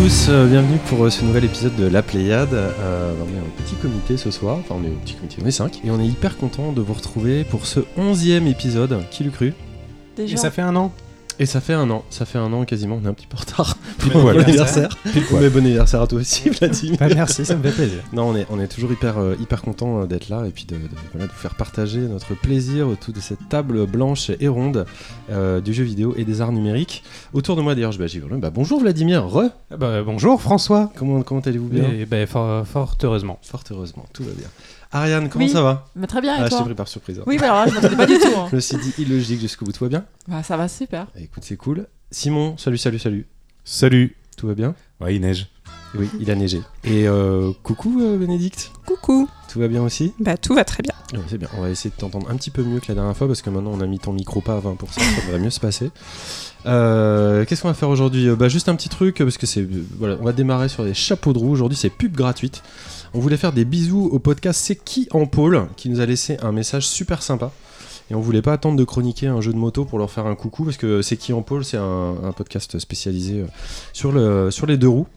Bonjour à tous, euh, bienvenue pour euh, ce nouvel épisode de La Pléiade. Euh, on est en petit comité ce soir, enfin on est au petit comité, on est 5, et on est hyper content de vous retrouver pour ce onzième épisode, qui l'eût cru? Déjà. Et ça fait un an. Et ça fait un an, ça fait un an quasiment, on est un petit peu en retard. Bon anniversaire. Mais bon anniversaire à toi aussi, Vladimir. Bah, merci, ça me fait plaisir. Non, on est, on est toujours hyper, euh, hyper content euh, d'être là et puis de, de- voilà, de vous faire partager notre plaisir autour de cette table blanche et ronde euh, du jeu vidéo et des arts numériques. Autour de moi, d'ailleurs, je bah, j'y vais. Bah, bonjour Vladimir, re Ah bah, bonjour François. Comment, comment allez-vous bien? Et, bah, fort, fort heureusement. Fort heureusement, tout va bien. Ariane, comment Oui. ça va? Mais très bien, et Ah, je toi? t'ai pris par surprise. hein. Oui, bah alors là, je m'attendais pas du tout. hein. Je me suis dit illogique jusqu'au bout, tout va bien? Bah, ça va super. Eh, Écoute, c'est cool. Simon, salut, salut, salut. Salut. Tout va bien? Ouais, il neige. Oui, il a neigé. Et euh, coucou euh, Bénédicte, Coucou, tout va bien aussi? Bah tout va très bien. Ouais, C'est bien, on va essayer de t'entendre un petit peu mieux que la dernière fois parce que maintenant on a mis ton micro pas à 20%, ça devrait mieux se passer. Euh, Qu'est-ce qu'on va faire aujourd'hui? Euh, bah, Juste un petit truc parce que c'est. euh, Voilà, on va démarrer sur les chapeaux de roue. Aujourd'hui c'est pub gratuite. On voulait faire des bisous au podcast C'est qui en pôle qui nous a laissé un message super sympa. Et on voulait pas attendre de chroniquer un jeu de moto pour leur faire un coucou parce que C'est qui en pôle c'est un, podcast spécialisé euh, sur, le, sur les deux roues.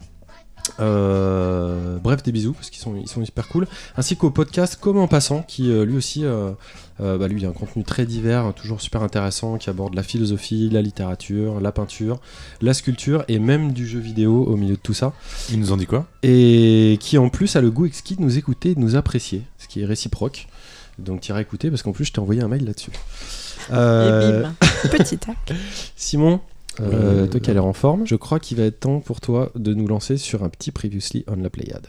Euh, bref, des bisous parce qu'ils sont, ils cool. Ainsi qu'au podcast Comme en passant qui euh, lui aussi, euh, euh, bah, lui, il a un contenu très divers, toujours super intéressant, qui aborde la philosophie, la littérature, la peinture, la sculpture et même du jeu vidéo au milieu de tout ça. Il nous en dit quoi? Et qui en plus a le goût exquis de nous écouter et de nous apprécier, ce qui est réciproque. Donc t'iras écouter parce qu'en plus je t'ai envoyé un mail là-dessus. Euh, Et bim. Petit tac. Simon, euh, toi qui as l'air en forme, je crois qu'il va être temps pour toi de nous lancer sur un petit Previously on la Pléiade.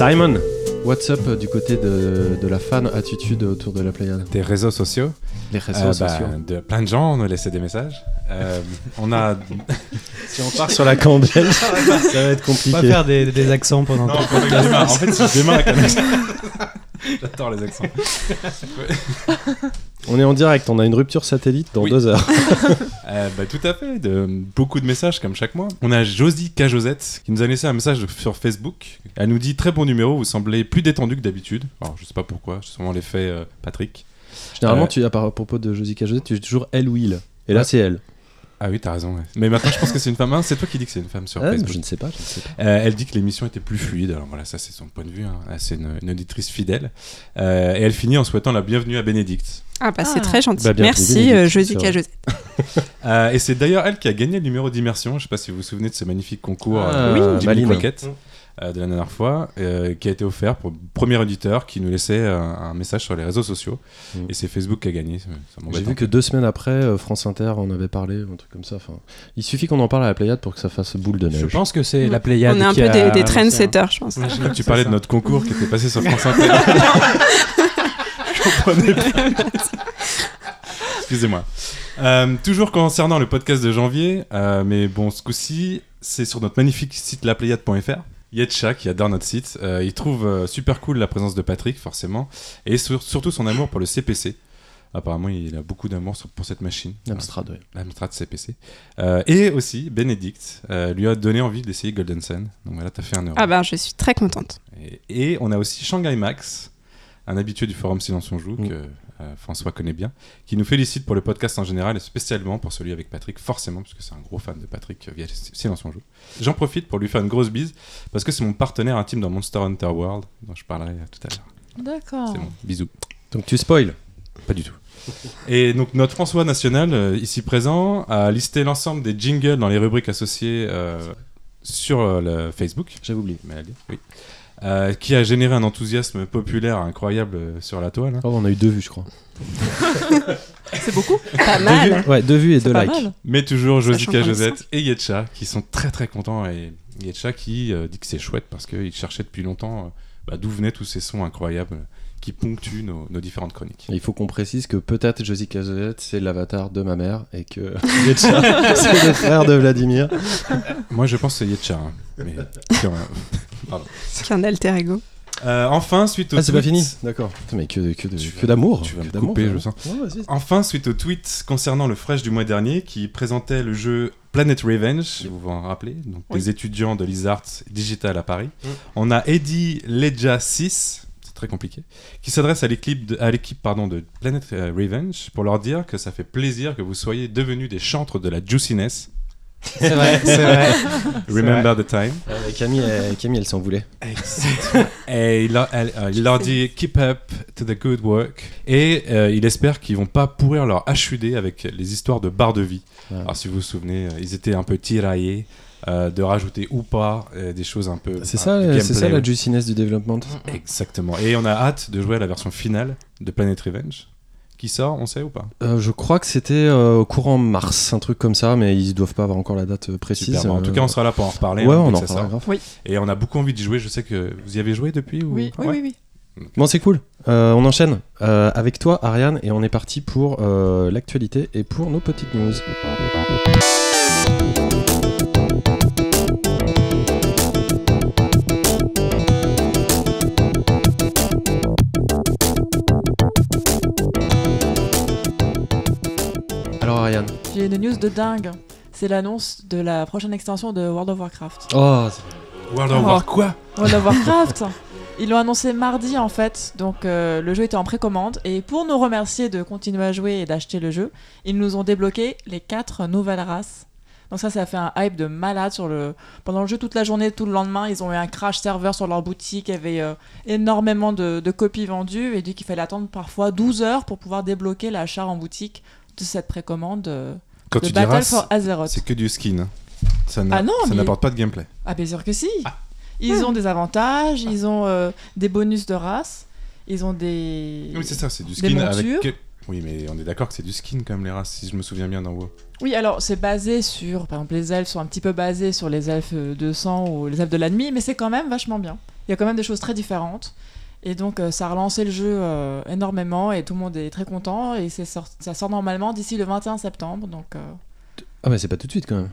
Simon, what's up euh, du côté de, de la fan attitude autour de la Pléiade Des réseaux sociaux. Les réseaux Euh, bah, sociaux. de plein de gens nous laissé des messages. Euh, on a. Si on part sur la candelle, ça va être On va compliqué. faire des, des accents pendant Non, tout je démarre. En fait, si je démarre avec un accent. J'adore les accents. On est en direct, on a une rupture satellite dans Oui. deux heures. Euh, bah, tout à fait, de, beaucoup de messages comme chaque mois. On a Josie K. Josette qui nous a laissé un message sur Facebook. Elle nous dit très bon numéro, vous semblez plus détendu que d'habitude. Alors je sais pas pourquoi, c'est sûrement l'effet euh, Patrick. Généralement, Euh, tu à, propos de Josica Josette, tu dis toujours elle ou il. Et là, Ouais. c'est elle. Ah oui, t'as raison. ouais. Mais maintenant je pense que c'est une femme. Hein, c'est toi qui dis que c'est une femme sur Ah, Facebook. je ne sais pas, je ne sais pas. Euh, elle dit que l'émission était plus fluide. Alors voilà, ça c'est son point de vue. hein. C'est une, une auditrice fidèle. Euh, et elle finit en souhaitant la bienvenue à Bénédicte. Ah bah c'est Ah. très gentil. Bah, Merci euh, Josica. Josette. Euh, et c'est d'ailleurs elle qui a gagné le numéro d'immersion. Je sais pas si vous vous souvenez de ce magnifique concours Ah, euh, oui, Jimmy Maline. De la dernière fois, euh, qui a été offert pour le premier auditeur qui nous laissait euh, un message sur les réseaux sociaux. Mm. Et c'est Facebook qui a gagné. J'ai vu que deux semaines après, euh, France Inter en avait parlé, un truc comme ça. Enfin, il suffit qu'on en parle à la Pléiade pour que ça fasse boule de Je neige. pense que c'est la Pléiade. On est un qui peu a des, des hein. trendsetters, je pense. Je tu parlais ça. de notre concours qui était passé sur France Inter. Je comprenais pas. Excusez-moi. Euh, toujours concernant le podcast de janvier, euh, mais bon, ce coup-ci, c'est sur notre magnifique site lapléiade.fr. Yetcha, qui adore notre site, euh, il trouve euh, super cool la présence de Patrick, forcément, et sur- surtout son amour pour le CPC. Apparemment, il a beaucoup d'amour sur- pour cette machine. L'Amstrad, ouais. L'Amstrad CPC. Euh, et aussi, Bénédicte euh, lui a donné envie d'essayer Golden Sun. Donc voilà, t'as fait un euro. Ah bah je suis très contente. Et, et on a aussi Shanghai Max, un habitué du forum Silence on Joue, Mm. que euh, François connaît bien, qui nous félicite pour le podcast en général et spécialement pour celui avec Patrick, forcément, parce que c'est un gros fan de Patrick euh, via Silence on Joue. J'en profite pour lui faire une grosse bise, parce que c'est mon partenaire intime dans Monster Hunter World, dont je parlerai tout à l'heure. D'accord. C'est bon, bisous. Donc tu spoil. Pas du tout. Et donc notre François National, euh, ici présent, a listé l'ensemble des jingles dans les rubriques associées euh, sur le Facebook. J'avais oublié. Mais allez, oui. Euh, qui a généré un enthousiasme populaire incroyable euh, sur la toile. hein. Oh, on a eu deux vues, je crois. C'est beaucoup Pas Deux mal. vues Ouais, deux vues et deux likes. mal. Mais toujours Josica Josette et Yetcha qui sont très très contents. Et Yetcha qui euh, dit que c'est chouette parce qu'il cherchait depuis longtemps euh, bah, d'où venaient tous ces sons incroyables qui ponctuent nos, nos différentes chroniques. Et il faut qu'on précise que peut-être Josica Josette, c'est l'avatar de ma mère et que Yetcha, c'est le frère de Vladimir. Moi je pense que c'est Yetcha. hein. Mais... C'est un alter ego. Euh, enfin, suite au Ah, c'est pas tweet- fini D'accord. Mais que, que, de- Tu que vas- d'amour. tu vas que me d'amour, couper, vraiment. je sens. Ouais, vas-y. Enfin, suite au tweet concernant le fresh du mois dernier qui présentait le jeu Planet Revenge, vous vous en rappelez, donc Oui. des étudiants de l'ISART Digital à Paris. On a Eddie Leja 6, c'est très compliqué, qui s'adresse à l'équipe de, à l'équipe, pardon, de Planet euh, Revenge pour leur dire que ça fait plaisir que vous soyez devenus des chantres de la juiciness. C'est vrai, c'est vrai. Remember the time. Euh, Camille, elle, Camille, elle s'en voulait. Et il, leur- elle- euh, il leur dit keep up to the good work. Et euh, il espère qu'ils vont pas pourrir leur HUD avec les histoires de barres de vie. Ouais. Alors si vous vous souvenez, euh, ils étaient un peu tiraillés euh, de rajouter ou pas euh, des choses un peu. C'est ça, c'est ça la juiciness du développement. Exactement. Et on a hâte de jouer à la version finale de Planet Revenge. Qui sort, on sait ou pas? Euh, je crois que c'était euh, au courant mars, un truc comme ça, mais ils doivent pas avoir encore la date précise. Super. Bon, en tout cas, on sera là pour en reparler. Ouais, hein, on en reparlera grave. Et on a beaucoup envie d'y jouer. Je sais que vous y avez joué depuis ou... Oui, oui, Ouais. oui, oui. Bon, c'est cool. Euh, on enchaîne euh, avec toi, Ariane, et on est parti pour euh, l'actualité et pour nos petites news. J'ai une news de dingue. C'est l'annonce de la prochaine extension de World of Warcraft. Oh, World of Oh. War quoi World of Warcraft Ils l'ont annoncé mardi en fait, donc euh, le jeu était en précommande. Et pour nous remercier de continuer à jouer et d'acheter le jeu, ils nous ont débloqué les quatre nouvelles races. Donc ça, ça a fait un hype de malade sur le... pendant le jeu toute la journée, tout le lendemain. Ils ont eu un crash serveur sur leur boutique, il y avait euh, énormément de, de copies vendues et dit qu'il fallait attendre parfois 12 heures pour pouvoir débloquer l'achat en boutique de cette précommande euh, Quand tu Battle for Azeroth. c'est que du skin. Ça Ah non, ça mais- n'apporte pas de gameplay. Ah bien sûr que si. Ils ont des avantages, ils ont euh, des bonus de race, ils ont des... Oui, c'est ça, c'est du skin avec. Oui, mais on est d'accord que c'est du skin quand même, les races, si je me souviens bien dans WoW. Oui, alors c'est basé sur, par exemple, les elfes sont un petit peu basés sur les elfes de sang ou les elfes de la nuit, mais c'est quand même vachement bien. Il y a quand même des choses très différentes. Et donc euh, ça a relancé le jeu euh, énormément et tout le monde est très content. Et sort- ça sort normalement d'ici le 21 septembre. Donc euh, Ah, mais c'est pas tout de suite quand même.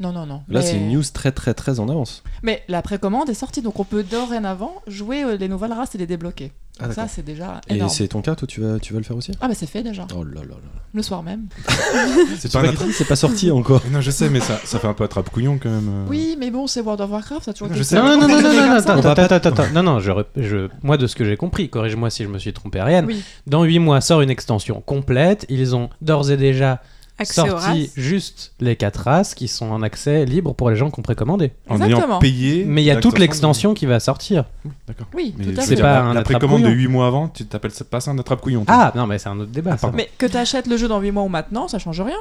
Non, non, non. Là, mais... c'est une news très très très en avance. Mais la précommande est sortie, donc on peut dorénavant jouer euh, les nouvelles races et les débloquer. Ah, ça, c'est déjà Et énorme. c'est ton cas, toi, tu vas, tu vas le faire aussi? Ah bah c'est fait déjà, Oh là là là. le soir même. C'est pas un attrape- c'est pas sorti encore. Non, je sais, mais ça, ça fait un peu attrape-couillon quand même. euh. Oui, mais bon, c'est World of Warcraft, ça a toujours Non, été je sais. Non, non, non, non, non, attends, attends, attends. Non, non, je, rep- je- moi, de ce que j'ai compris, corrige-moi si je me suis trompé, Ariane. Oui. Dans 8 mois sort une extension complète. Ils ont d'ores et déjà Accès sorti juste les 4 races qui sont en accès libre pour les gens qui ont précommandé. En Exactement. ayant payé. Mais il y a toute l'extension qui va sortir. D'accord. Oui, Mais tout à fait. Pas un La précommande de attrape-couillon. 8 mois avant, tu t'appelles ça pas ça un attrape-couillon toi Ah, non, mais c'est un autre débat. Ah, ça. Mais que tu achètes le jeu dans 8 mois ou maintenant, ça change rien.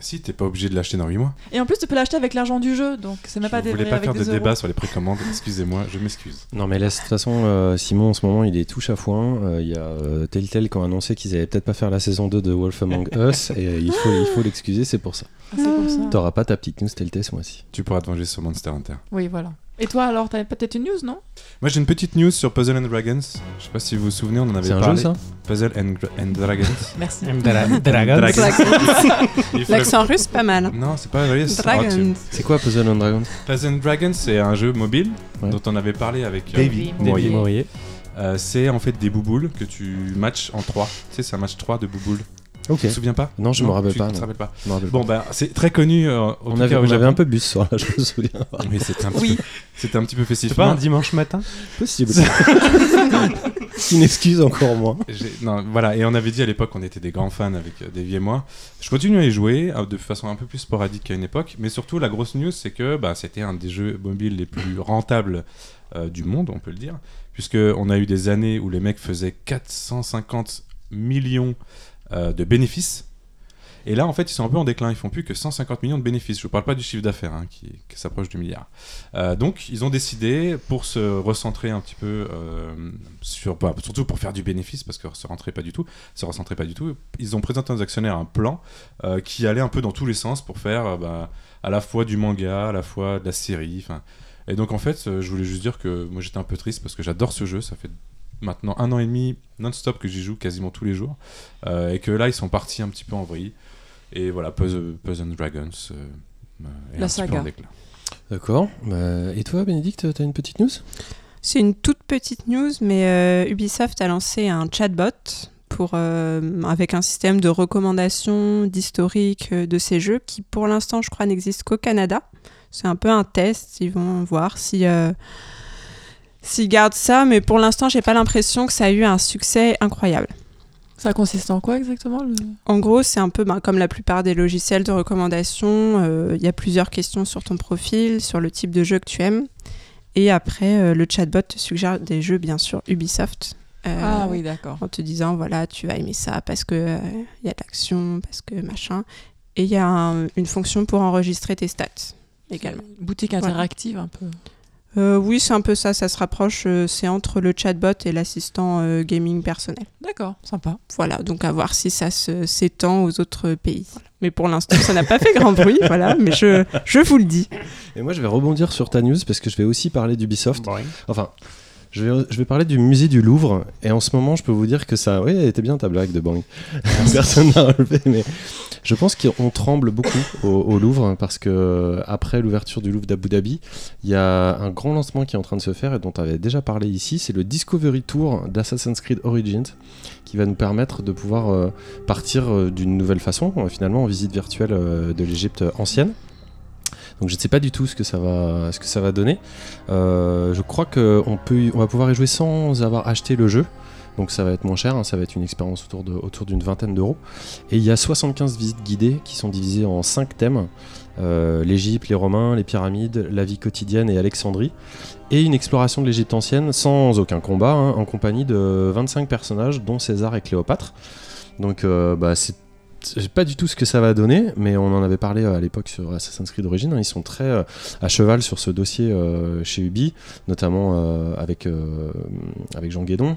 Si, t'es pas obligé de l'acheter dans 8 mois. Et en plus, tu peux l'acheter avec l'argent du jeu, donc c'est même Je pas des voulais vrais pas faire de euros. débat sur les précommandes, excusez-moi, je m'excuse. Non mais laisse, de toute façon, euh, Simon en ce moment il est touche à foin. Euh, Il y a euh, Telltale qui ont annoncé qu'ils allaient peut-être pas faire la saison 2 de Wolf Among Us et euh, il faut il faut l'excuser, c'est pour ça. Ah, c'est pour ça. T'auras pas ta petite news Telltale ce mois-ci. Tu pourras te venger sur Monster Hunter. Oui, voilà. Et toi alors, t'avais peut-être une news, non? Moi j'ai une petite news sur Puzzle and Dragons. Je sais pas si vous vous souvenez, on en avait C'est un parlé. jeu ça? Puzzle and, and Dragons. Merci. Dra- Dragons. L'accent russe, pas mal. Non, c'est pas vrai. c'est- Dragons. tu- C'est quoi Puzzle and Dragons? Puzzle and Dragons, c'est un jeu mobile Ouais. dont on avait parlé avec euh, Davy. Mourier. Euh, c'est en fait des bouboules que tu matches en 3. Tu sais, c'est un match 3 de bouboules. Ok. Tu te souviens pas Non, je me rappelle tu pas, te non. rappelles pas. Je me rappelle Bon, bah, c'est très connu. euh, On avait, on un peu bu ce soir-là, je me souviens. Oui, c'était un, petit Oui. peu- c'était un petit peu festif. C'est pas un dimanche matin Possible. C'est une excuse encore moins. Non, voilà, et on avait dit à l'époque qu'on était des grands fans avec euh, Davy et moi. Je continue à y jouer euh, de façon un peu plus sporadique qu'à une époque, mais surtout la grosse news, c'est que bah, c'était un des jeux mobiles les plus rentables euh, du monde, on peut le dire, puisque on a eu des années où les mecs faisaient 450 millions euh, de bénéfices. Et là, en fait, ils sont un peu en déclin. Ils font plus que 150 millions de bénéfices. Je ne parle pas du chiffre d'affaires hein, qui, s'approche du milliard. Euh, donc, ils ont décidé, pour se recentrer un petit peu euh, sur, bah, surtout pour faire du bénéfice, parce que se rentrer pas du tout, se recentrer pas du tout, ils ont présenté aux actionnaires un plan qui allait un peu dans tous les sens pour faire bah, à la fois du manga, à la fois de la série. Et donc, en fait, je voulais juste dire que moi, j'étais un peu triste parce que j'adore ce jeu. Ça fait maintenant un an et demi non-stop que j'y joue quasiment tous les jours. Euh, et que là, ils sont partis un petit peu en vrille. Et voilà, Puzzle, Puzzle and Dragons euh, euh, La saga. D'accord. Bah, et toi, Bénédicte, t'as une petite news? C'est une toute petite news, mais euh, Ubisoft a lancé un chatbot pour, euh, avec un système de recommandation, d'historique de ces jeux qui, pour l'instant, je crois, n'existe qu'au Canada. C'est un peu un test. Ils vont voir si. S'ils gardent ça, mais pour l'instant, j'ai pas l'impression que ça a eu un succès incroyable. Ça consiste en quoi exactement le... En gros, c'est un peu ben, comme la plupart des logiciels de recommandation. euh, Il y a plusieurs questions sur ton profil, sur le type de jeu que tu aimes. Et après, euh, le chatbot te suggère des jeux, bien sûr, Ubisoft. euh, Ah oui, d'accord. En te disant, voilà, tu vas aimer ça parce que il y a de l'action, parce que machin. Et il y a un- une fonction pour enregistrer tes stats également. Boutique interactive un peu. Euh, oui, c'est un peu ça, ça se rapproche. euh, c'est entre le chatbot et l'assistant euh, gaming personnel. D'accord, sympa. Voilà, donc à voir si ça se- s'étend aux autres pays. Mais pour l'instant, ça n'a pas fait grand bruit, voilà, mais je, je vous le dis. Et moi, je vais rebondir sur ta news parce que je vais aussi parler d'Ubisoft. Enfin, je vais, je vais parler du musée du Louvre. Et en ce moment, je peux vous dire que ça. Oui, elle était bien ta blague de Bang. Personne n'a relevé, mais je pense qu'on tremble beaucoup au, au Louvre parce que après l'ouverture du Louvre d'Abu Dhabi, il y a un grand lancement qui est en train de se faire et dont on avait déjà parlé ici. C'est le Discovery Tour d'Assassin's Creed Origins qui va nous permettre de pouvoir euh, partir euh, d'une nouvelle façon, euh, finalement, en visite virtuelle euh, de l'Égypte ancienne. Donc je ne sais pas du tout ce que ça va, donner. Euh, je crois qu'on on va pouvoir y jouer sans avoir acheté le jeu. Donc ça va être moins cher, hein, ça va être une expérience autour de- autour d'une vingtaine d'euros. Et il y a 75 visites guidées qui sont divisées en 5 thèmes. Euh, L'Égypte, les Romains, les pyramides, la vie quotidienne et Alexandrie. Et une exploration de l'Égypte ancienne sans aucun combat, hein, en compagnie de 25 personnages, dont César et Cléopâtre. Donc euh, bah, c'est sais pas du tout ce que ça va donner, mais on en avait parlé euh, à l'époque sur Assassin's Creed Origins. hein. Ils sont très euh, à cheval sur ce dossier euh, chez Ubi, notamment euh, avec, euh, avec Jean Guédon.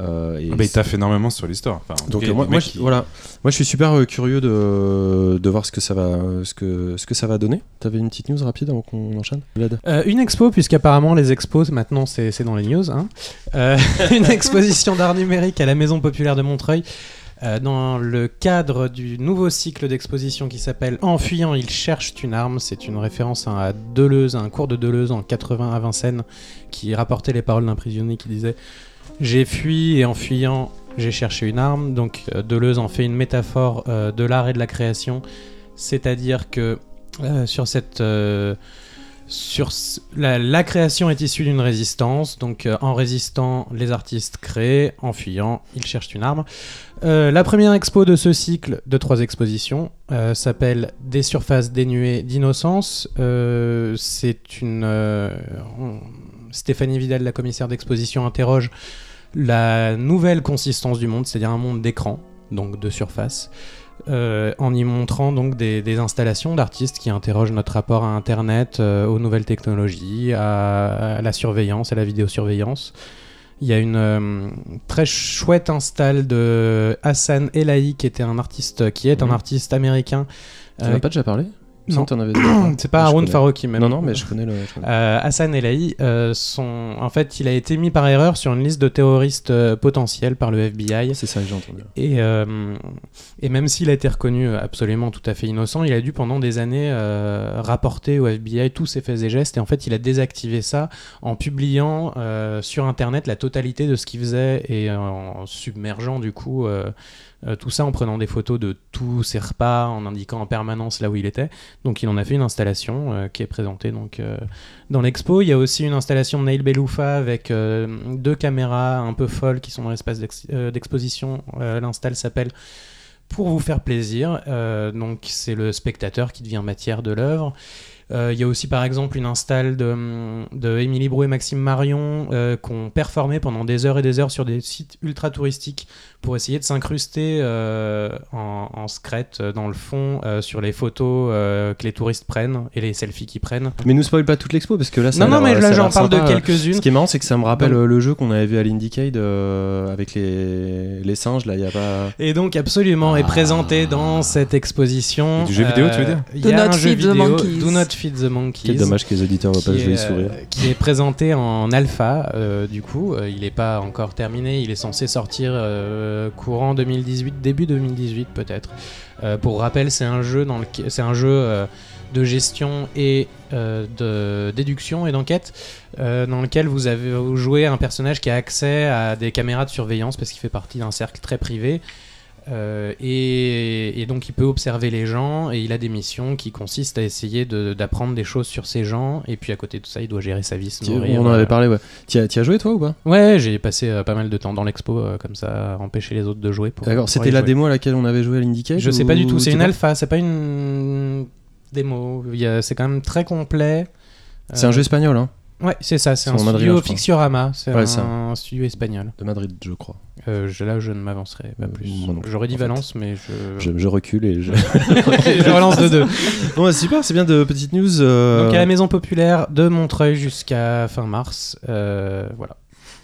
Euh, et Ah bah, il taffe énormément sur l'histoire. Enfin, donc cas, moi, qui- voilà, moi je suis super euh, curieux de, de voir ce que ça va, ce que, ce que ça va donner. T'avais une petite news rapide avant qu'on enchaîne, Vlad? Euh, une expo, puisqu'apparemment les expos, maintenant c'est c'est dans les news. hein. Euh, une exposition d'art numérique à la Maison Populaire de Montreuil. Euh, dans le cadre du nouveau cycle d'exposition qui s'appelle En fuyant, ils cherchent une arme. C'est une référence à Deleuze, à un cours de Deleuze en 80 à Vincennes, qui rapportait les paroles d'un prisonnier qui disait J'ai fui et en fuyant, j'ai cherché une arme. Donc euh, Deleuze en fait une métaphore euh, de l'art et de la création. C'est-à-dire que sur cette. sur la, création est issue d'une résistance, donc en résistant, les artistes créent, en fuyant, ils cherchent une arme. Euh, la première expo de ce cycle de trois expositions euh, s'appelle Des surfaces dénuées d'innocence. Euh, C'est une. Stéphanie Vidal, la commissaire d'exposition, interroge la nouvelle consistance du monde, c'est-à-dire un monde d'écran, donc de surface en y montrant donc des, installations d'artistes qui interrogent notre rapport à Internet, aux nouvelles technologies, à, à la surveillance, à la vidéosurveillance. Il y a une euh, très chouette install de Hassan Elahi, qui était un artiste, qui est un Mhm. artiste américain. Tu euh, n'as pas déjà parlé? C'est pas Haroun connais. Farouki même. Non, non, mais je connais le. je connais. Euh, Hassan Elahi, euh, son... en fait, il a été mis par erreur sur une liste de terroristes euh, potentiels par le FBI. C'est ça que j'ai entendu. Et, euh, et même s'il a été reconnu absolument tout à fait innocent, il a dû pendant des années rapporter au FBI tous ses faits et gestes. Et en fait, il a désactivé ça en publiant sur Internet la totalité de ce qu'il faisait et en submergeant du coup euh, tout ça en prenant des photos de tous ses repas, en indiquant en permanence là où il était. Donc il en a fait une installation euh, qui est présentée donc euh, dans l'expo. Il y a aussi une installation de Nail Beloufa avec deux caméras un peu folles qui sont dans l'espace d'ex- d'exposition. L'install s'appelle Pour vous faire plaisir. Donc c'est le spectateur qui devient matière de l'œuvre. Il y a aussi par exemple une install de, de Émilie Brou et Maxime Marion qui ont performé pendant des heures et des heures sur des sites ultra touristiques pour essayer de s'incruster euh, en, en secrète euh, dans le fond euh, sur les photos euh, que les touristes prennent et les selfies qu'ils prennent. Mais nous spoil pas toute l'expo parce que là, ça non, a non, mais là j'en parle de quelques-unes. Ce qui est marrant, c'est que ça me rappelle Donc- le jeu qu'on avait vu à l'Indiecade euh, avec les, les singes. Là, il y a pas. Et donc absolument est Ah. présenté dans cette exposition. Du jeu vidéo, tu veux dire Il Do y a not un jeu feed the vidéo, monkeys. Do Not Feed the Monkeys. Quel dommage que les auditeurs voient pas joli est, sourire. euh, qui est présenté en alpha euh, du coup Euh, il n'est pas encore terminé il est censé sortir euh, courant 2018 début 2018 peut-être Euh, pour rappel, c'est un jeu c'est un jeu euh, de gestion et euh, de déduction et d'enquête euh, dans lequel vous avez jouez un personnage qui a accès à des caméras de surveillance parce qu'il fait partie d'un cercle très privé. Euh, et, et donc il peut observer les gens et il a des missions qui consistent à essayer de- d'apprendre des choses sur ces gens et puis à côté de ça il doit gérer sa vie se Tu- nourrir, On en euh, avait parlé, ouais. T'y as, joué toi ou pas? Ouais, j'ai passé euh, pas mal de temps dans l'expo euh, comme ça, à empêcher les autres de jouer. D'accord, c'était la jouer. démo à laquelle on avait joué à l'Indicate Je sais pas du tout, c'est tu une alpha, c'est pas une démo. C'est quand même très complet. C'est un Euh, jeu espagnol, hein, Ouais, c'est ça, c'est un studio crois. Fixiorama, c'est Ouais, un, studio espagnol. de Madrid, je crois. Euh, je- là, je ne m'avancerai pas Euh, plus. J'aurais dit fait. Valence, mais je. Je, je recule et je. je relance de deux. bon, bah, super, c'est bien de petites news. euh, Donc à la maison populaire de Montreuil jusqu'à fin mars. euh, voilà.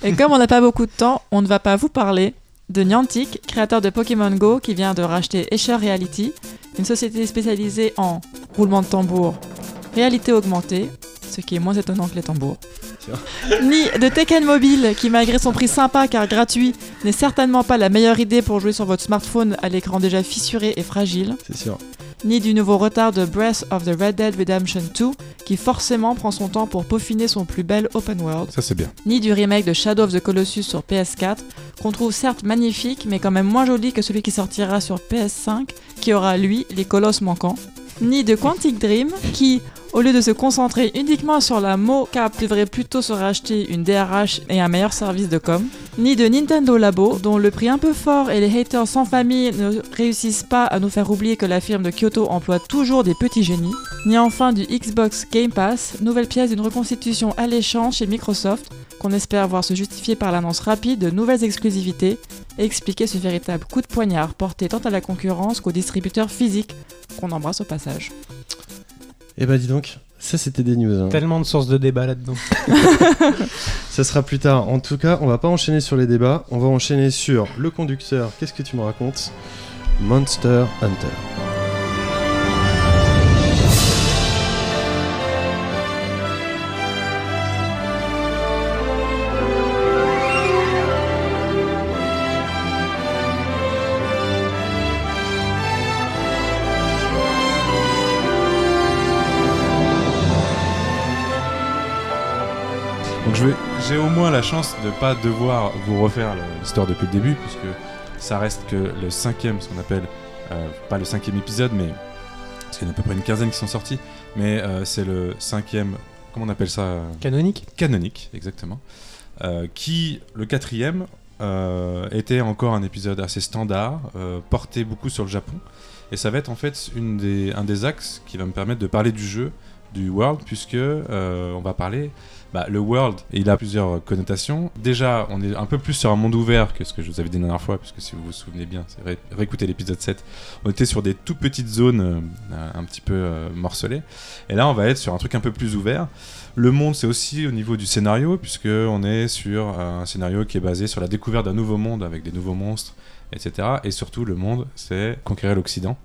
Et comme on n'a pas beaucoup de temps, on ne va pas vous parler de Niantic, créateur de Pokémon Go, qui vient de racheter Escher Reality, une société spécialisée en roulement de tambour, réalité augmentée, ce qui est moins étonnant que les tambours. Ni de Tekken Mobile, qui malgré son prix sympa car gratuit, n'est certainement pas la meilleure idée pour jouer sur votre smartphone à l'écran déjà fissuré et fragile. C'est sûr. Ni du nouveau retard de Breath of the Red Dead Redemption 2, qui forcément prend son temps pour peaufiner son plus bel open world Ça, c'est bien. ni du remake de Shadow of the Colossus sur PS4, qu'on trouve certes magnifique, mais quand même moins joli que celui qui sortira sur PS5, qui aura lui les colosses manquants, ni de Quantic Dream, qui, au lieu de se concentrer uniquement sur la mocap, devrait plutôt se racheter une DRH et un meilleur service de com, ni de Nintendo Labo, dont le prix un peu fort et les haters sans famille ne réussissent pas à nous faire oublier que la firme de Kyoto emploie toujours des petits génies, ni enfin du Xbox Game Pass, nouvelle pièce d'une reconstitution alléchante chez Microsoft, qu'on espère voir se justifier par l'annonce rapide de nouvelles exclusivités et expliquer ce véritable coup de poignard porté tant à la concurrence qu'aux distributeurs physiques, qu'on embrasse au passage. Eh bah, dis donc, ça c'était des news. hein. Tellement de sources de débat là-dedans. Ça sera plus tard. En tout cas, on va pas enchaîner sur les débats. On va enchaîner sur le conducteur. Qu'est-ce que tu me racontes? Monster Hunter. J'ai au moins la chance de pas devoir vous refaire l'histoire depuis le début, puisque ça reste que le cinquième, ce qu'on appelle, euh, pas le cinquième épisode, mais parce qu'il y en a à peu près une quinzaine qui sont sortis, mais euh, c'est le cinquième, comment on appelle ça euh, Canonique Canonique, exactement. Euh, qui, le quatrième, était encore un épisode assez standard, porté beaucoup sur le Japon. Et ça va être en fait une des, un des axes qui va me permettre de parler du jeu, du world, puisque on va parler. Bah, le world, il a plusieurs connotations. Déjà, on est un peu plus sur un monde ouvert que ce que je vous avais dit la dernière fois, puisque si vous vous souvenez bien, c'est ré- réécoutez l'épisode 7. On était sur des tout petites zones euh, un petit peu euh, morcelées. Et là, on va être sur un truc un peu plus ouvert. Le monde, c'est aussi au niveau du scénario, puisque on est sur un scénario qui est basé sur la découverte d'un nouveau monde avec des nouveaux monstres, etc. Et surtout, le monde, c'est conquérir l'Occident.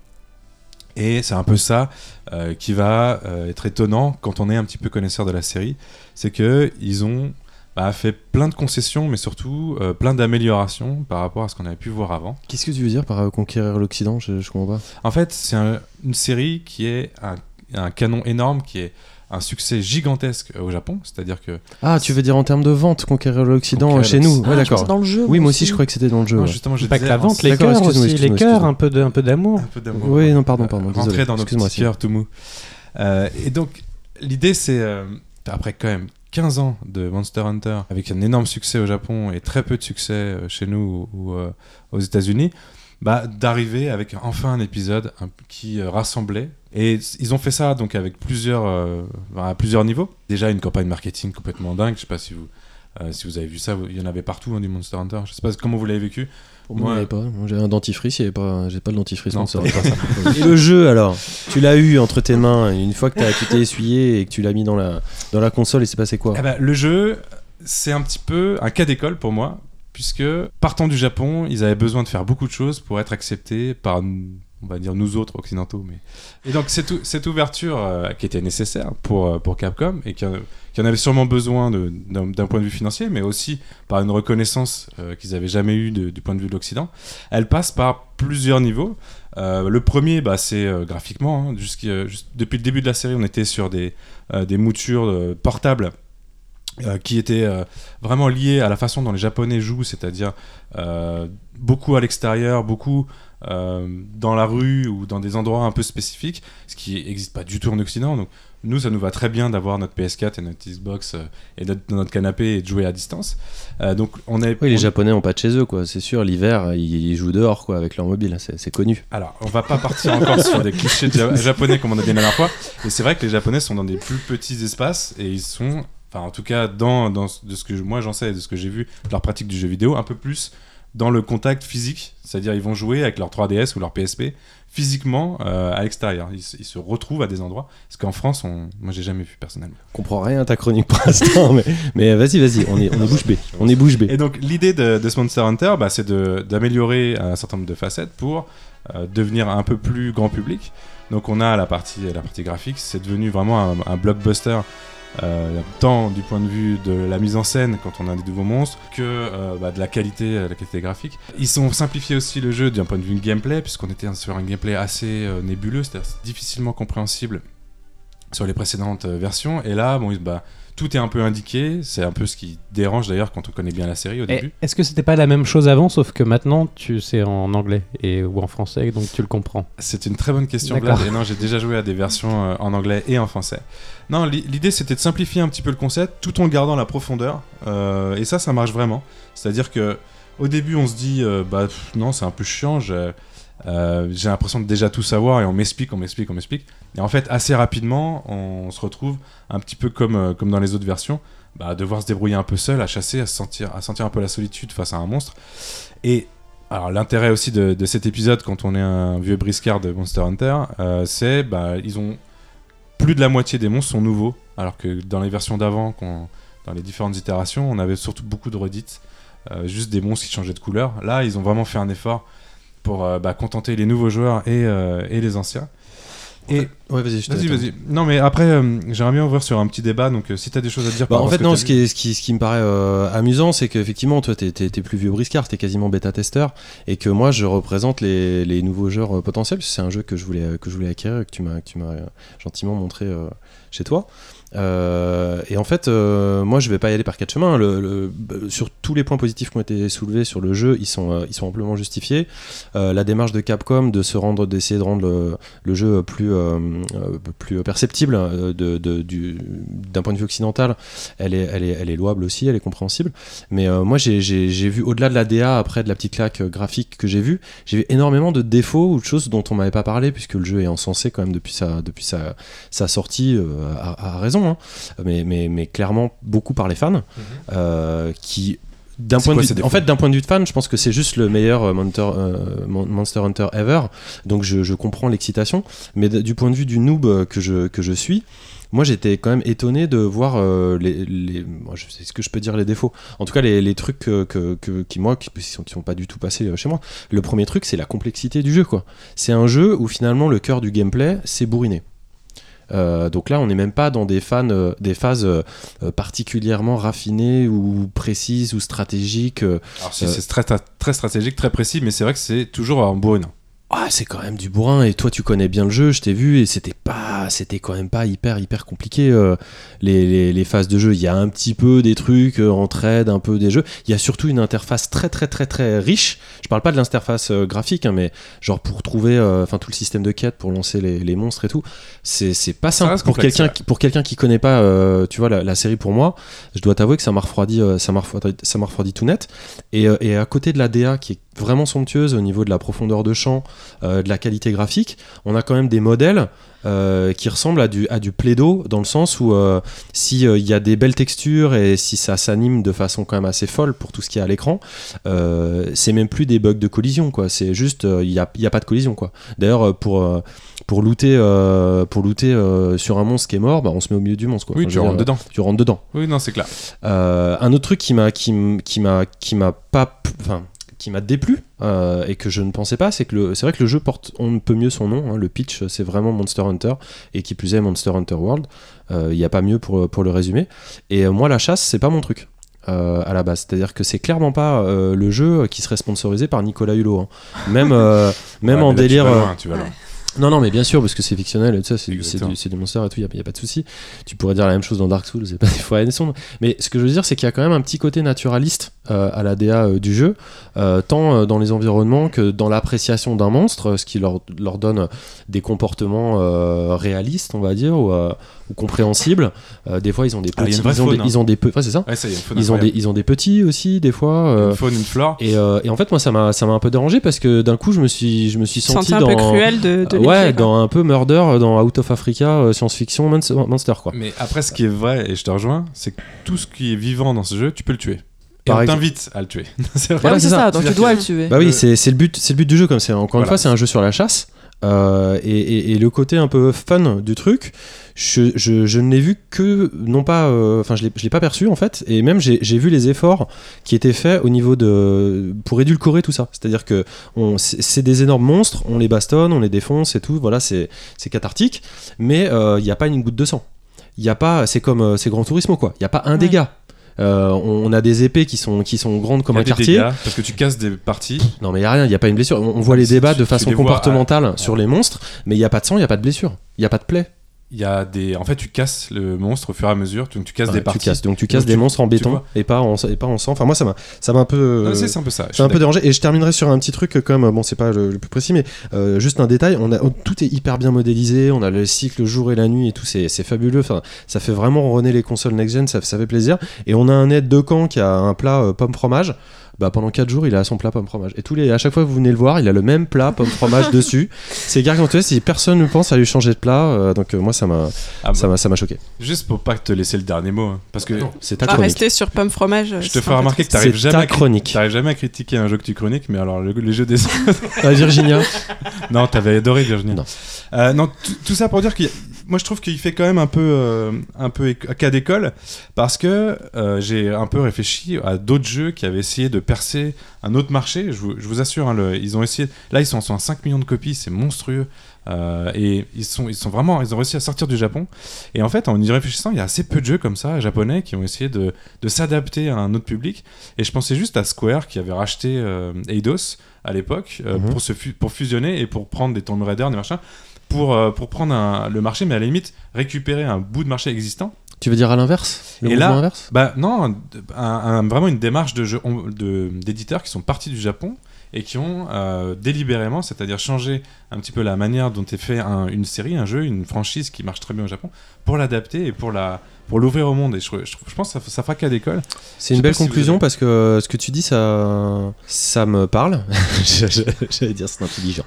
Et c'est un peu ça euh, qui va euh, être étonnant quand on est un petit peu connaisseur de la série, c'est que ils ont bah, fait plein de concessions, mais surtout euh, plein d'améliorations par rapport à ce qu'on avait pu voir avant. Qu'est-ce que tu veux dire par conquérir l'Occident? Je, je comprends pas. En fait, c'est un- une série qui est un, un canon énorme, qui est un succès gigantesque au Japon, c'est-à-dire que Ah, tu veux dire en termes de vente, conquérir l'Occident Conquérir chez nous. Ouais, Ah, d'accord. dans le jeu. Oui, moi aussi, je croyais que c'était dans le jeu. non, justement, je Pas que disais la en- vente, les cœurs excuse-moi, aussi, les cœurs, un peu de- un peu d'amour. un peu d'amour. Oui, non, pardon, pardon. Euh, désolé. rentrer dans nos petits cœurs tout mou. Euh, et donc, l'idée, c'est, euh, après quand même 15 ans de Monster Hunter, avec un énorme succès au Japon et très peu de succès euh, chez nous ou, ou, euh, aux États-Unis, bah, d'arriver avec enfin un épisode un- qui euh, rassemblait. Et ils ont fait ça donc avec plusieurs, euh, à plusieurs niveaux. Déjà une campagne marketing complètement dingue. Je sais pas si vous, euh, si vous avez vu ça. Il y en avait partout hein, du Monster Hunter. Je sais pas comment vous l'avez vécu. Pour moi, il avait pas. J'ai un dentifrice, il pas. J'ai pas le dentifrice. Non, donc ça c'est va. pas ça. Et le jeu alors? Tu l'as eu entre tes mains et une fois que t'as- tu t'es essuyé et que tu l'as mis dans la dans la console, il s'est passé quoi? Eh ben, le jeu, c'est un petit peu un cas d'école pour moi, puisque partant du Japon, ils avaient besoin de faire beaucoup de choses pour être acceptés par, on va dire nous autres occidentaux. Mais... Et donc cette, ou- cette ouverture euh, qui était nécessaire pour, euh, pour Capcom et qui, en- avait sûrement besoin d'un point de vue financier, mais aussi par une reconnaissance euh, qu'ils n'avaient jamais eue du point de vue de l'Occident, elle passe par plusieurs niveaux. Le premier, bah, c'est graphiquement. hein, depuis le début de la série, on était sur des, moutures portables qui étaient euh, vraiment liées à la façon dont les Japonais jouent, c'est-à-dire beaucoup à l'extérieur, beaucoup euh, dans la rue ou dans des endroits un peu spécifiques, ce qui n'existe pas du tout en Occident. Donc nous, ça nous va très bien d'avoir notre PS4 et notre Xbox euh, et notre, dans notre canapé et de jouer à distance. Euh, donc on est. Oui, les on- Japonais ont pas de chez eux, quoi. C'est sûr, l'hiver, ils, ils jouent dehors, quoi, avec leur mobile. C'est c'est connu. Alors, on va pas partir encore sur des clichés de ja- japonais comme on a dit la dernière fois. Et c'est vrai que les japonais sont dans des plus petits espaces et ils sont, enfin en tout cas dans, de ce que moi j'en sais et de ce que j'ai vu de leur pratique du jeu vidéo, un peu plus dans le contact physique. C'est-à-dire ils vont jouer avec leur 3DS ou leur PSP physiquement euh, à l'extérieur. Ils, se- ils se retrouvent à des endroits. Parce qu'en France, on... moi j'ai jamais vu personnellement. Je comprends rien à ta chronique pour l'instant, mais, mais vas-y, vas-y, on est, on est bouche bée. On est bouche bée. Et donc l'idée de, de ce Monster Hunter, bah, c'est d'améliorer un certain nombre de facettes pour euh, devenir un peu plus grand public. Donc on a la partie, la partie graphique, c'est devenu vraiment un, un blockbuster. Euh, tant du point de vue de la mise en scène quand on a des nouveaux monstres que euh, bah, de la qualité, euh, la qualité graphique. Ils ont simplifié aussi le jeu d'un point de vue gameplay puisqu'on était sur un gameplay assez euh, nébuleux, c'est-à-dire difficilement compréhensible sur les précédentes versions. Et là, bon, bah, tout est un peu indiqué. C'est un peu ce qui dérange d'ailleurs quand on connaît bien la série au début. Est-ce que c'était pas la même chose avant, sauf que maintenant tu c'est en anglais et ou en français, donc tu le comprends C'est une très bonne question, D'accord. Vlad. Et non, j'ai déjà joué à des versions euh, en anglais et en français. Non, li- l'idée c'était de simplifier un petit peu le concept tout en gardant la profondeur. Euh, et ça, ça marche vraiment. C'est-à-dire que au début, on se dit, euh, bah pff, non, c'est un peu chiant. J'ai l'impression de déjà tout savoir et on m'explique, on m'explique, on m'explique. Et en fait, assez rapidement, on se retrouve un petit peu comme, euh, dans les autres versions, bah, à devoir se débrouiller un peu seul, à chasser, à se sentir, sentir un peu la solitude face à un monstre. Et alors l'intérêt aussi de, cet épisode quand on est un vieux briscard de Monster Hunter, euh, c'est bah ils ont plus de la moitié des monstres sont nouveaux, alors que dans les versions d'avant, dans les différentes itérations, on avait surtout beaucoup de redites, euh, juste des monstres qui changeaient de couleur. Là, ils ont vraiment fait un effort pour bah, contenter les nouveaux joueurs et les anciens. Et Ouais, vas-y, vas-y. Non, mais après, euh, j'aimerais bien ouvrir sur un petit débat. Donc, euh, si t'as des choses à dire, Bah, en fait, que non, ce qui, est- ce, qui, ce qui me paraît euh, amusant, c'est qu'effectivement, toi, t'es, t'es- t'es plus vieux briscard, t'es quasiment bêta-testeur, et que moi, je représente les, les nouveaux joueurs potentiels, parce que c'est un jeu que je voulais, que je voulais acquérir, que tu m'as, que tu m'as gentiment montré chez toi. Euh, et en fait, euh, moi, je vais pas y aller par quatre chemins. Sur tous les points positifs qui ont été soulevés sur le jeu, ils sont, euh, ils sont amplement justifiés. La démarche de Capcom de se rendre, d'essayer de rendre le, jeu plus, plus perceptible d'un point de vue occidental, elle est, elle est, elle est louable aussi, elle est compréhensible. Mais moi, j'ai, vu au-delà de la DA, après de la petite claque graphique que j'ai vue, j'ai vu énormément de défauts ou de choses dont on m'avait pas parlé, puisque le jeu est encensé quand même depuis sa, depuis sa, sortie, à raison, hein. mais, mais, mais clairement beaucoup par les fans, euh, qui d'un point quoi de vue, en fait, d'un point de vue de fan, je pense que c'est juste le meilleur euh, Monster, euh, Mon- Monster Hunter ever. Donc je, je comprends l'excitation, mais d- du point de vue du noob que je, que je suis, moi j'étais quand même étonné de voir euh, les, les moi, je sais ce que je peux dire les défauts. En tout cas les, les trucs que, que- que- qui moi qui, qui sont, qui sont pas du tout passés chez moi. Le premier truc c'est la complexité du jeu quoi. C'est un jeu où finalement le cœur du gameplay c'est bourriner. Euh, donc là, on n'est même pas dans des, fans, euh, des phases euh, particulièrement raffinées ou précises ou stratégiques. Alors, si c'est très, très stratégique, très précis, mais c'est vrai que c'est toujours en bourrinant. Ah c'est quand même du bourrin. Et toi tu connais bien le jeu je t'ai vu et c'était pas c'était quand même pas hyper hyper compliqué euh, les, les, les phases de jeu. Il y a un petit peu des trucs euh, en trade un peu des jeux. Il y a surtout une interface très très très très riche. Je parle pas de l'interface euh, graphique hein, mais genre pour trouver euh, enfin tout le système de quête pour lancer les, les monstres et tout c'est c'est pas simple. pour quelqu'un qui pour quelqu'un qui connaît pas tu vois la, la série pour moi je dois t'avouer que ça m'a refroidi ça m'a refroidi, ça m'a refroidi tout net. Et, et à côté de la DA qui est vraiment somptueuse au niveau de la profondeur de champ euh, de la qualité graphique, on a quand même des modèles euh, qui ressemblent à du, à du plaido dans le sens où euh, si euh, il y a des belles textures et si ça s'anime de façon quand même assez folle pour tout ce qui est à l'écran, c'est même plus des bugs de collision quoi. C'est juste il n'y a, a pas de collision quoi. D'ailleurs pour pour looter pour looter sur un monstre qui est mort, bah, on se met au milieu du monstre quoi. Oui, Enfin, tu rentres dire, dedans. Tu rentres dedans. Oui, non, c'est clair. Un autre truc qui m'a qui, m'a qui m'a pas enfin qui m'a déplu euh, et que je ne pensais pas, c'est que le- c'est vrai que le jeu porte on ne peut mieux son nom. hein. le pitch, c'est vraiment Monster Hunter et qui plus est Monster Hunter World. Euh, Il n'y a pas mieux pour, pour le résumer. Et euh, moi, la chasse, c'est pas mon truc. euh, à la base, c'est-à-dire que c'est clairement pas euh, le jeu qui serait sponsorisé par Nicolas Hulot. hein. Même, euh, même Ouais, en tu délire. vas loin, tu vas loin. Non, non, mais bien sûr, parce que c'est fictionnel et tout ça, c'est du, du, monster et tout, il n'y a, pas de souci. Tu pourrais dire la même chose dans Dark Souls, c'est pas des fois sombres. Mais ce que je veux dire, c'est qu'il y a quand même un petit côté naturaliste euh, à la DA euh, du jeu, euh, tant dans les environnements que dans l'appréciation d'un monstre, ce qui leur, leur donne des comportements réalistes, on va dire, ou, ou compréhensibles. Euh, des fois, ils ont des Ah, petits. ils, ont faune, des, hein. ils ont des pe- ouais, c'est ça. Ouais, ça y est, une faune Ils ont, des, ils ont des petits aussi, des fois. euh, Une faune, une flore. et, euh, et en fait, moi, ça m'a ça m'a un peu dérangé parce que d'un coup, je me suis, je me suis senti sentais un dans. peu cruel de, de les ouais, dans un peu Murder, dans Out of Africa, euh, science-fiction, Monster, quoi. Mais après, ce qui est vrai, et je te rejoins, c'est que tout ce qui est vivant dans ce jeu, tu peux le tuer. Et Par on t'invite à le tuer. c'est vrai. Ah Voilà, oui, c'est c'est ça, ça. donc tu dois le tuer. Bah oui, c'est c'est le but, c'est le but du jeu comme c'est. Encore une fois, c'est un jeu sur la chasse. Euh, et, et- et le côté un peu fun du truc, je, je- je ne l'ai vu que non pas, euh, enfin je je l'ai pas perçu en fait, et même j'ai vu les efforts qui étaient faits au niveau de pour édulcorer tout ça. C'est-à-dire que c'est des énormes monstres, on les bastonne, on les défonce et tout, voilà, c'est c'est cathartique, mais euh, il n'y a pas une goutte de sang. Il y a pas, c'est comme euh, c'est Grand Turismo quoi. Il y a pas un Ouais. dégât. Euh, on on a des épées qui sont qui sont grandes comme Il y a un des quartier. dégâts, parce que tu casses des parties. Non mais il y a rien, il y a pas une blessure. On, on voit les Si débats tu- de façon vois, comportementale ah, sur les monstres, mais il y a pas de sang, il y a pas de blessure, il y a pas de plaie. Il y a des. En fait, tu casses le monstre au fur et à mesure. Donc, tu casses Ouais, des tu parties. casses, donc tu casses Donc des tu- monstres en béton et pas en et pas en sang. Enfin moi ça m'a ça m'a un peu euh, c'est un peu ça. un peu dérangé et je terminerai sur un petit truc comme bon c'est pas le, le plus précis mais euh, juste un détail on a tout est hyper bien modélisé on a le cycle jour et la nuit et tout c'est fabuleux enfin ça fait vraiment ronronner les consoles next gen ça, ça fait plaisir et on a un aide de camp qui a un plat euh, pomme fromage bah pendant 4 jours il a son plat pomme fromage et tous les à chaque fois que vous venez le voir il a le même plat pomme fromage dessus c'est gargantuesque si personne ne pense à lui changer de plat euh, donc euh, moi ça m'a Ah, bah, ça m'a ça m'a choqué Juste pour pas te laisser le dernier mot. hein, parce que c'est ta Ah, chronique rester sur pomme fromage. je euh, te c'est un peu remarquer que t'arrives C'est jamais, ta à cri- chronique. t'arrives jamais à critiquer un jeu que tu chroniques, mais alors le- les jeux des Ah, Virginia non, t'avais adoré Virginie. Non. Euh, non, tout- tout ça pour dire que moi je trouve qu'il fait quand même un peu, euh, un peu cas d'école parce que euh, j'ai un peu réfléchi à d'autres jeux qui avaient essayé de percer un autre marché. Je vous, je vous assure, hein, le- ils ont essayé. Là, ils sont, sont à 5 millions de copies, c'est monstrueux. Euh, et ils sont, ils sont vraiment, ils ont réussi à sortir du Japon. Et en fait, en y réfléchissant, il y a assez peu de jeux comme ça japonais qui ont essayé de, de s'adapter à un autre public. Et je pensais juste à Square qui avait racheté euh, Eidos à l'époque euh, Mhm. pour, se fu- pour fusionner et pour prendre des Tomb Raider, des machins, pour, pour prendre un- le marché, mais à la limite récupérer un bout de marché existant. Tu veux dire à l'inverse? Et là- inverse? Bah non, un- un- vraiment une démarche de jeu- d'éditeurs qui sont partis du Japon et qui ont euh, délibérément, c'est-à-dire changé un petit peu la manière dont est fait un- une série, un jeu, une franchise qui marche très bien au Japon, pour l'adapter et pour la pour l'ouvrir au monde. Et je, je, je pense que ça, ça fera cas d'école. C'est une belle si conclusion avez- parce que ce que tu dis, ça, ça me parle. J'allais dire c'est intelligent.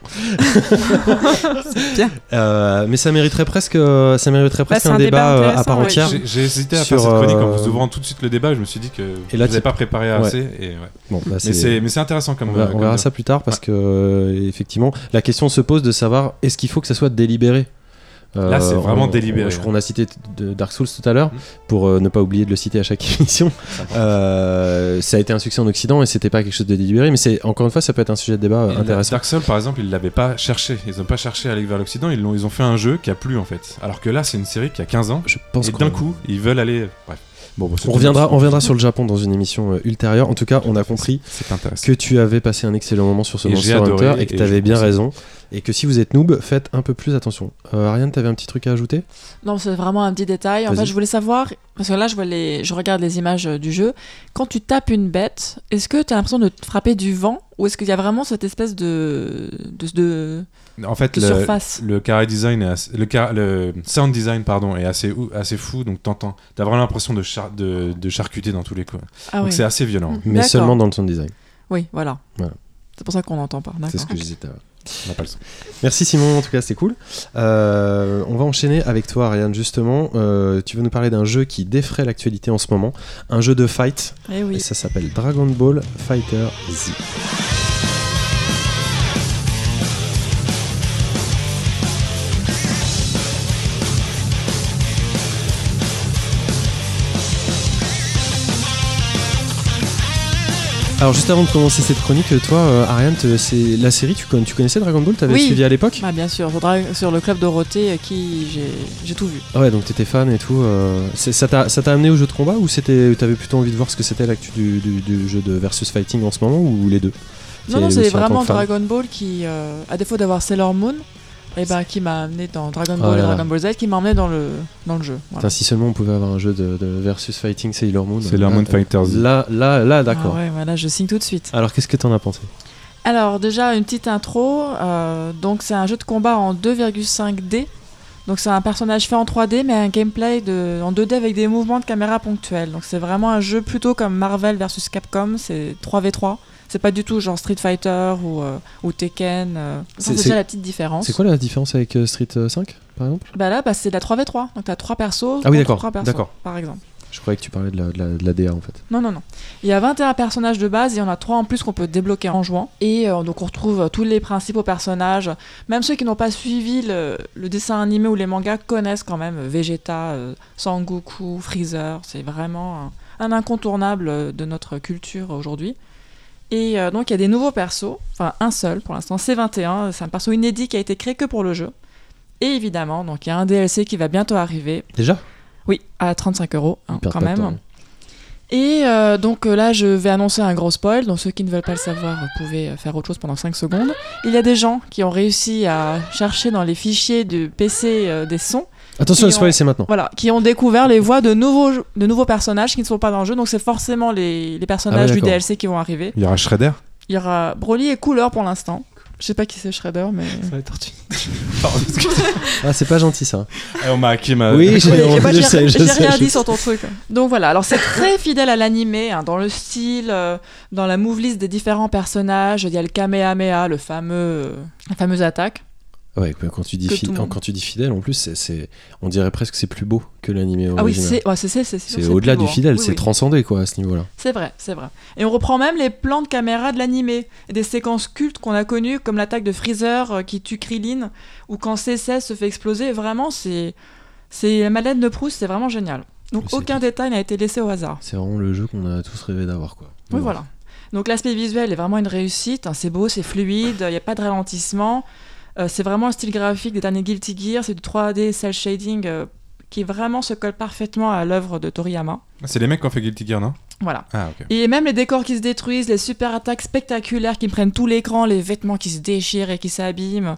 bien. Euh, mais ça mériterait presque, ça mériterait presque c'est un, un débat, débat euh, à part ouais. entière. J'ai j'ai hésité à Sur, faire cette chronique en euh, vous ouvrant tout de suite le débat. Je me suis dit que Et là, pas préparé Ouais. assez. Et, ouais. Bon, bah, Mais c'est- intéressant comme. on verra, euh, on verra ça plus tard parce que euh, effectivement, la question se pose de savoir est-ce qu'il faut que ça soit délibéré. Euh, Là, c'est vraiment on- délibéré, Je crois qu'on a cité de Dark Souls tout à l'heure Mhm. pour euh, ne pas oublier de le citer à chaque émission. Euh, ça a été un succès en Occident et c'était pas quelque chose de délibéré, mais c'est encore une fois, ça peut être un sujet de débat euh, Et intéressant. Dark Souls, par exemple, ils l'avaient pas cherché. Ils n'ont pas cherché à aller vers l'Occident. Ils, l'ont- ils ont fait un jeu qui a plu en fait. Alors que là, c'est une série qui a 15 ans. Je pense et d'un coup, ils veulent aller. Bref. Bon, On reviendra, on reviendra sur le Japon dans une émission euh, ultérieure. En tout cas, on a compris que tu avais passé un excellent moment sur ce Et Monster Hunter et que tu avais bien raison. Et que si vous êtes noob, faites un peu plus attention. Euh, Ariane, t'avais un petit truc à ajouter? Non, c'est vraiment un petit détail. En fait, je voulais savoir, parce que là, je, vois les, je regarde les images euh, du jeu. Quand tu tapes une bête, est-ce que tu as l'impression de te frapper du vent Ou est-ce qu'il y a vraiment cette espèce de, de, de, En fait, de le, surface? le carré design, est assez- le, car- le sound design, pardon, est assez, assez fou. Donc t'entends, t'as vraiment l'impression de, char- de, de charcuter dans tous les coups. Ah donc oui. c'est assez violent. Mm. Mais seulement dans le sound design. Oui, voilà. Voilà. C'est pour ça qu'on n'entend pas. C'est ce que je disais tout à l'heure. On n'a pas le son. Merci Simon, en tout cas c'était cool. Euh, on va enchaîner avec toi Ariane justement. Euh, tu veux nous parler d'un jeu qui défraie l'actualité en ce moment. Un jeu de fight Eh oui. et ça s'appelle Dragon Ball Fighter Z. Alors juste avant de commencer cette chronique, toi, euh, Ariane, c'est la série, tu, con- tu connaissais Dragon Ball? T'avais Oui. suivi à l'époque? Bah, bien sûr, sur, le club Dorothée, euh, qui j'ai tout vu. Ah Ouais, donc t'étais fan et tout. euh, ça t'a amené au jeu de combat ou c'était t'avais plutôt envie de voir ce que c'était l'actu du, du- du jeu de versus fighting en ce moment ou les deux? Non, non, c'est vraiment Dragon Ball qui, euh, à défaut d'avoir Sailor Moon, et ben, qui m'a amené dans Dragon Oh Ball là et. Dragon Ball Z, qui m'a emmené dans le, dans le jeu. Voilà. Putain, si seulement on pouvait avoir un jeu de, de versus fighting Sailor Moon. Sailor Moon euh, Fighters. Là, là, là, d'accord. Ah ouais, voilà, je signe tout de suite. Alors qu'est-ce que t'en as pensé? Alors déjà une petite intro. euh, donc c'est un jeu de combat en 2,5D. Donc c'est un personnage fait en 3D mais un gameplay de, en 2D avec des mouvements de caméra ponctuels. Donc c'est vraiment un jeu plutôt comme Marvel versus Capcom. C'est 3v3. C'est pas du tout genre Street Fighter ou, euh, ou Tekken. euh. C'est- déjà la petite différence. C'est quoi la différence avec euh, Street euh, 5 par exemple? Bah là bah, c'est de la 3v3. Donc t'as 3 persos. Ah oui, d'accord, d'accord. Par exemple. Je croyais que tu parlais de la, de la, de la DA en fait. Non, non, non. Il y a 21 personnages de base, il y en a 3 en plus qu'on peut débloquer en jouant. Et euh, donc on retrouve tous les principaux personnages. Même ceux qui n'ont pas suivi le, le dessin animé ou les mangas connaissent quand même Vegeta, euh, Sangoku, Freezer. C'est vraiment un, un incontournable de notre culture aujourd'hui. Et euh, donc il y a des nouveaux persos, enfin un seul pour l'instant, C21, c'est un perso inédit qui a été créé que pour le jeu. Et évidemment, donc il y a un DLC qui va bientôt arriver. Déjà? Oui, à 35 euros hein, quand même. temps. Et euh, donc euh, là, je vais annoncer un gros spoil. Donc ceux qui ne veulent pas le savoir, vous pouvez faire autre chose pendant 5 secondes. Il y a des gens qui ont réussi à chercher dans les fichiers du PC euh, des sons, Attention, Ils le spoil ont- c'est maintenant. voilà, qui ont découvert les voix de nouveaux, de nouveaux personnages qui ne sont pas dans le jeu. Donc c'est forcément les, les personnages Ah ouais, du. DLC qui vont arriver. Il y aura Shredder Il y aura Broly et Cooler pour l'instant. Je sais pas qui c'est Shredder, mais. Pardon, excusez. Ah, c'est pas gentil ça. Ah, on m'a hacké ma. Oui, j'ai- rien dit sur ton truc. Donc voilà, alors c'est très fidèle à l'animé, hein, dans le style, euh, dans la move list des différents personnages. Il y a le Kamehameha, le fameux, euh, la fameuse attaque. Ouais, quand tu dis, fi- quand tu dis fidèle, en plus, c'est- on dirait presque que c'est plus beau que l'animé Ah original. c'est au-delà du hein. fidèle, Oui, c'est oui. transcendé quoi à ce niveau-là. C'est vrai, c'est vrai. Et on reprend même les plans de caméra de l'animé. Des séquences cultes qu'on a connues, comme l'attaque de Freezer euh, qui tue Krillin, ou quand C16 se fait exploser. Vraiment, c'est c'est la Madeleine de Proust, c'est vraiment génial. Donc aucun détail n'a été laissé au hasard. C'est vraiment le jeu qu'on a tous rêvé d'avoir quoi. Oui, voilà. Donc l'aspect visuel est vraiment une réussite. hein, c'est beau, c'est fluide, il n'y a pas de ralentissement. Euh, c'est vraiment le style graphique des derniers Guilty Gear. C'est du 3D cel shading euh, qui vraiment se colle parfaitement à l'œuvre de Toriyama. C'est les mecs qui ont fait Guilty Gear, non? Voilà. Ah, ok. Et même les décors qui se détruisent, les super attaques spectaculaires qui prennent tout l'écran, les vêtements qui se déchirent et qui s'abîment.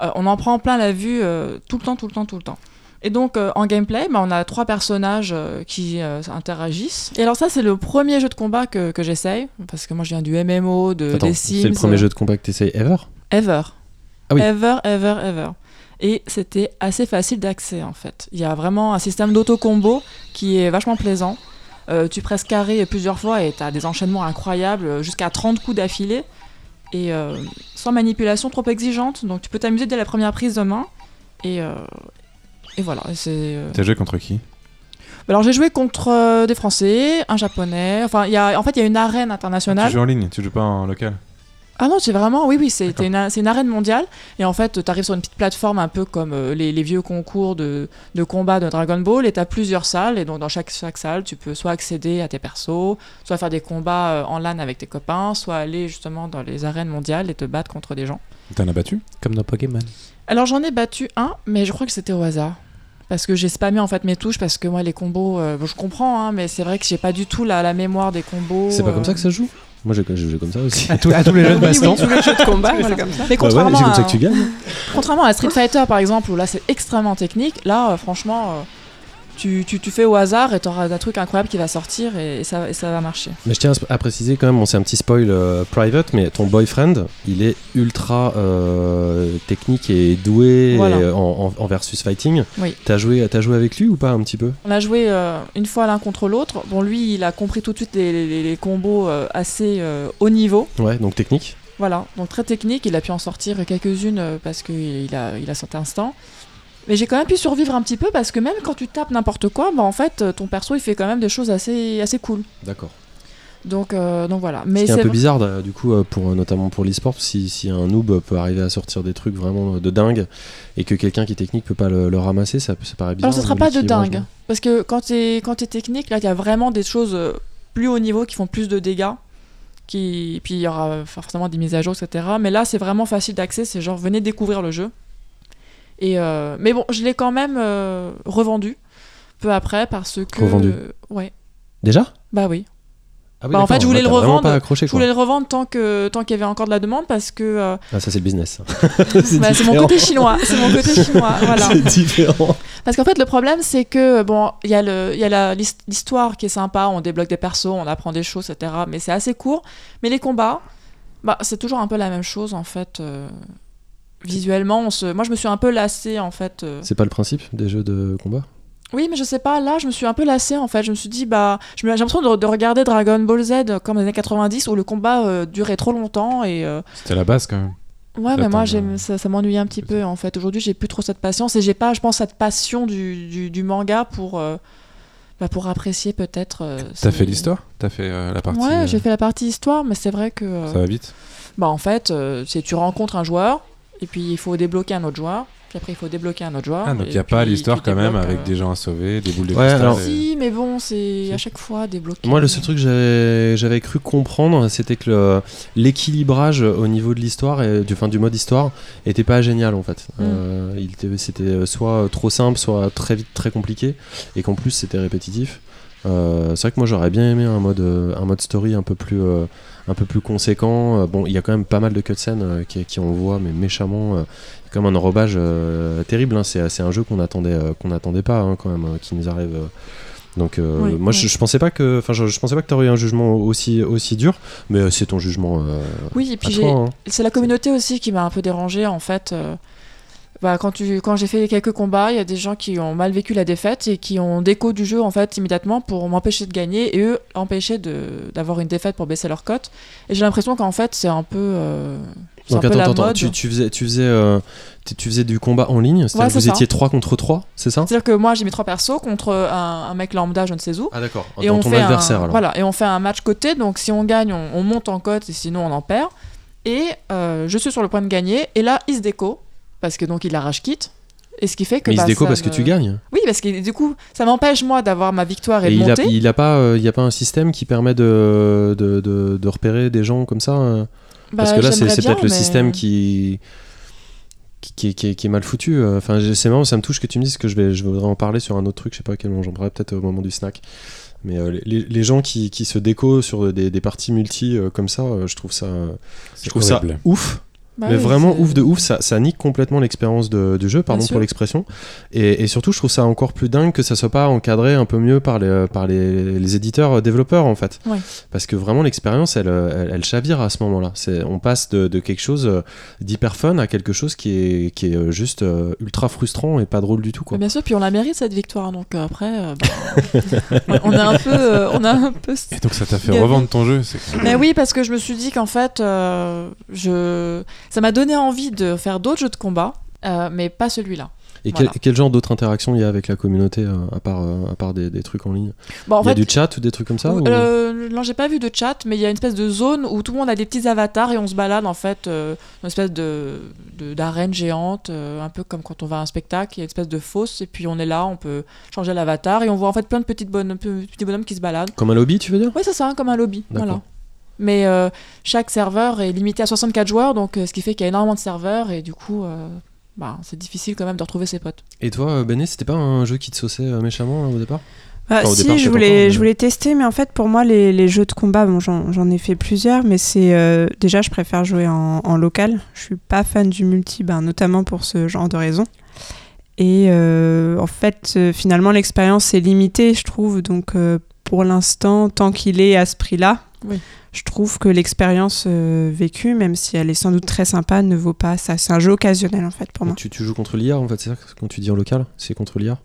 Euh, on en prend plein la vue euh, tout le temps, tout le temps, tout le temps. Et donc euh, en gameplay, bah, on a trois personnages euh, qui euh, interagissent. Et alors ça, c'est le premier jeu de combat que, que j'essaye, parce que moi je viens du MMO, de, Attends, des Sims. c'est le premier euh, jeu de combat que t'essayes ever? Ever. Ah oui. Ever, ever, ever. Et c'était assez facile d'accès en fait. Il y a vraiment un système d'auto-combo qui est vachement plaisant. Euh, tu presses carré plusieurs fois et tu as des enchaînements incroyables, jusqu'à 30 coups d'affilée. Et euh, sans manipulation trop exigeante. Donc tu peux t'amuser dès la première prise de main. Et, euh, et voilà. T'as joué contre qui? Alors j'ai joué contre euh, des Français, un Japonais. Enfin, il y a, en fait, il y a une arène internationale. Tu joues en ligne, tu joues pas en local? Ah non, c'est vraiment, oui, oui, c'est une, c'est une arène mondiale. Et en fait, tu arrives sur une petite plateforme un peu comme euh, les, les vieux concours de, de combat de Dragon Ball. Et tu as plusieurs salles. Et donc, dans chaque, chaque salle, tu peux soit accéder à tes persos, soit faire des combats euh, en LAN avec tes copains, soit aller justement dans les arènes mondiales et te battre contre des gens. T'en as battu? Comme dans Pokémon. Alors, j'en ai battu un, mais je crois que c'était au hasard. Parce que j'ai spammé en fait mes touches, parce que moi, les combos, euh, bon, je comprends, hein, mais c'est vrai que j'ai pas du tout la, la mémoire des combos. C'est pas euh. comme ça que ça joue? Moi j'ai joué comme ça aussi. À, tous- à tous les jeux de Oui, oui, baston. Tous les jeux de combat, Voilà. c'est comme ça. Mais Bah ouais, contrairement comme ça que tu gagnes. Contrairement à Street Fighter par exemple, où là c'est extrêmement technique, là euh, franchement, euh, tu, tu, tu fais au hasard et t'auras un truc incroyable qui va sortir et, et ça, et ça va marcher. Mais je tiens à préciser quand même, bon, c'est un petit spoil euh, private, mais ton boyfriend, il est ultra euh, technique et doué Voilà. et, en, en- en versus fighting. Oui. T'as joué, t'as joué avec lui ou pas un petit peu? On a joué euh, une fois l'un contre l'autre. Bon, lui, il a compris tout de suite les, les- les combos assez haut niveau. Ouais, donc technique. Voilà, donc très technique. Il a pu en sortir quelques-unes parce qu'il il a, il a cet instant. Mais j'ai quand même pu survivre un petit peu parce que même quand tu tapes n'importe quoi, bah, en fait, euh, ton perso il fait quand même des choses assez, assez cool. D'accord. Donc, euh, donc voilà. Ce Mais qui est un c'est peu bizarre euh, du coup, euh, pour, notamment pour l'e-sport, si, si un noob peut arriver à sortir des trucs vraiment de dingue et que quelqu'un qui est technique peut pas le, le ramasser, ça, ça paraît bizarre. Alors, ce sera pas de dingue. équilibrage, Parce que quand tu es, quand es technique, là, il y a vraiment des choses plus haut niveau qui font plus de dégâts. Qui... Puis il y aura forcément des mises à jour, etc. Mais là, c'est vraiment facile d'accès. C'est genre, venez découvrir le jeu. Et euh, Mais bon, je l'ai quand même euh, revendu peu après parce que. Revendu Ouais. Déjà? Bah oui. Ah oui, Bah, en fait, je voulais le revendre. pas accroché, Je voulais le revendre tant que tant qu'il y avait encore de la demande parce que euh, Ah, ça, c'est le business. bah, c'est mon côté chinois. C'est mon côté chinois. Voilà. C'est différent. Parce qu'en fait, le problème, c'est que, bon, il y a, le, il y a l'histoire qui est sympa, on débloque des persos, on apprend des choses, etc. Mais c'est assez court. Mais les combats, bah, c'est toujours un peu la même chose, en fait. euh, visuellement, on se... moi, je me suis un peu lassée, en fait. euh. C'est pas le principe des jeux de combat? Oui, mais je sais pas, là, je me suis un peu lassée, en fait. Je me suis dit, bah, j'ai l'impression de, de regarder Dragon Ball Z comme dans les années 90, où le combat euh, durait trop longtemps et. euh, C'était la base quand même. Ouais, mais moi, euh, ça, ça m'ennuyait un petit peu en fait. Aujourd'hui, j'ai plus trop cette patience et j'ai pas, je pense, cette passion du, du, du manga pour, euh, bah, pour apprécier peut-être. euh, T'as fait l'histoire? T'as fait euh, la partie. Ouais, euh, j'ai fait la partie histoire, mais c'est vrai que. euh, Ça va vite? bah, en fait, euh, c'est tu rencontres un joueur et puis il faut débloquer un autre joueur. Puis après, il faut débloquer un autre joueur. Ah, donc il n'y a pas l'histoire quand même avec euh, des gens à sauver, des boules de Ouais, alors- et- Si, mais bon, c'est Si. à chaque fois débloqué. Moi, le seul truc que j'avais j'avais cru comprendre, c'était que le- l'équilibrage au niveau de l'histoire, et du, enfin, du mode histoire, était pas génial en fait. Mm. Euh, c'était soit trop simple, soit très vite très compliqué, et qu'en plus c'était répétitif. Euh, c'est vrai que moi j'aurais bien aimé un mode, un mode story un peu plus, euh, un peu plus conséquent. Euh, bon, il y a quand même pas mal de cutscenes euh, qui, qui on voit, mais méchamment. euh, comme un enrobage euh, terrible. hein. C'est un jeu qu'on attendait, euh, qu'on attendait pas hein, quand même, euh, qui nous arrive. euh. Donc euh, Oui, moi je, je pensais pas que, enfin je, je pensais pas que t'aurais eu un jugement aussi aussi dur, mais euh, c'est ton jugement. euh, Oui, et puis hein. C'est la communauté aussi qui m'a un peu dérangée en fait. euh, bah, quand tu, quand j'ai fait quelques combats, il y a des gens qui ont mal vécu la défaite et qui ont déco du jeu en fait immédiatement pour m'empêcher de gagner et eux empêcher d'avoir une défaite pour baisser leur cote. Et j'ai l'impression qu'en fait c'est un peu, euh, c'est Donc un peu attends, la attends, mode. tu, tu faisais, tu faisais, euh, tu, faisais du combat en ligne, c'est-à-dire Ouais, que vous ça. étiez 3 contre 3, c'est ça? C'est-à-dire que moi j'ai mis trois persos contre un, un mec lambda, je ne sais où. Ah d'accord. et on ton fait adversaire un, alors. Voilà, et on fait un match coté, donc si on gagne, on, on monte en cote, et sinon on en perd. Et euh, je suis sur le point de gagner, et là il se déco, parce que donc il arrache quitte. Et ce qui fait que. Mais il bah, se déco ça parce que tu gagnes. Oui, parce que du coup, ça m'empêche moi d'avoir ma victoire et, Et de il a, monter. il a pas, euh, il y a pas un système qui permet de, de, de, de repérer des gens comme ça. euh Parce Bah, que là, c'est peut-être le système qui, qui, qui est- qui est, qui est mal foutu. euh. Enfin, c'est marrant, ça me touche que tu me dises que je, vais, je voudrais en parler sur un autre truc, je sais pas à quel moment, j'en parlerai peut-être au moment du snack. Mais euh, les, les gens qui, qui se déco sur des, des parties multi euh, comme ça, euh, je trouve ça, je C'est trouve ça ouf. Bah mais oui, vraiment ouf de ouf, ça, ça nique complètement l'expérience de- du jeu, pardon Bien pour l'expression. Et, et surtout, je trouve ça encore plus dingue que ça soit pas encadré un peu mieux par les, par les, les éditeurs euh, développeurs en fait. Ouais. Parce que vraiment l'expérience, elle, euh, elle, elle chavire à ce moment-là. C'est, on passe de, de quelque chose euh, d'hyper fun à quelque chose qui est, qui est euh, juste euh, ultra frustrant et pas drôle du tout. Quoi. Bien sûr, puis on la mérite cette victoire, donc euh, après, euh, bah, on a un peu, euh, on a un peu. Et donc ça t'a fait revendre ton jeu c'est Mais oui, parce que je me suis dit qu'en fait, euh, je, ça m'a donné envie de faire d'autres jeux de combat, euh, mais pas celui-là. Et Voilà. quel, quel genre d'autres interactions il y a avec la communauté euh, à part, euh, à part des, des trucs en ligne? Bon, en Il y a fait, du chat ou des trucs comme ça ou- non, j'ai pas vu de chat, mais il y a une espèce de zone où tout le monde a des petits avatars et on se balade en fait, une espèce de d'arène géante, un peu comme quand on va à un spectacle, il y a une espèce de fosse et puis on est là, on peut changer l'avatar et on voit en fait plein de petites bonhommes, petits bonhommes qui se baladent. Comme un lobby, tu veux dire? Oui, c'est ça, comme un lobby. D'accord. Voilà. Mais euh, chaque serveur est limité à 64 joueurs, donc euh, ce qui fait qu'il y a énormément de serveurs et du coup, euh, bah, c'est difficile quand même de retrouver ses potes. Et toi, Benet, c'était pas un jeu qui te sauçait euh, méchamment au départ? Bah, Enfin, au si, départ, je voulais, encore, mais- je voulais tester, mais en fait, pour moi, les, les jeux de combat, bon, j'en j'en ai fait plusieurs, mais c'est euh, déjà, je préfère jouer en, en local. Je suis pas fan du multi, ben, notamment pour ce genre de raisons. Et euh, en fait, euh, finalement, l'expérience est limitée, je trouve. Donc, euh, pour l'instant, tant qu'il est à ce prix-là, Oui. Je trouve que l'expérience euh, vécue, même si elle est sans doute très sympa, ne vaut pas ça. C'est un jeu occasionnel, en fait, pour moi. tu, tu joues contre l'IA en fait, c'est ça quand tu dis en local? C'est contre l'IA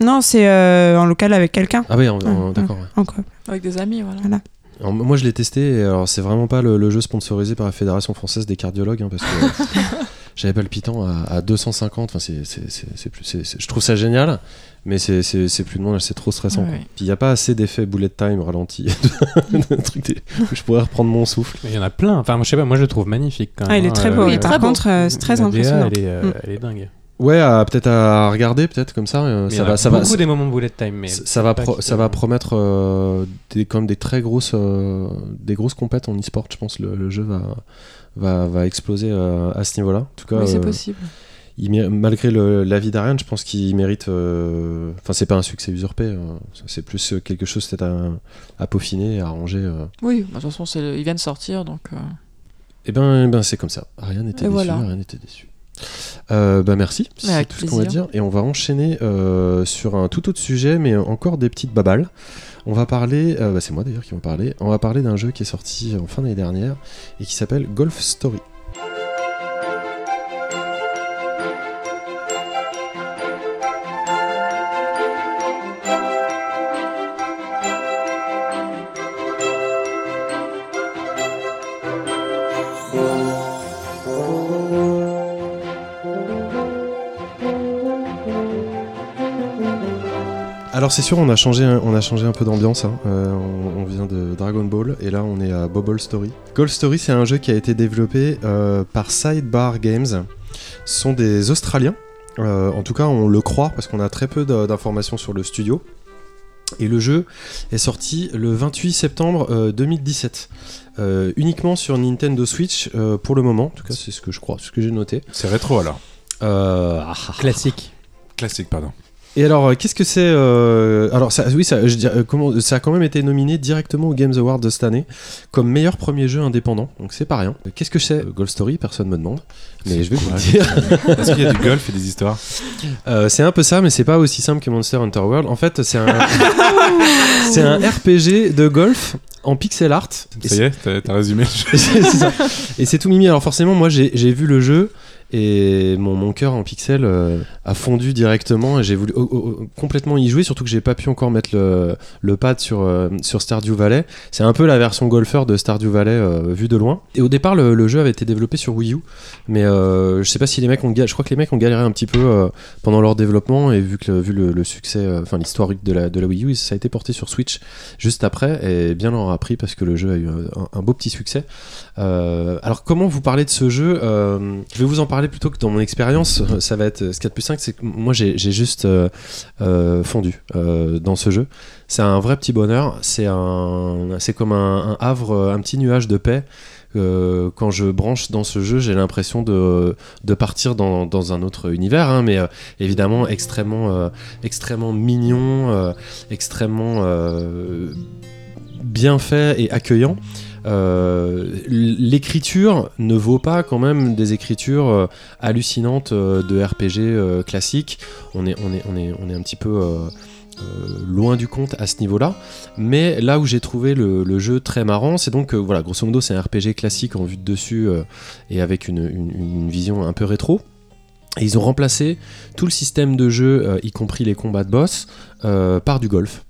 Non, c'est euh, en local avec quelqu'un. Ah oui, d'accord. ouais. en. Avec des amis, voilà. Voilà. Alors, moi je l'ai testé, et alors c'est vraiment pas le, le jeu sponsorisé par la Fédération française des cardiologues, hein, parce que j'avais palpitant à, à 250, enfin, c'est, c'est, plus, je trouve ça génial, mais c'est, c'est, c'est plus de monde, c'est trop stressant. Ouais, quoi. ouais. Puis il n'y a pas assez d'effets bullet time ralenti, de trucs des- où je pourrais reprendre mon souffle. Il y en a plein. Enfin, moi, je sais pas, moi je le trouve magnifique quand même. Ah, il est hein. très Euh, beau. Oui, très par contre, euh, c'est très impressionnant. elle est, euh, Mm. elle est dingue. Ouais, peut-être à regarder, peut-être comme ça. euh, Mais il y ça a va, ça va, beaucoup des moments bullet time, mais ça, ça va, pro- ça va promettre euh, des, comme des très grosses, euh, des grosses compètes en e-sport. Je pense le, le jeu va, va, va exploser euh, à ce niveau-là. En tout cas, Oui, c'est euh, possible. il malgré le- l'avis d'Ariane, je pense qu'il mérite. euh, Enfin, c'est pas un succès usurpé. euh, c'est plus euh, quelque chose peut-être à, à peaufiner, à arranger. euh. Oui, bah, de toute façon, c'est- ils viennent de sortir, donc. euh, Eh ben, eh ben c'est comme ça. Ariane était Et déçu. voilà. Ariane était déçu. Euh, bah merci, c'est tout ce qu'on va dire. Et on va enchaîner euh, sur un tout autre sujet, mais encore des petites babales. On va parler, euh, bah, c'est moi d'ailleurs qui vais en parler. On va parler d'un jeu qui est sorti en fin d'année dernière et qui s'appelle Golf Story. Alors c'est sûr, on a changé, un- on a changé un peu d'ambiance. hein. Euh, on, on vient de Dragon Ball et là on est à Bubble Story. Golf Story, c'est un jeu qui a été développé euh, par Sidebar Games. Ce sont des Australiens. Euh, en tout cas, on le croit parce qu'on a très peu d'informations sur le studio. Et le jeu est sorti le 28 septembre euh, 2017, Euh, uniquement sur Nintendo Switch euh, pour le moment. En tout cas, c'est ce que je crois, ce que j'ai noté. C'est rétro alors. Euh, ah, ah, Classique. Classique, pardon. Et alors, euh, qu'est-ce que c'est euh, Alors, ça, oui, ça, je dirais, euh, comment, ça a quand même été nominé directement aux Games Awards de cette année comme meilleur premier jeu indépendant. Donc, c'est pas rien. Qu'est-ce que c'est? Euh, Golf Story Personne me demande. Mais je vais vous le dire. Est-ce qu'il y a du golf et des histoires Euh, c'est un peu ça, mais c'est pas aussi simple que Monster Hunter World. En fait, c'est un, c'est un RPG de golf en pixel art. Et Ça y est, t'as t'as résumé le jeu. c'est ça. Et c'est tout mimi. Alors forcément, moi j'ai j'ai vu le jeu et mon, cœur en pixel euh, a fondu directement et j'ai voulu complètement y jouer, surtout que j'ai pas pu encore mettre le, le pad sur, euh, sur Stardew Valley. C'est un peu la version golfeur de Stardew Valley euh, vue de loin. Et au départ, le, jeu avait été développé sur Wii U, mais euh, je sais pas si les mecs ont je crois que les mecs ont galéré un petit peu euh, pendant leur développement et vu que vu le, succès, enfin l'historique de la, de la Wii U, ça a été porté sur Switch juste après et bien leur a pris parce que le jeu a eu un, un beau petit succès. Alors comment vous parler de ce jeu? Je vais vous en parler plutôt que dans mon expérience. Ça va être ce y a de plus simple, c'est que moi j'ai juste euh, euh, fondu euh, dans ce jeu. C'est un vrai petit bonheur. C'est comme un, havre, un petit nuage de paix. Euh, quand je branche dans ce jeu, j'ai l'impression de, de partir dans, dans un autre univers, hein, mais euh, évidemment extrêmement, euh, extrêmement mignon, euh, extrêmement euh, bien fait et accueillant. Euh, L'écriture ne vaut pas quand même des écritures euh, hallucinantes euh, de RPG classiques. On est, un petit peu loin du compte à ce niveau-là. Mais là où j'ai trouvé le, jeu très marrant, c'est donc, voilà, grosso modo, c'est un RPG classique en vue de dessus et avec une, une- vision un peu rétro. Et ils ont remplacé tout le système de jeu, y compris les combats de boss, par du golf.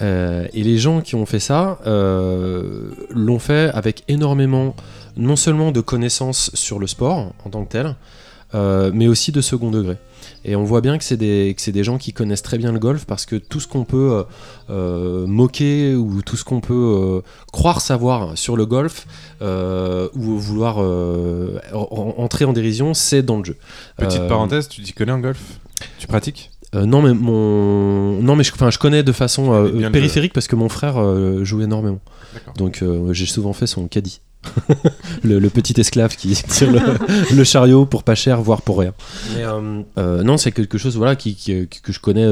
Euh, et les gens qui ont fait ça euh, l'ont fait avec énormément, non seulement de connaissances sur le sport en tant que tel, euh, mais aussi de second degré. Et on voit bien que c'est des, des gens qui connaissent très bien le golf parce que tout ce qu'on peut euh, moquer ou tout ce qu'on peut euh, croire savoir sur le golf euh, ou vouloir en- entrer en dérision, c'est dans le jeu. Petite parenthèse, tu t'y connais en golf Tu pratiques? Euh, non mais mon non mais je, je connais de façon euh, périphérique parce que mon frère euh, joue énormément. Donc j'ai souvent fait son caddie. le, le petit esclave qui tire le, le chariot pour pas cher, voire pour rien. Mais non, c'est quelque chose voilà qui, qui- que je connais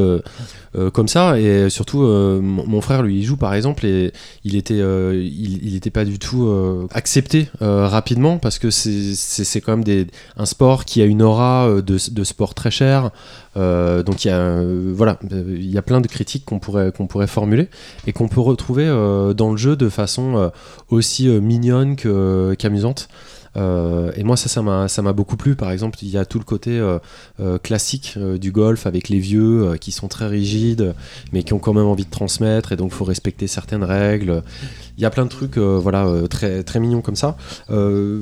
comme ça et surtout mon, mon frère lui il joue par exemple et il était il, il était pas du tout accepté rapidement parce que c'est quand même des, un sport qui a une aura de, de sport très cher. Euh, donc il y a euh, il y a plein de critiques qu'on pourrait formuler et qu'on peut retrouver euh, dans le jeu de façon aussi mignonne qu'amusante. Et moi ça m'a beaucoup plu par exemple il y a tout le côté classique du golf avec les vieux qui sont très rigides mais qui ont quand même envie de transmettre et donc faut respecter certaines règles il y a plein de trucs euh, voilà, euh, très, très mignons comme ça. Euh,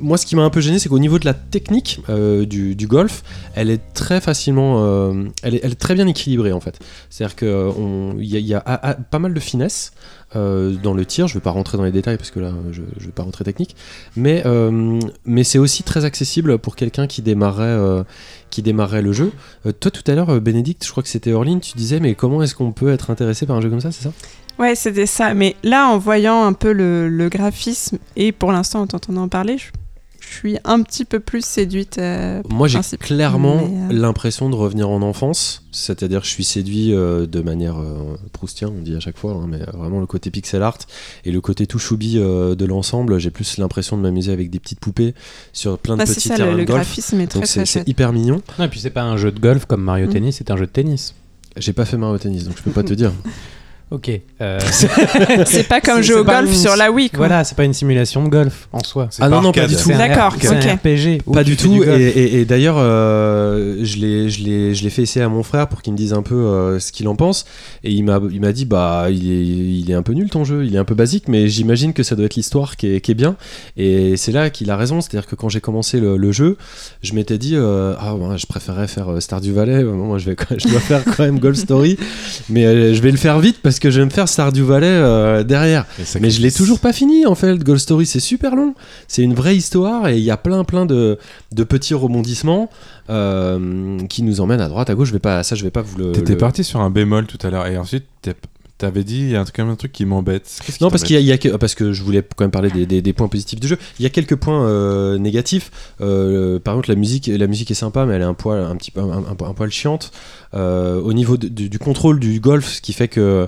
moi, ce qui m'a un peu gêné, c'est qu'au niveau de la technique du, golf, elle est très facilement. elle, est, très bien équilibrée en fait. C'est-à-dire qu'il y a, y a pas mal de finesse. dans le tir, je vais pas rentrer dans les détails parce que là je, je vais pas rentrer technique, mais, c'est aussi très accessible pour quelqu'un qui démarrait, qui démarrait le jeu. Toi tout à l'heure, Bénédicte, je crois que c'était Orline, tu disais mais comment est-ce qu'on peut être intéressé par un jeu comme ça, c'est ça? Ouais, c'était ça. Mais là, en voyant un peu le, le graphisme et pour l'instant en t'entendant en parler, je, je suis un petit peu plus séduite. euh, Moi, j'ai clairement euh, l'impression de revenir en enfance, c'est-à-dire que je suis séduit euh, de manière euh, proustien, on dit à chaque fois, hein, mais vraiment le côté pixel art et le côté tout choubi euh, de l'ensemble. J'ai plus l'impression de m'amuser avec des petites poupées sur plein de c'est petits ça, terrains le, de golf. graphisme est très Donc c'est hyper mignon. Non, et puis c'est pas un jeu de golf comme Mario Mm. Tennis, c'est un jeu de tennis. J'ai pas fait Mario Tennis, donc je peux pas te dire. Ok. euh, C'est pas comme c'est au golf une- sur la Wii. Quoi. voilà, c'est pas une simulation de golf en soi. C'est Ah non, non, pas du tout. D'accord, c'est un. RPG. Pas du tout. golf. et et- et d'ailleurs, euh, je l'ai, je l'ai, je l'ai fait essayer à mon frère pour qu'il me dise un peu euh, ce qu'il en pense. Et il m'a, il m'a dit, bah, il est, il est un peu nul ton jeu, il est un peu basique, mais j'imagine que ça doit être l'histoire qui est, qui est bien. Et c'est là qu'il a raison, c'est-à-dire que quand j'ai commencé le, le jeu, je m'étais dit, euh, ah, ouais, je préférerais faire Stardew Valley. Euh, Moi, je vais, je dois faire quand même Golf Story, mais euh, je vais le faire vite parce que je vais me faire Stardew Valley euh, derrière. Mais je l'ai toujours pas fini en fait. Gold Story, c'est super long. C'est une vraie histoire et il y a plein plein de, de petits rebondissements euh, qui nous emmènent à droite, à gauche. Je vais pas, ça, je vais pas vous le. T'étais le- parti sur un bémol tout à l'heure et ensuite t'es- t'avais dit il y a quand même un truc qui m'embête. Non, parce qu'il y a, il y a que- parce que je voulais quand même parler des, des- des points positifs du jeu. Il y a quelques points euh, négatifs. Euh, par exemple, la musique, la musique est sympa, mais elle est un poil, un petit un, un- un poil chiante. Euh, au niveau de- du, du contrôle du golf, ce qui fait que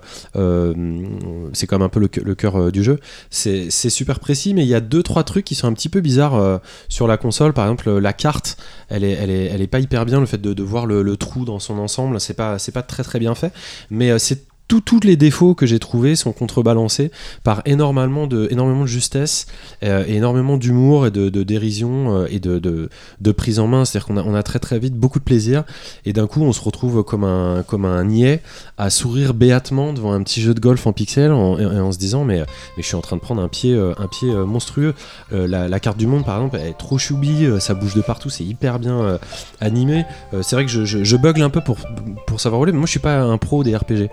c'est quand même un peu le, cœur- le cœur du jeu. C'est c'est super précis, mais il y a deux trois trucs qui sont un petit peu bizarres sur la console. Par exemple, la carte, elle est, elle est, elle est pas hyper bien. Le fait de, de voir le, le trou dans son ensemble, c'est pas, c'est pas très très bien fait. Mais c'est tous les défauts que j'ai trouvés sont contrebalancés par énormément de, justesse euh, énormément d'humour et de, dérision euh, et de, prise en main. C'est-à-dire qu'on a, très très vite beaucoup de plaisir et d'un coup on se retrouve comme un, comme niais à sourire béatement devant un petit jeu de golf en pixels en, se disant mais, je suis en train de prendre un pied, euh, monstrueux. La, carte du monde par exemple est trop choubi, euh, ça bouge de partout, c'est hyper bien animé. C'est vrai que je, bugle un peu pour, savoir rouler, mais moi je suis pas un pro des RPG.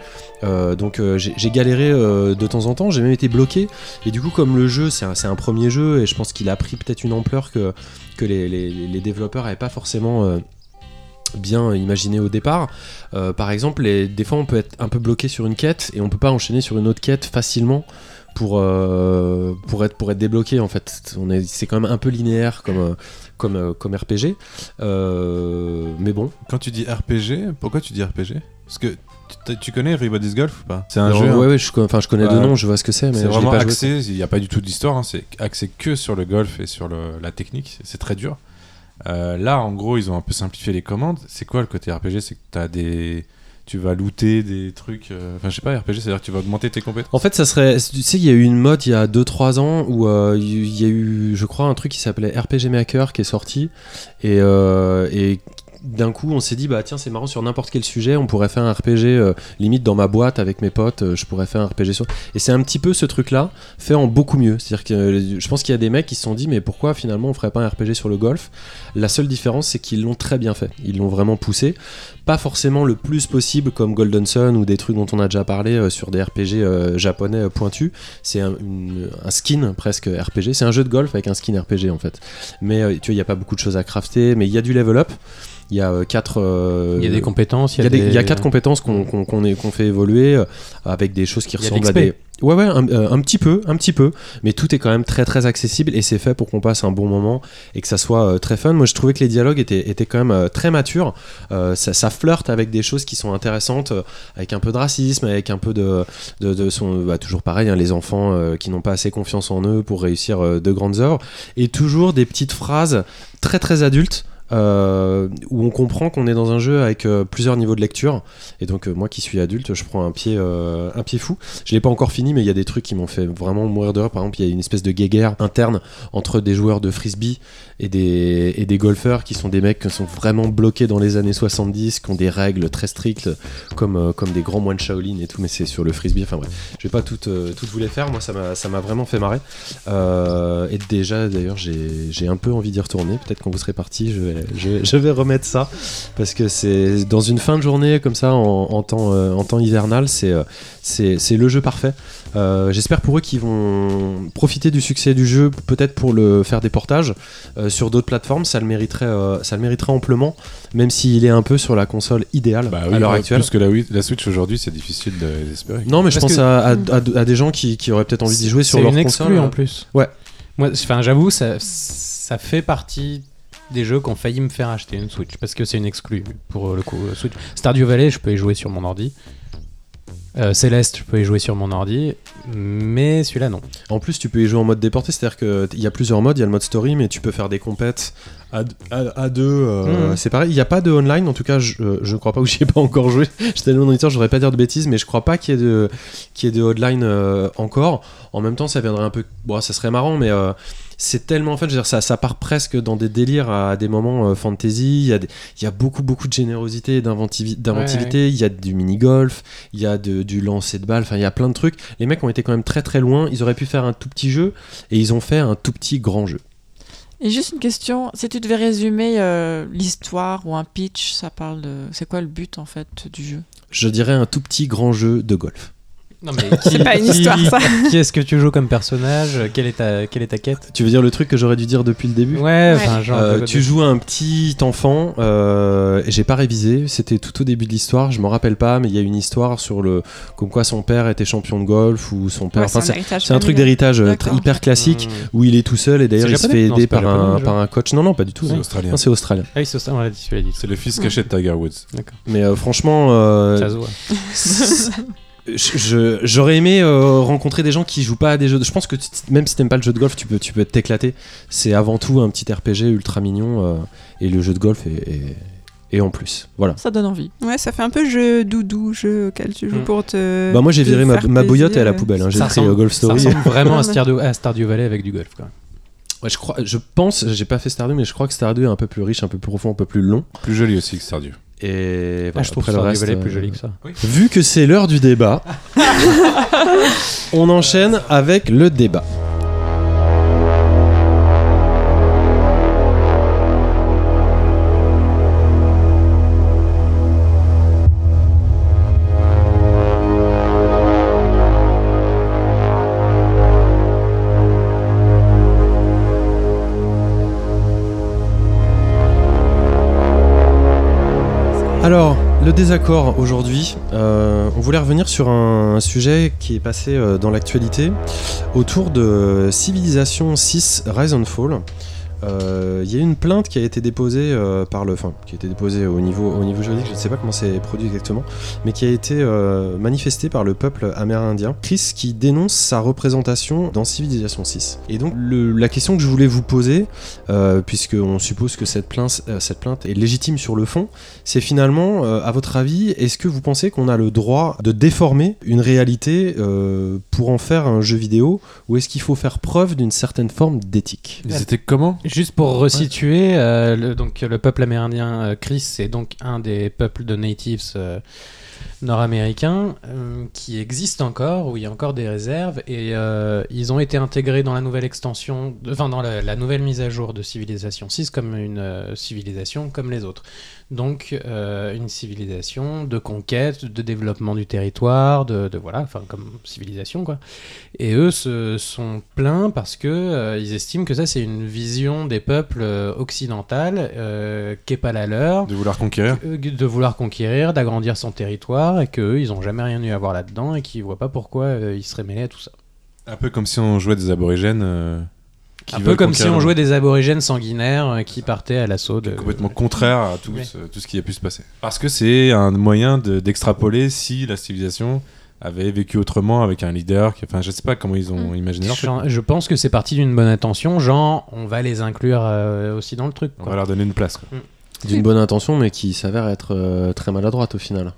Euh, donc euh, j'ai galéré euh, de temps en temps, j'ai même été bloqué. Et du coup, comme le jeu, c'est un, premier jeu, et je pense qu'il a pris peut-être une ampleur que, les, développeurs n'avaient pas forcément bien imaginé au départ. Par exemple, des fois, on peut être un peu bloqué sur une quête, et on peut pas enchaîner sur une autre quête facilement. Pour, être, débloqué en fait c'est quand même un peu linéaire comme, comme, RPG mais bon Quand tu dis RPG, pourquoi tu dis RPG Parce que tu, connais Everybody's Golf ou pas? C'est un jeu. ouais, hein. ouais, je, co- enfin, je connais Ouais. deux noms je vois ce que c'est mais C'est je vraiment pas axé, il n'y a pas du tout d'histoire, hein, c'est axé que sur le golf et sur le- la technique, c'est très dur. Euh, là, en gros, ils ont un peu simplifié les commandes. C'est quoi le côté RPG C'est que t'as des... tu vas looter des trucs. euh, Enfin, je sais pas, RPG, c'est-à-dire que tu vas augmenter tes compétences. En fait, ça serait. Tu sais, il y a eu une mode il y a 2-3 ans où euh, il y a eu, je crois, un truc qui s'appelait RPG Maker qui est sorti. Et, euh, et d'un coup, on s'est dit, bah tiens, c'est marrant, sur n'importe quel sujet, on pourrait faire un RPG euh, limite dans ma boîte avec mes potes, euh, je pourrais faire un RPG sur. Et c'est un petit peu ce truc-là, fait en beaucoup mieux. C'est-à-dire que euh, je pense qu'il y a des mecs qui se sont dit, mais pourquoi finalement on ferait pas un RPG sur le golf? La seule différence, c'est qu'ils l'ont très bien fait. Ils l'ont vraiment poussé. Pas forcément le plus possible comme Golden Sun ou des trucs dont on a déjà parlé sur des RPG japonais pointus. C'est un, un skin presque RPG. C'est un jeu de golf avec un skin RPG en fait. Mais tu vois, il n'y a pas beaucoup de choses à crafter, mais il y a du level up. Il y a euh, quatre. euh, Il y a des compétences, il y, a des- il y a quatre compétences qu'on fait évoluer euh, avec des choses qui ressemblent à des. Ouais, ouais, un, un petit peu, un petit peu, mais tout est quand même très très accessible et c'est fait pour qu'on passe un bon moment et que ça soit très fun. Moi, je trouvais que les dialogues étaient, étaient quand même très matures. Euh, ça, ça flirte avec des choses qui sont intéressantes, avec un peu de racisme, avec un peu de, de, de son, bah, toujours pareil, hein, les enfants euh, qui n'ont pas assez confiance en eux pour réussir euh, de grandes œuvres et toujours des petites phrases très très adultes euh, où on comprend qu'on est dans un jeu avec euh, plusieurs niveaux de lecture. Et donc, euh, moi qui suis adulte, je prends un pied, un pied fou. Je l'ai pas encore fini, mais il y a des trucs qui m'ont fait vraiment mourir de rire. Par exemple, il y a une espèce de guéguerre interne entre des joueurs de frisbee et des, golfeurs qui sont des mecs qui sont vraiment bloqués dans les années 70, qui ont des règles très strictes, comme, comme des grands moines Shaolin et tout, mais c'est sur le frisbee. Enfin bref, je vais pas toutes, toutes vous les faire. Moi, ça m'a vraiment fait marrer. Et déjà, d'ailleurs, j'ai un peu envie d'y retourner. Peut-être quand vous serez parti, je vais, je, vais- je vais remettre ça. Parce que c'est dans une fin de journée comme ça, en, en temps, euh, en temps hivernal, c'est euh, c'est le jeu parfait. Euh, J'espère pour eux qu'ils vont profiter du succès du jeu, peut-être pour le faire des portages euh, sur d'autres plateformes. Ça le mériterait, euh, ça le mériterait amplement, même s'il est un peu sur la console idéale Bah oui, à l'heure actuelle. Plus que la, Switch aujourd'hui, c'est difficile de- d'espérer. Non, mais je Parce pense que- à, à- à- à des gens qui, qui auraient peut-être envie d'y jouer sur C'est leur une console. en plus. Ouais. Moi, enfin, j'avoue, ça, ça fait partie des jeux qui ont failli me faire acheter une Switch parce que c'est une exclue pour le coup. euh, Switch. Stardew Valley, je peux y jouer sur mon ordi. Euh, Céleste, je peux y jouer sur mon ordi, mais celui-là non. En plus, tu peux y jouer en mode déporté, c'est-à-dire qu'il y a plusieurs modes. Il y a le mode story, mais tu peux faire des compètes à, à- à deux. euh, Mhm. C'est pareil. Il n'y a pas de online, en tout cas, je, euh, je crois pas, ou j'y ai pas encore joué. J'étais tellement moniteur, je voudrais pas dire de bêtises, mais je crois pas qu'il y ait de, qu'il y ait de online euh, encore. En même temps, ça viendrait un peu. Bon, ça serait marrant, mais. C'est tellement en fait, je veux dire, ça, ça part presque dans des délires à des moments euh, fantasy. Il y, a des- il y a beaucoup beaucoup de générosité, d'inventivité. Il y a du mini golf, il y a de- du lancer de balles. Enfin, il y a plein de trucs. Les mecs ont été quand même très très loin. Ils auraient pu faire un tout petit jeu et ils ont fait un tout petit grand jeu. Et juste une question, si tu devais résumer euh, l'histoire ou un pitch, ça parle de... C'est quoi le but en fait du jeu? Je dirais un tout petit grand jeu de golf. Non, mais C'est pas une histoire, ça. Qui est-ce que tu joues comme personnage? Quelle est ta, quelle est ta quête? Tu veux dire le truc que j'aurais dû dire depuis le début? Ouais, enfin, genre. Euh, tu joues un petit enfant, euh, et j'ai pas révisé, c'était tout au début de l'histoire, je m'en rappelle pas, mais il y a une histoire sur le comme quoi son père était champion de golf ou son père. Ouais, c'est un c'est héritage c'est un truc d'héritage euh, hyper classique Hmm. où il est tout seul et d'ailleurs C'est il se fait Non, aider par japonais, un, par un coach. Non, non, pas du tout. C'est australien. Non, c'est australien. Ah oui, c'est ça, on l'a dit, tu l'as dit. C'est le fils caché de Tiger Woods. Mais euh, franchement, j'aurais aimé euh, rencontrer des gens qui jouent pas à des jeux. de- Je pense que même si t'aimes pas le jeu de golf, tu peux, tu peux t'éclater. C'est avant tout un petit RPG ultra mignon euh, et le jeu de golf est, est- est en plus. Voilà. Ça donne envie. Ouais, ça fait un peu jeu doudou, jeu auquel tu joues Mm. pour te. Bah moi j'ai viré ma, ma bouillotte et à la poubelle. hein. J'ai Ça pris ressemble- euh, Golf Ça Story. ressemble vraiment à. Stardew, à Stardew Valley avec du golf. Quoi. Ouais, je crois, je pense, j'ai pas fait Stardew, mais je crois que Stardew est un peu plus riche, un peu plus profond, un peu plus long. Plus joli aussi que Stardew. Et Ah, je trouve après le reste, plus euh, joli que ça. Vu que c'est l'heure du débat, on enchaîne avec le débat. Le désaccord aujourd'hui, euh, on voulait revenir sur un sujet qui est passé euh, dans l'actualité autour de Civilization 6 Rise and Fall. Euh, Il y a une plainte qui a été déposée euh, par le, qui a été déposée au niveau, au niveau juridique, je ne sais pas comment c'est produit exactement, mais qui a été euh, manifestée par le peuple amérindien. Chris qui dénonce sa représentation dans Civilization 6. Et donc la question que je voulais vous poser, puisqu'on suppose que cette plainte, cette plainte est légitime sur le fond, c'est finalement, à votre avis, est-ce que vous pensez qu'on a le droit de déformer une réalité pour en faire un jeu vidéo, ou est-ce qu'il faut faire preuve d'une certaine forme d'éthique? Ils étaient comment? Juste pour resituer, euh, le, donc, le peuple amérindien euh, Chris, c'est donc un des peuples de natives euh, nord-américains qui existent encore, où il y a encore des réserves, et ils ont été intégrés dans la nouvelle extension, enfin dans la, la nouvelle mise à jour de Civilisation 6 comme une civilisation comme les autres. Donc euh, une civilisation de conquête, de développement du territoire, de, de voilà, enfin comme civilisation quoi. Et eux se sont plaints parce que euh, ils estiment que ça c'est une vision des peuples euh, occidentales euh, qui est pas la leur, De vouloir conquérir de vouloir conquérir, d'agrandir son territoire et que eux, ils ont jamais rien eu à voir là-dedans et qu'ils voient pas pourquoi ils seraient mêlés à tout ça. Un peu comme si on jouait des aborigènes. Qui Un peu comme si on jouait des aborigènes sanguinaires euh, qui partaient à l'assaut de complètement contraire à tout, Oui. ce, tout ce qui a pu se passer. Parce que c'est un moyen de- d'extrapoler si la civilisation avaient vécu autrement avec un leader. Qui, enfin, je sais pas comment ils ont Mm. imaginé leur truc. Je, je pense que c'est parti d'une bonne intention, genre on va les inclure euh, aussi dans le truc. On va leur donner une place. quoi. D'une bonne intention, mais qui s'avère être euh, très maladroite au final.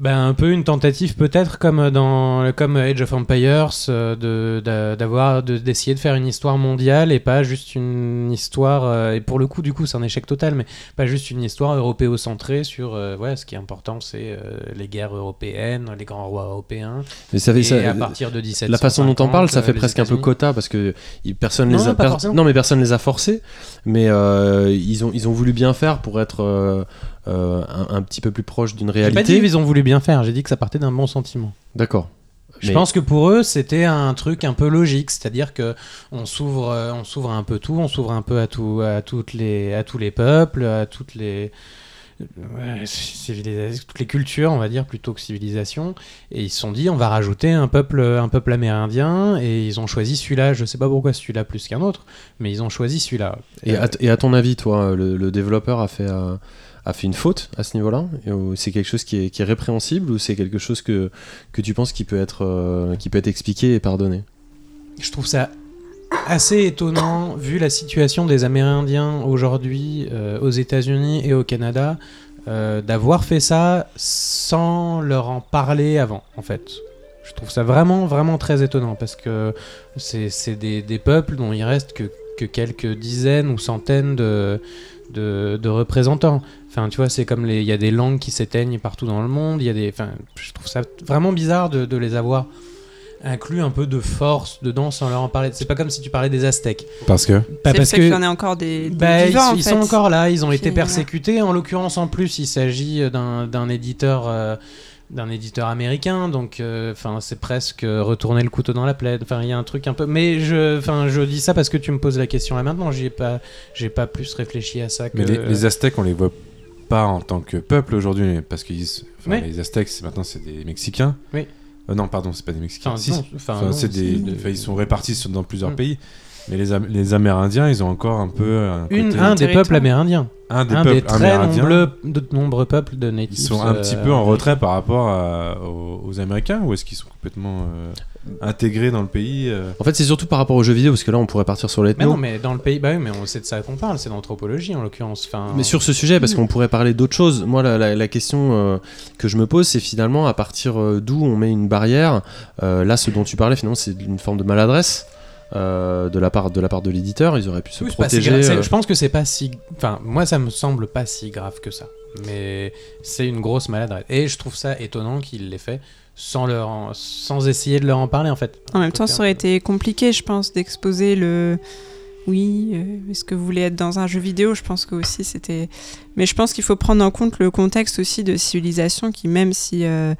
Ben, un peu une tentative peut-être comme dans comme Age of Empires euh, d'avoir de- d'essayer de faire une histoire mondiale et pas juste une histoire euh, et pour le coup du coup c'est un échec total mais pas juste une histoire européocentrée sur euh, ouais ce qui est important c'est euh, les guerres européennes les grands rois européens. Mais ça fait et ça- à partir de 17 la façon dont on parle, ça fait presque un peu quota parce que personne Non, les a per- non mais personne les a forcés, mais euh, ils ont ils ont voulu bien faire pour être euh, euh, un, un petit peu plus proche d'une J'ai pas dit réalité. qu'ils ont voulu bien faire j'ai dit que ça partait d'un bon sentiment D'accord. Je Mais- pense que pour eux, c'était un truc un peu logique, c'est-à-dire que on s'ouvre, euh, on s'ouvre un peu tout, on s'ouvre un peu à tout, à toutes les, à tous les peuples, à toutes les, ouais, civilisa- toutes les cultures, on va dire plutôt que civilisation. Et ils se sont dit, on va rajouter un peuple, un peuple amérindien, et ils ont choisi celui-là. Je sais pas pourquoi celui-là plus qu'un autre, mais ils ont choisi celui-là. Et Euh, à, t- et à ton avis, toi, le, le développeur a fait, euh, a fait une faute à ce niveau-là? C'est quelque chose qui est, répréhensible ou c'est quelque chose que, que tu penses qui peut, être, euh, qui peut être expliqué et pardonné? Je trouve ça assez étonnant, vu la situation des Amérindiens aujourd'hui euh, aux États-Unis et au Canada, euh, d'avoir fait ça sans leur en parler avant, en fait. Je trouve ça vraiment, vraiment très étonnant parce que c'est des, des peuples dont il reste que, que quelques dizaines ou centaines de, de, de représentants. Enfin, tu vois, c'est comme les- il y a des langues qui s'éteignent partout dans le monde. Il y a des, enfin, je trouve ça vraiment bizarre de, de les avoir inclus un peu de force dedans sans leur en parler. C'est pas comme si tu parlais des Aztèques. Parce que Pas Bah, parce qu'il y que en ait encore des, des bah, ils, vivants, en ils fait. sont encore là, ils ont été persécutés. En l'occurrence, en plus, il s'agit d'un d'un éditeur. euh, d'un éditeur américain donc euh, enfin c'est presque retourner le couteau dans la plaie enfin il y a un truc un peu mais je enfin je dis ça parce que tu me poses la question là maintenant j'y ai pas j'ai pas plus réfléchi à ça que mais les, les Aztèques, on les voit pas en tant que peuple aujourd'hui, parce que Oui. les Aztèques, maintenant, c'est des Mexicains. Oui. Euh, non, pardon, c'est pas des Mexicains. enfin, Si, non, enfin, Enfin, non, c'est des, de- ils sont répartis dans plusieurs Mm. pays. Mais les, Am- les Amérindiens, ils ont encore un peu un, une, côté- un des peuples amérindiens un des un peuples des très amérindiens. nombreux, de nombreux peuples de natifs Ils sont un euh, petit peu en retrait par rapport à- aux, aux Américains ou est-ce qu'ils sont complètement euh, intégrés dans le pays euh En fait, c'est surtout par rapport aux jeux vidéo parce que là, on pourrait partir sur Mais l'ethno. non, mais dans le pays, bah oui, mais sait de ça qu'on parle, c'est d'anthropologie en l'occurrence. Enfin, Mais sur ce sujet, parce qu'on pourrait parler d'autres choses, moi la, la- la question euh, que je me pose, c'est finalement à partir euh, d'où on met une barrière. Euh, là, ce dont tu parlais, finalement, c'est une forme de maladresse euh, de la part de la part de l'éditeur. Ils auraient pu se Oui, si protéger. euh, Je pense que c'est pas si. Enfin, moi, ça me semble pas si grave que ça. Mais c'est une grosse maladresse. Et je trouve ça étonnant qu'il l'ait fait sans, leur en- sans essayer de leur en parler, en fait. En même temps, ça aurait été compliqué, je pense, d'exposer le. Oui, euh, est-ce que vous voulez être dans un jeu vidéo? Je pense que aussi c'était. Mais je pense qu'il faut prendre en compte le contexte aussi de civilisation qui, même si euh,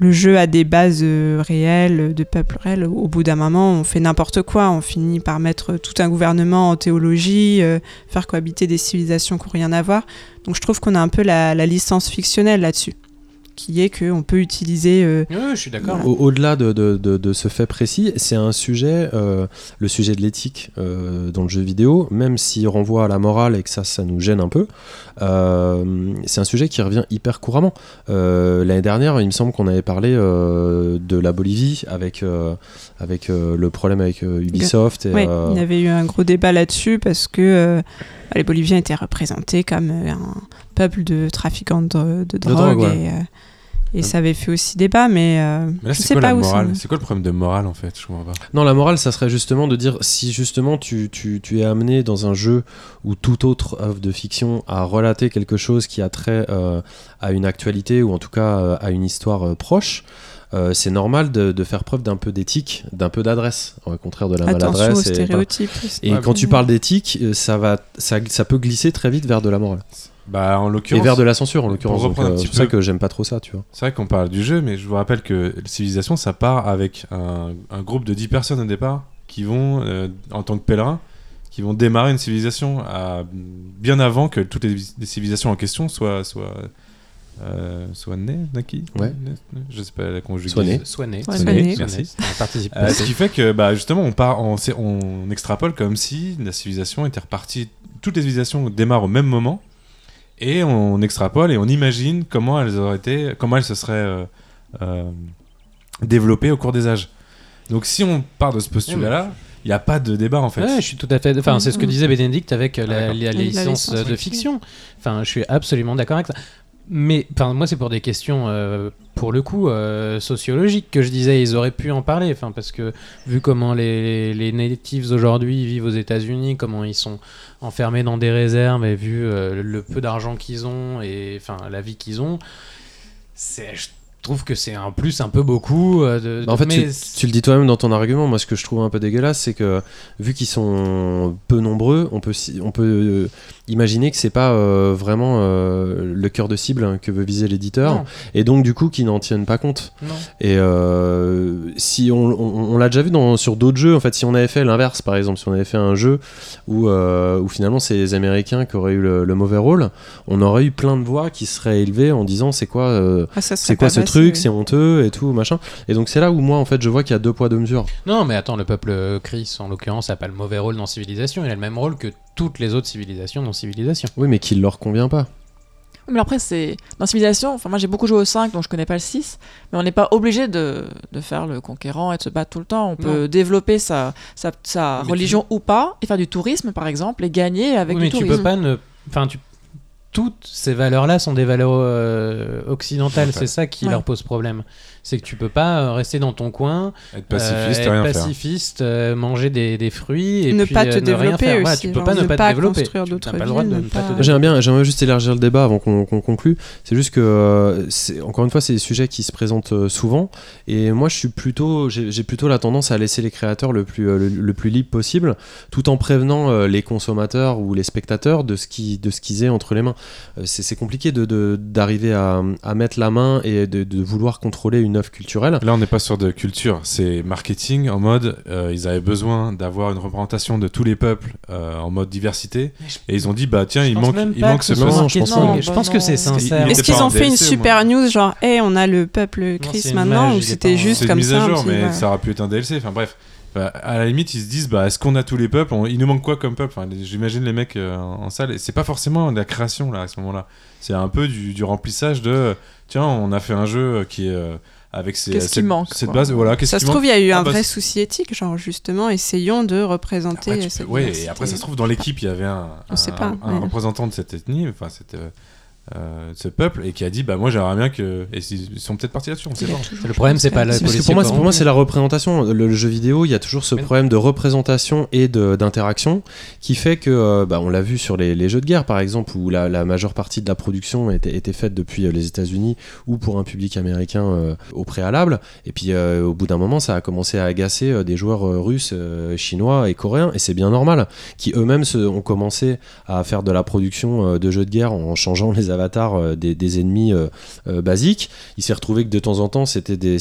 le jeu a des bases euh, réelles, de peuples réels, au bout d'un moment, on fait n'importe quoi. On finit par mettre tout un gouvernement en théologie, euh, faire cohabiter des civilisations qui n'ont rien à voir. Donc je trouve qu'on a un peu la, la licence fictionnelle là-dessus, qui est qu'on peut utiliser. euh, Oui, oui, je suis d'accord. Au- Au-delà de, de- de- de ce fait précis, c'est un sujet, euh, le sujet de l'éthique euh, dans le jeu vidéo, même s'il renvoie à la morale et que ça, ça nous gêne un peu, euh, c'est un sujet qui revient hyper couramment. Euh, L'année dernière, il me semble qu'on avait parlé euh, de la Bolivie avec, euh, avec euh, le problème avec euh, Ubisoft. Et, euh, il y avait eu un gros débat là-dessus parce que euh, bah, les Boliviens étaient représentés comme un peuple de trafiquants de, de drogue, drogue, ouais. et, euh, et ça avait fait aussi débat, mais, euh, Mais là, je c'est sais quoi pas la où ça- morale C'est quoi le problème de morale en fait? Je comprends pas. Non, la morale, ça serait justement de dire si justement tu, tu, tu es amené dans un jeu ou toute autre œuvre de fiction à relater quelque chose qui a trait euh, à une actualité ou en tout cas euh, à une histoire euh, proche, euh, c'est normal de, de faire preuve d'un peu d'éthique, d'un peu d'adresse, au contraire de la attention aux maladresse. et, voilà. Et Ouais, quand tu parles d'éthique, ça, va, ça, ça peut glisser très vite vers de la morale. Bah, en Et vers de la censure en l'occurrence. Euh, C'est pour ça que j'aime pas trop ça, tu vois. c'est vrai qu'on parle du jeu, mais je vous rappelle que la civilisation, ça part avec un, un groupe de 10 personnes au départ qui vont, euh, en tant que pèlerins, qui vont démarrer une civilisation à, bien avant que toutes les, les civilisations en question soient, soient, euh, soient nées, naquis Ouais. Je sais pas la conjugaison. Soient nées. Soigné. Soigné. Soigné. Merci. Euh, ce qui fait que bah, justement on, part, on, on extrapole comme si la civilisation était repartie, toutes les civilisations démarrent au même moment et on extrapole et on imagine comment elles auraient été, comment elles se seraient euh, euh, développé au cours des âges. Donc si on part de ce postulat-là, il n'y a pas de débat en fait. Ouais, je suis tout à fait. Enfin, c'est ce que disait Bénédicte avec euh, la, d'accord. la- la La licence licence, de oui. fiction. Enfin, je suis absolument d'accord avec ça. Mais moi, c'est pour des questions, euh, pour le coup, euh, sociologiques que je disais. Ils auraient pu en parler. Parce que vu comment les, les natives aujourd'hui vivent aux États-Unis, comment ils sont enfermés dans des réserves, et vu euh, le peu d'argent qu'ils ont et enfin la vie qu'ils ont, c'est. Je trouve que c'est un plus un peu beaucoup. de, Bah, en fait, mais tu, tu le dis toi-même dans ton argument. Moi, ce que je trouve un peu dégueulasse, c'est que vu qu'ils sont peu nombreux, on peut, on peut imaginer que c'est pas euh, vraiment euh, le cœur de cible hein, que veut viser l'éditeur, et donc du coup qu'ils n'en tiennent pas compte. non. Et euh, si on, on- on l'a déjà vu dans, sur d'autres jeux, en fait, si on avait fait l'inverse, par exemple, si on avait fait un jeu où, euh, où finalement c'est les Américains qui auraient eu le, le mauvais rôle, on aurait eu plein de voix qui seraient élevées en disant c'est quoi. euh, Ah, c'est quoi ce truc, oui. c'est honteux et tout, machin. Et donc c'est là où moi en fait je vois qu'il y a deux poids deux mesures. Non, mais attends, le peuple Chris, en l'occurrence, a pas le mauvais rôle dans Civilisation. Il a le même rôle que toutes les autres civilisations dans Civilisation. Oui, mais qui leur convient pas. Mais après, c'est. Dans Civilisation, enfin, moi j'ai beaucoup joué au 5, donc je connais pas le 6, mais on n'est pas obligé de, de faire le conquérant et de se battre tout le temps. On peut développer sa, sa, sa Mais tu- religion ou pas, et faire du tourisme par exemple, et gagner avec oui, mais du tu tourisme. peux pas ne. Enfin, tu. Toutes ces valeurs-là sont des valeurs euh, occidentales. C'est ça qui Ouais. leur pose problème. C'est que tu peux pas euh, rester dans ton coin, Être euh, pacifiste et être rien faire. pacifiste, euh, manger des, des fruits et Ne puis pas te euh, rien développer faire. Aussi, tu peux genre pas ne pas, pas te développer. pas le droit de villes, ne ne pas te pas- développer. J'aimerais bien, j'aimerais juste élargir le débat avant qu'on qu'on conclue. C'est juste que, euh, encore une fois, c'est des sujets qui se présentent euh, souvent. Et moi, je suis plutôt, j'ai plutôt la tendance à laisser les créateurs le plus, euh, le, le plus libre possible, tout en prévenant euh, les consommateurs ou les spectateurs de ce qui, de ce qu'ils aient entre les mains. Euh, c'est c'est compliqué de- de- d'arriver à, à mettre la main et de, de vouloir contrôler une œuvre culturelle. Là, on n'est pas sur de culture, c'est marketing en mode euh, ils avaient besoin d'avoir une représentation de tous les peuples euh, en mode diversité et ils ont dit bah tiens Je il manque il manque que ce Non, je pense pas. Je pense Non, que c'est non. sincère. Est-ce qu'ils ont fait une DLC, super news genre, hey, on a le peuple Chris une maintenant image, ou c'était juste c'est une comme mise ça à un jour mais ouais. ça aurait pu être un DLC enfin bref Bah, à la limite ils se disent bah est-ce qu'on a tous les peuples? On- il nous manque quoi comme peuple Enfin, j'imagine les mecs euh, en en salle et c'est pas forcément de la création là à ce moment-là c'est un peu du, du remplissage de tiens on a fait un jeu qui est euh, avec ses, Qu'est-ce qui cette- manque, cette base voilà Ça se trouve, il y a eu Ah, un bah, vrai souci éthique, genre justement, essayons de représenter Après, cette peux- ouais, et après, ça se trouve, dans l'équipe, il y avait un, On sait un- pas, un ouais. représentant de cette ethnie, enfin, cette, euh, ce peuple, et qui a dit Bah, moi, j'aimerais bien que. Et ils sont peut-être partis là-dessus, on sait pas. Le problème, c'est pas la parce que pour moi, c'est- pour moi, c'est la représentation. Le, le jeu vidéo, il y a toujours ce Mais- problème de représentation et de- d'interaction qui fait que, euh, bah, on l'a vu sur les, les jeux de guerre, par exemple, où la, la majeure partie de la production était, était faite depuis euh, les États-Unis ou pour un public américain euh, au préalable. Et puis, euh, au bout d'un moment, ça a commencé à agacer euh, des joueurs euh, russes, euh, chinois et coréens, et c'est bien normal, qui eux-mêmes ont commencé à faire de la production euh, de jeux de guerre en changeant les avatars euh, des, ennemis euh, euh, basiques il s'est retrouvé que de temps en temps c'était des,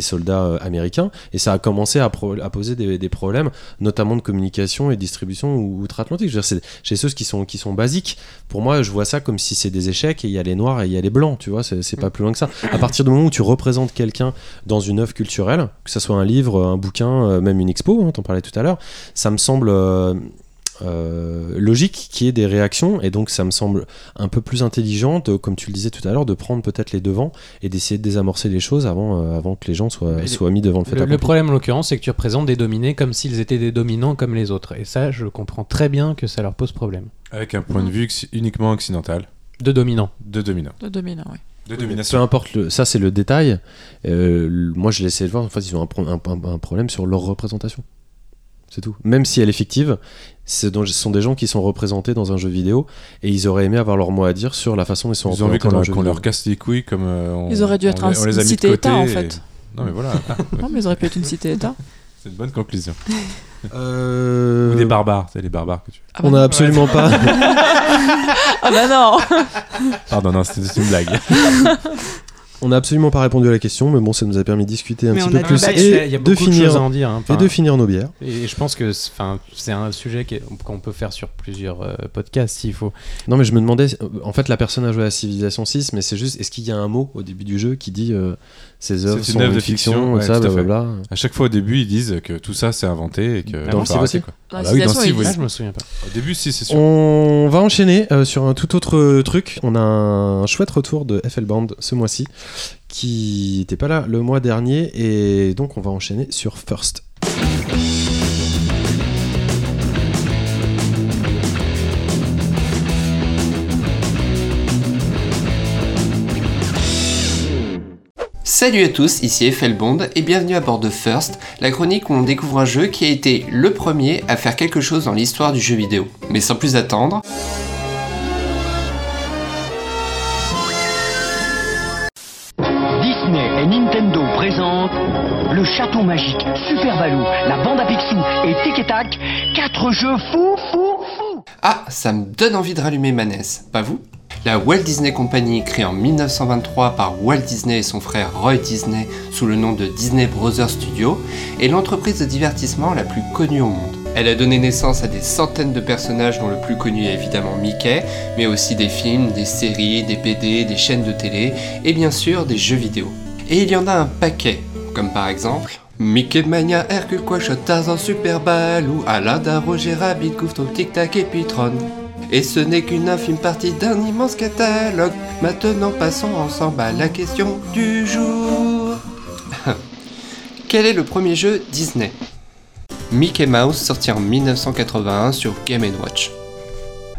soldats américains et ça a commencé à, poser des, problèmes notamment de communication et distribution ou- outre-Atlantique. C'est chez ceux qui sont, qui sont basiques. Pour moi, je vois ça comme si c'est des échecs et il y a les noirs et il y a les blancs, tu vois, c'est pas plus loin que ça. À partir du moment où tu représentes quelqu'un dans une œuvre culturelle, que ce soit un livre, un bouquin, même une expo, hein, t'en parlais tout à l'heure, ça me semble. Euh, logique qu'il y ait des réactions et donc ça me semble un peu plus intelligent de, comme tu le disais tout à l'heure de prendre peut-être les devants et d'essayer de désamorcer les choses avant, euh, avant que les gens soient, soient mis devant le fait Le, le problème en l'occurrence, c'est que tu représentes des dominés comme s'ils étaient des dominants comme les autres. Et ça, je comprends très bien que ça leur pose problème. Avec un point de vue uniquement occidental, De dominants. de dominant. De dominant, oui. De Peu domination. importe, le, ça c'est le détail. Euh, moi je l'ai essayé de voir, en fait ils ont un, pro- un- un- un problème sur leur représentation. C'est tout. Même si elle est fictive, ce sont- ce sont des gens qui sont représentés dans un jeu vidéo et ils auraient aimé avoir leur mot à dire sur la façon dont ils sont Ils ont envie représentés qu'on dans leur, un jeu qu'on leur casse les couilles comme. euh, on- Ils auraient dû être les- un- on les a une mis de cité-État, côté en et- fait. Non, mais voilà, ah, Non, mais ils auraient pu être une cité-État. c'est une bonne conclusion. Euh, Ou des barbares, c'est les barbares que tu. Ah bah On non. n'a absolument pas. Ah bah non Pardon, non, c'était c'est une blague. On n'a absolument pas répondu à la question, mais bon, ça nous a permis de discuter un Mais petit peu plus débattu. et il y a de beaucoup de choses à finir en dire. hein. et de finir nos bières. Et je pense que c'est- enfin, c'est un sujet qu'on peut faire sur plusieurs euh, podcasts s'il faut. Non, mais je me demandais, en fait, la personne a joué à Civilization 6, mais c'est juste, est-ce qu'il y a un mot au début du jeu qui dit euh, ces œuvres C'est sont une œuvre de fiction, fiction, ouais, ça, tout à fait. blablabla. À chaque fois au début, ils disent que tout ça c'est inventé et que. Dans faut le Civ arrêter, aussi quoi. Dans Ah bah oui, dans ils oui. Je me souviens pas. Au début, si, c'est sûr. On va enchaîner euh, sur un tout autre truc. On a un chouette retour de FL Band ce mois-ci qui n'était pas là le mois dernier. Et donc, on va enchaîner sur First. Salut à tous, ici Bond et bienvenue à bord de First, la chronique où on découvre un jeu qui a été le premier à faire quelque chose dans l'histoire du jeu vidéo. Mais sans plus attendre... Disney et Nintendo présentent le château magique, Super Baloo, la bande à Picsou et Tic et Tac, quatre jeux fous, fous, fous Ah, ça me donne envie de rallumer ma NES, pas vous la Walt Disney Company, créée en 1923 par Walt Disney et son frère Roy Disney sous le nom de Disney Brothers Studio, est l'entreprise de divertissement la plus connue au monde. Elle a donné naissance à des centaines de personnages dont le plus connu est évidemment Mickey, mais aussi des films, des séries, des BD, des chaînes de télé et bien sûr des jeux vidéo. Et il y en a un paquet, comme par exemple Mickey Mania, Hercule Quash, Tarzan, Super Baloo, Aladdin, Roger Rabbit, Cousteau, Tic Tac et Pitron. Et ce n'est qu'une infime partie d'un immense catalogue. Maintenant passons ensemble à la question du jour. Quel est le premier jeu Disney? Mickey Mouse sorti en 1981 sur Game Watch.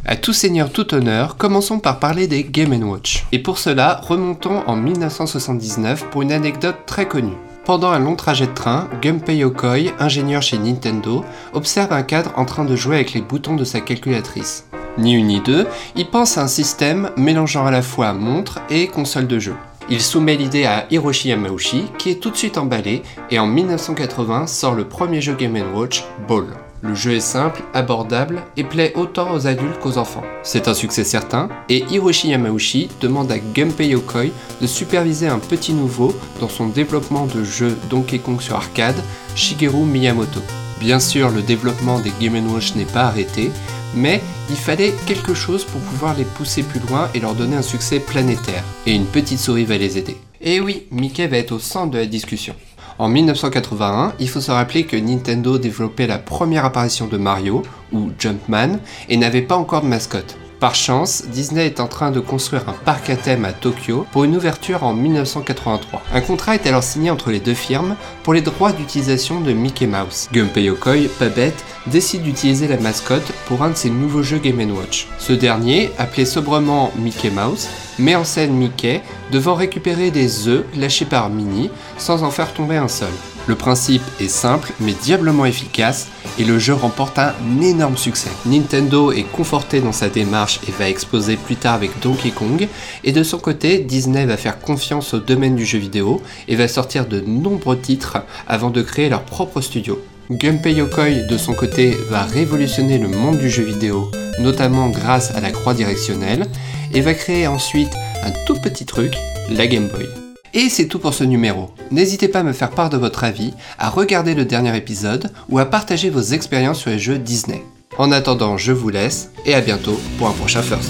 À tout seigneur, tout honneur, commençons par parler des Game Watch. Et pour cela, remontons en 1979 pour une anecdote très connue. Pendant un long trajet de train, Gunpei Yokoi, ingénieur chez Nintendo, observe un cadre en train de jouer avec les boutons de sa calculatrice. Ni une ni deux, il pense à un système mélangeant à la fois montre et console de jeu. Il soumet l'idée à Hiroshi Yamauchi, qui est tout de suite emballé, et en 1980 sort le premier jeu Game Watch, Ball. Le jeu est simple, abordable et plaît autant aux adultes qu'aux enfants. C'est un succès certain, et Hiroshi Yamauchi demande à Gunpei Yokoi de superviser un petit nouveau dans son développement de jeu Donkey Kong sur arcade, Shigeru Miyamoto. Bien sûr, le développement des Game Watch n'est pas arrêté, mais il fallait quelque chose pour pouvoir les pousser plus loin et leur donner un succès planétaire. Et une petite souris va les aider. Et oui, Mickey va être au centre de la discussion. En 1981, il faut se rappeler que Nintendo développait la première apparition de Mario, ou Jumpman, et n'avait pas encore de mascotte. Par chance, Disney est en train de construire un parc à thème à Tokyo pour une ouverture en 1983. Un contrat est alors signé entre les deux firmes pour les droits d'utilisation de Mickey Mouse. Gunpei Yokoi, bête, décide d'utiliser la mascotte pour un de ses nouveaux jeux Game Watch. Ce dernier, appelé sobrement Mickey Mouse, met en scène Mickey devant récupérer des œufs lâchés par Minnie sans en faire tomber un seul. Le principe est simple mais diablement efficace et le jeu remporte un énorme succès. Nintendo est conforté dans sa démarche et va exposer plus tard avec Donkey Kong et de son côté Disney va faire confiance au domaine du jeu vidéo et va sortir de nombreux titres avant de créer leur propre studio. Gunpei Yokoi de son côté va révolutionner le monde du jeu vidéo, notamment grâce à la croix directionnelle, et va créer ensuite un tout petit truc, la Game Boy. Et c'est tout pour ce numéro. N'hésitez pas à me faire part de votre avis, à regarder le dernier épisode ou à partager vos expériences sur les jeux Disney. En attendant, je vous laisse et à bientôt pour un prochain First.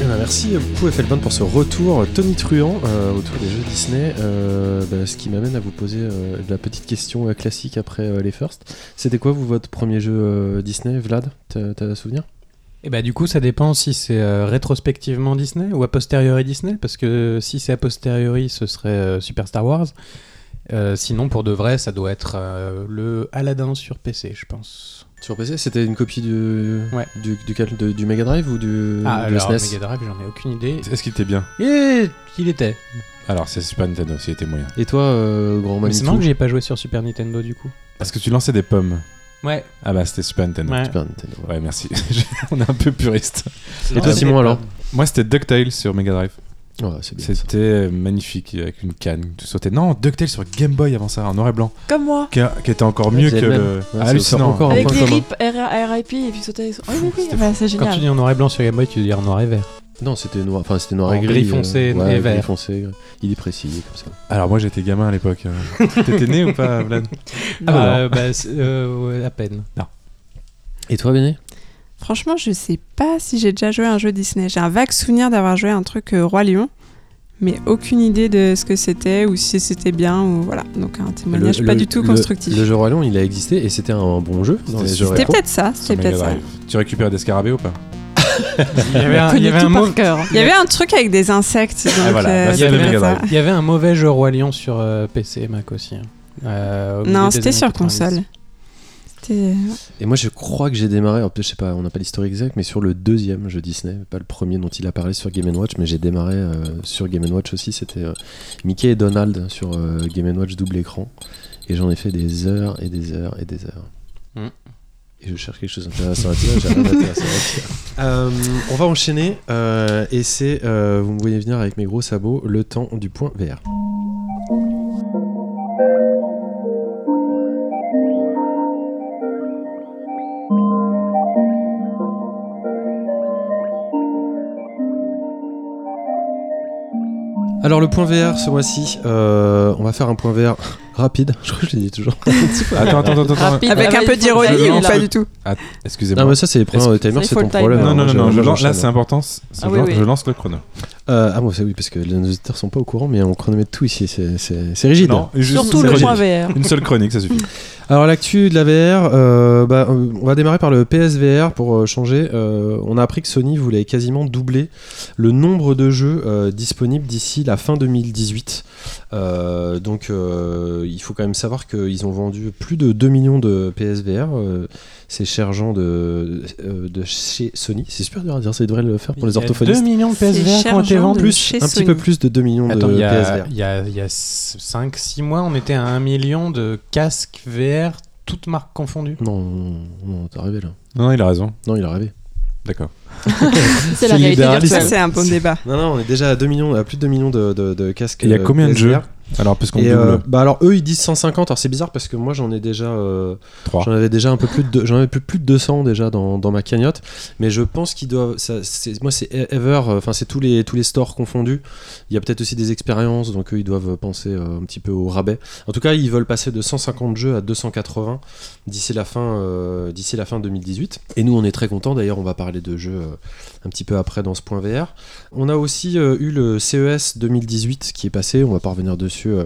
Eh ben, merci beaucoup Felband pour ce retour Tony Truant euh, autour des jeux Disney. Euh, bah, ce qui m'amène à vous poser euh, la petite question classique après les first. C'était quoi vous votre premier jeu Disney, Vlad? T'as un souvenir? Et bah du coup ça dépend si c'est euh, rétrospectivement Disney ou a posteriori Disney, parce que si c'est a posteriori ce serait euh, Super Star Wars. Euh, sinon pour de vrai ça doit être euh, le Aladdin sur PC je pense. Sur PC, c'était une copie du Ouais. du, du Mega Drive ou du, ah du alors SNES Mega Drive j'en ai aucune idée. Est-ce qu'il était bien? Et qu'il était. Alors, c'est Super Nintendo, s'il était moyen. Et toi, euh, grand Mais c'est Manitou marrant que j'y ai pas joué sur Super Nintendo du coup. Parce que tu lançais des pommes. Ouais. Ah bah, c'était Super Nintendo. Ouais. Super Nintendo. Ouais, merci. On est un peu puriste. Et toi, Simon, alors? Moi, c'était DuckTales sur Mega Drive. Ouais. C'était magnifique, avec une canne. Tu sautais. Non, DuckTales sur Game Boy avant ça, en noir et blanc. Comme moi. Qui, qui était encore mieux que le même. le. Ouais, c'est Hallucinant. encore Avec les. RIP, RIP et puis sauter. Ah oui, oui, C'était bah, c'est Quand génial. tu dis en noir et blanc sur Game Boy, tu dis en noir et vert. Non, c'était noir, enfin c'était noir et gris. gris foncé euh, ouais, et vert. gris foncé, gris. il est précis comme ça. Alors, moi, j'étais gamin à l'époque. euh. T'étais né ou pas, Vlad Ah bah bah, bah, euh, ouais, à peine. Et toi, Béné? Franchement, je sais pas si j'ai déjà joué à un jeu Disney. J'ai un vague souvenir d'avoir joué à un truc euh, Roi Lion, mais aucune idée de ce que c'était ou si c'était bien ou voilà. Donc un témoignage pas du tout constructif. Le jeu Roi Lion, il a existé et c'était un bon jeu dans C'était les jeux super. C'était rétro. peut-être ça, c'était peut-être ça. Tu récupères des scarabées ou pas? Il y avait un, il y Connais avait tout un par mau- cœur. Il y avait un truc avec des insectes. Donc, Ah, voilà, euh, il y avait pour Mega ça. Drive. il y avait un mauvais jeu Roi Lion sur euh, PC et Mac aussi. hein. Euh, Non, c'était sur 90. console. Et moi, je crois que j'ai démarré, je sais pas, on n'a pas l'historique exact, mais sur le deuxième jeu Disney, pas le premier dont il a parlé sur Game Watch, mais j'ai démarré euh, sur Game Watch aussi. C'était euh, Mickey et Donald sur euh, Game Watch double écran, et j'en ai fait des heures et des heures et des heures. Mm. Je cherche quelque chose d'intéressant à dire, à. Euh, on va enchaîner, euh, et c'est, euh, vous me voyez venir avec mes gros sabots, le temps du point VR. Alors le point VR ce mois-ci, on va faire un point VR rapide. Je crois que je l'ai dit toujours. Attends, attends, attends, attends. Rapide. Avec Ah un peu d'ironie ou timer, pas du tout Excusez-moi. Non mais ça c'est les premiers Ça, il c'est faut ton le timer. problème. Non, non, hein, non, je- non, là c'est important. Ah je, lance- le chrono. Euh, ah bon, c'est oui, parce que les auditeurs sont pas au courant, mais on chronomètre tout ici, c'est- rigide. Non, juste Surtout le point. VR. Une seule chronique, ça suffit. Alors l'actu de la VR, euh, bah, euh, on va démarrer par le PSVR pour euh, changer. Euh, on a appris que Sony voulait quasiment doubler le nombre de jeux euh, disponibles d'ici la fin 2018. Euh, donc euh, il faut quand même savoir qu'ils ont vendu plus de 2 millions de PSVR. Euh, ces chers gens de, euh, de chez Sony, c'est super dur à dire, ça ils devraient le faire pour les Il orthophonistes. 2 millions de PSVR qui ont été vendus. de Plus, chez un petit Sony. peu plus de 2 millions Attends, de il y a, PSVR. il y a, il y a 5-6 mois, on était à 1 million de casques VR, toutes marques confondues. Non, non, non, t'as rêvé là. Non, il a raison. Non, il a rêvé. D'accord. C'est la réalité. Ça, c'est un bon débat. Non, non, on est déjà à 2 millions, à plus de 2 millions de, de, de casques. Il y a euh, combien de jeux Alors, Et double. euh, bah alors eux ils disent 150 alors c'est bizarre parce que moi j'en ai déjà euh, 3. j'en avais déjà un peu plus de j'en avais plus, plus de 200 déjà dans, dans ma cagnotte. Mais je pense qu'ils doivent ça, moi c'est Ever euh, enfin c'est tous les tous les stores confondus. Il y a peut-être aussi des expériences donc eux ils doivent penser euh, un petit peu au rabais. En tout cas ils veulent passer de 150 jeux à 280 d'ici la fin d'ici la fin 2018 et nous on est très contents. D'ailleurs on va parler de jeux un petit peu après dans ce point VR on a aussi eu le CES 2018 qui est passé. On va pas revenir dessus euh,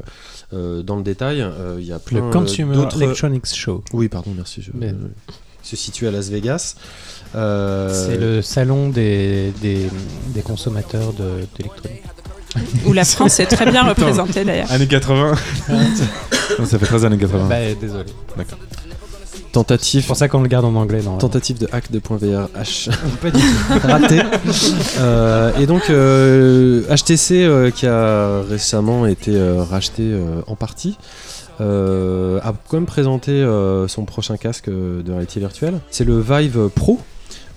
euh, dans le détail, euh, il y a plein Le Consumer d'autres. Electronics Show. Oui, pardon, merci. Je... Mais- euh, se situe à Las Vegas. Euh, C'est le salon des, des, des consommateurs de- d'électronique. Où la France est très bien représentée d'ailleurs. Années 80. Non, ça fait 13 années 80. Bah, désolé. Tentative, C'est pour ça qu'on le garde en anglais. Tentative de hack de .vrh Pas du tout. raté. Euh, et donc euh, HTC euh, qui a récemment été euh, racheté euh, en partie. euh, a quand même présenté euh, son prochain casque euh, de réalité virtuelle. C'est le Vive Pro.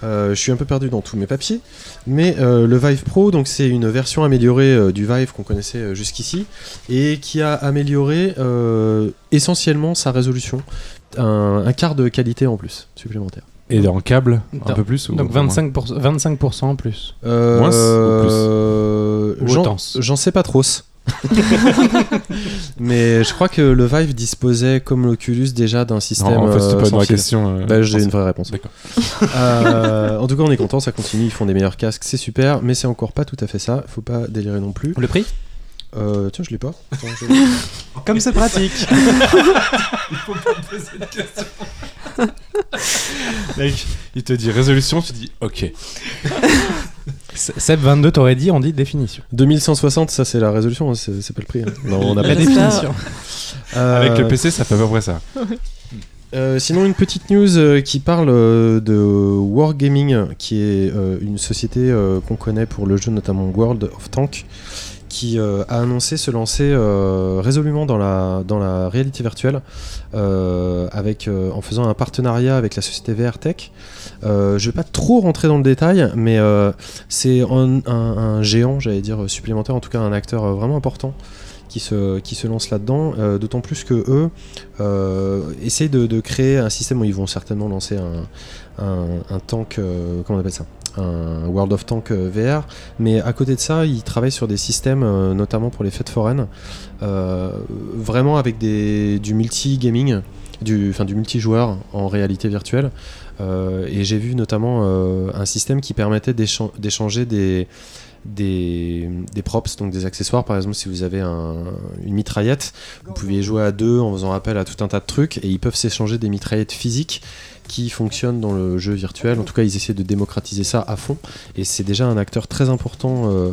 Euh, je suis un peu perdu dans tous mes papiers, mais euh, le Vive Pro, donc c'est une version améliorée euh, du Vive qu'on connaissait euh, jusqu'ici et qui a amélioré euh, essentiellement sa résolution, un, un quart de qualité en plus supplémentaire. Et en câble, un peu plus ou Donc moins 25%, 25% en plus. Euh, Moins ou plus euh, j'en- sais pas trop. Mais je crois que le Vive disposait, comme l'Oculus, déjà d'un système. Non, en fait, c'était euh, pas une sans vraie question. euh, Bah, j'ai une vraie réponse. D'accord. Euh, en tout cas, on est content, ça continue. Ils font des meilleurs casques, c'est super, mais c'est encore pas tout à fait ça. Faut pas délirer non plus. Le prix? Euh, tiens, je l'ai pas. Attends, je- Comme c'est pratique. Mec, il te dit résolution, tu dis ok. Seb 22 t'aurais dit, on dit définition. 2160, ça c'est la résolution, hein, c'est c'est pas le prix. hein. Non, on a La pas définition. Euh, Avec le PC, ça fait à peu près ça. Euh, sinon, une petite news euh, qui parle euh, de Wargaming, qui est euh, une société euh, qu'on connaît pour le jeu notamment World of Tank, qui euh, a annoncé se lancer euh, résolument dans la, dans la réalité virtuelle euh, avec, en faisant un partenariat avec la société VR Tech. Euh, je vais pas trop rentrer dans le détail, mais c'est un, géant, j'allais dire supplémentaire, en tout cas un acteur vraiment important qui se, qui se lance là-dedans, d'autant plus que eux essayent de, créer un système où ils vont certainement lancer un, un, tank, comment on appelle ça? Un World of Tank euh, VR, mais à côté de ça, ils travaillent sur des systèmes, euh, notamment pour les fêtes foraines, euh, vraiment avec du multi-gaming, du, du multijoueur en réalité virtuelle. Et j'ai vu notamment un système qui permettait d'échan- d'échanger des, des, props, donc des accessoires. Par exemple, si vous avez un- une mitraillette, vous pouvez y jouer à deux en faisant appel à tout un tas de trucs et ils peuvent s'échanger des mitraillettes physiques qui fonctionnent dans le jeu virtuel. En tout cas, ils essaient de démocratiser ça à fond et c'est déjà un acteur très important euh,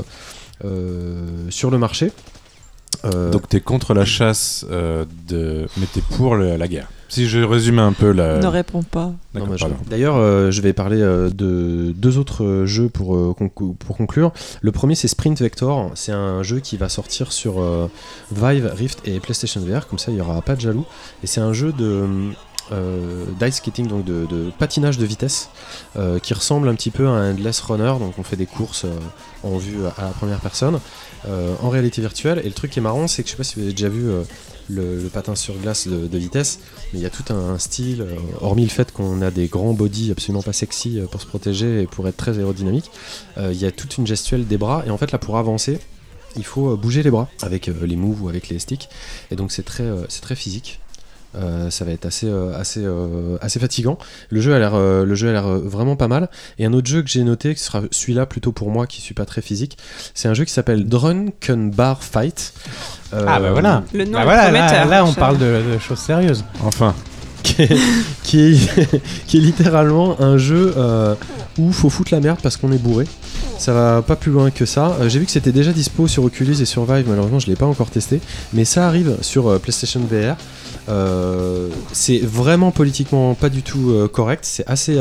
euh, sur le marché. Euh, Donc t'es contre la chasse, euh, de... mais t'es pour le- la guerre. Si je résume un peu la... Ne réponds pas. D'ailleurs, euh, je vais parler euh, de deux autres jeux pour, euh, conclu- pour conclure. Le premier, c'est Sprint Vector. C'est un jeu qui va sortir sur euh, Vive, Rift et PlayStation VR. Comme ça, il n'y aura pas de jaloux. Et c'est un jeu de euh, d'ice skating, donc de, patinage de vitesse, euh, qui ressemble un petit peu à un Endless Runner. Donc, on fait des courses euh, en vue à la première personne, en réalité virtuelle. Et le truc qui est marrant, c'est que je sais pas si vous avez déjà vu. le, patin sur glace de, vitesse, mais il y a tout un, style, hormis le fait qu'on a des grands bodies absolument pas sexy pour se protéger et pour être très aérodynamique, il y a toute une gestuelle des bras, et en fait là pour avancer, il faut bouger les bras avec les moves ou avec les sticks, et donc c'est très, c'est très physique. Euh, ça va être assez, euh, assez, euh, assez fatigant. Le jeu a l'air, euh, le jeu a l'air euh, vraiment pas mal. Et un autre jeu que j'ai noté, qui sera celui-là plutôt pour moi, qui suis pas très physique, c'est un jeu qui s'appelle Drunken Bar Fight. Euh, Ah bah voilà. Le nom Bah voilà, là, on parle de, de choses sérieuses. Enfin, qui est, qui est, qui est littéralement un jeu euh, où faut foutre la merde parce qu'on est bourré. Ça va pas plus loin que ça. Euh, J'ai vu que c'était déjà dispo sur Oculus et sur Vive, malheureusement je l'ai pas encore testé, mais ça arrive sur euh, PlayStation VR. Euh, c'est vraiment politiquement pas du tout correct, c'est assez,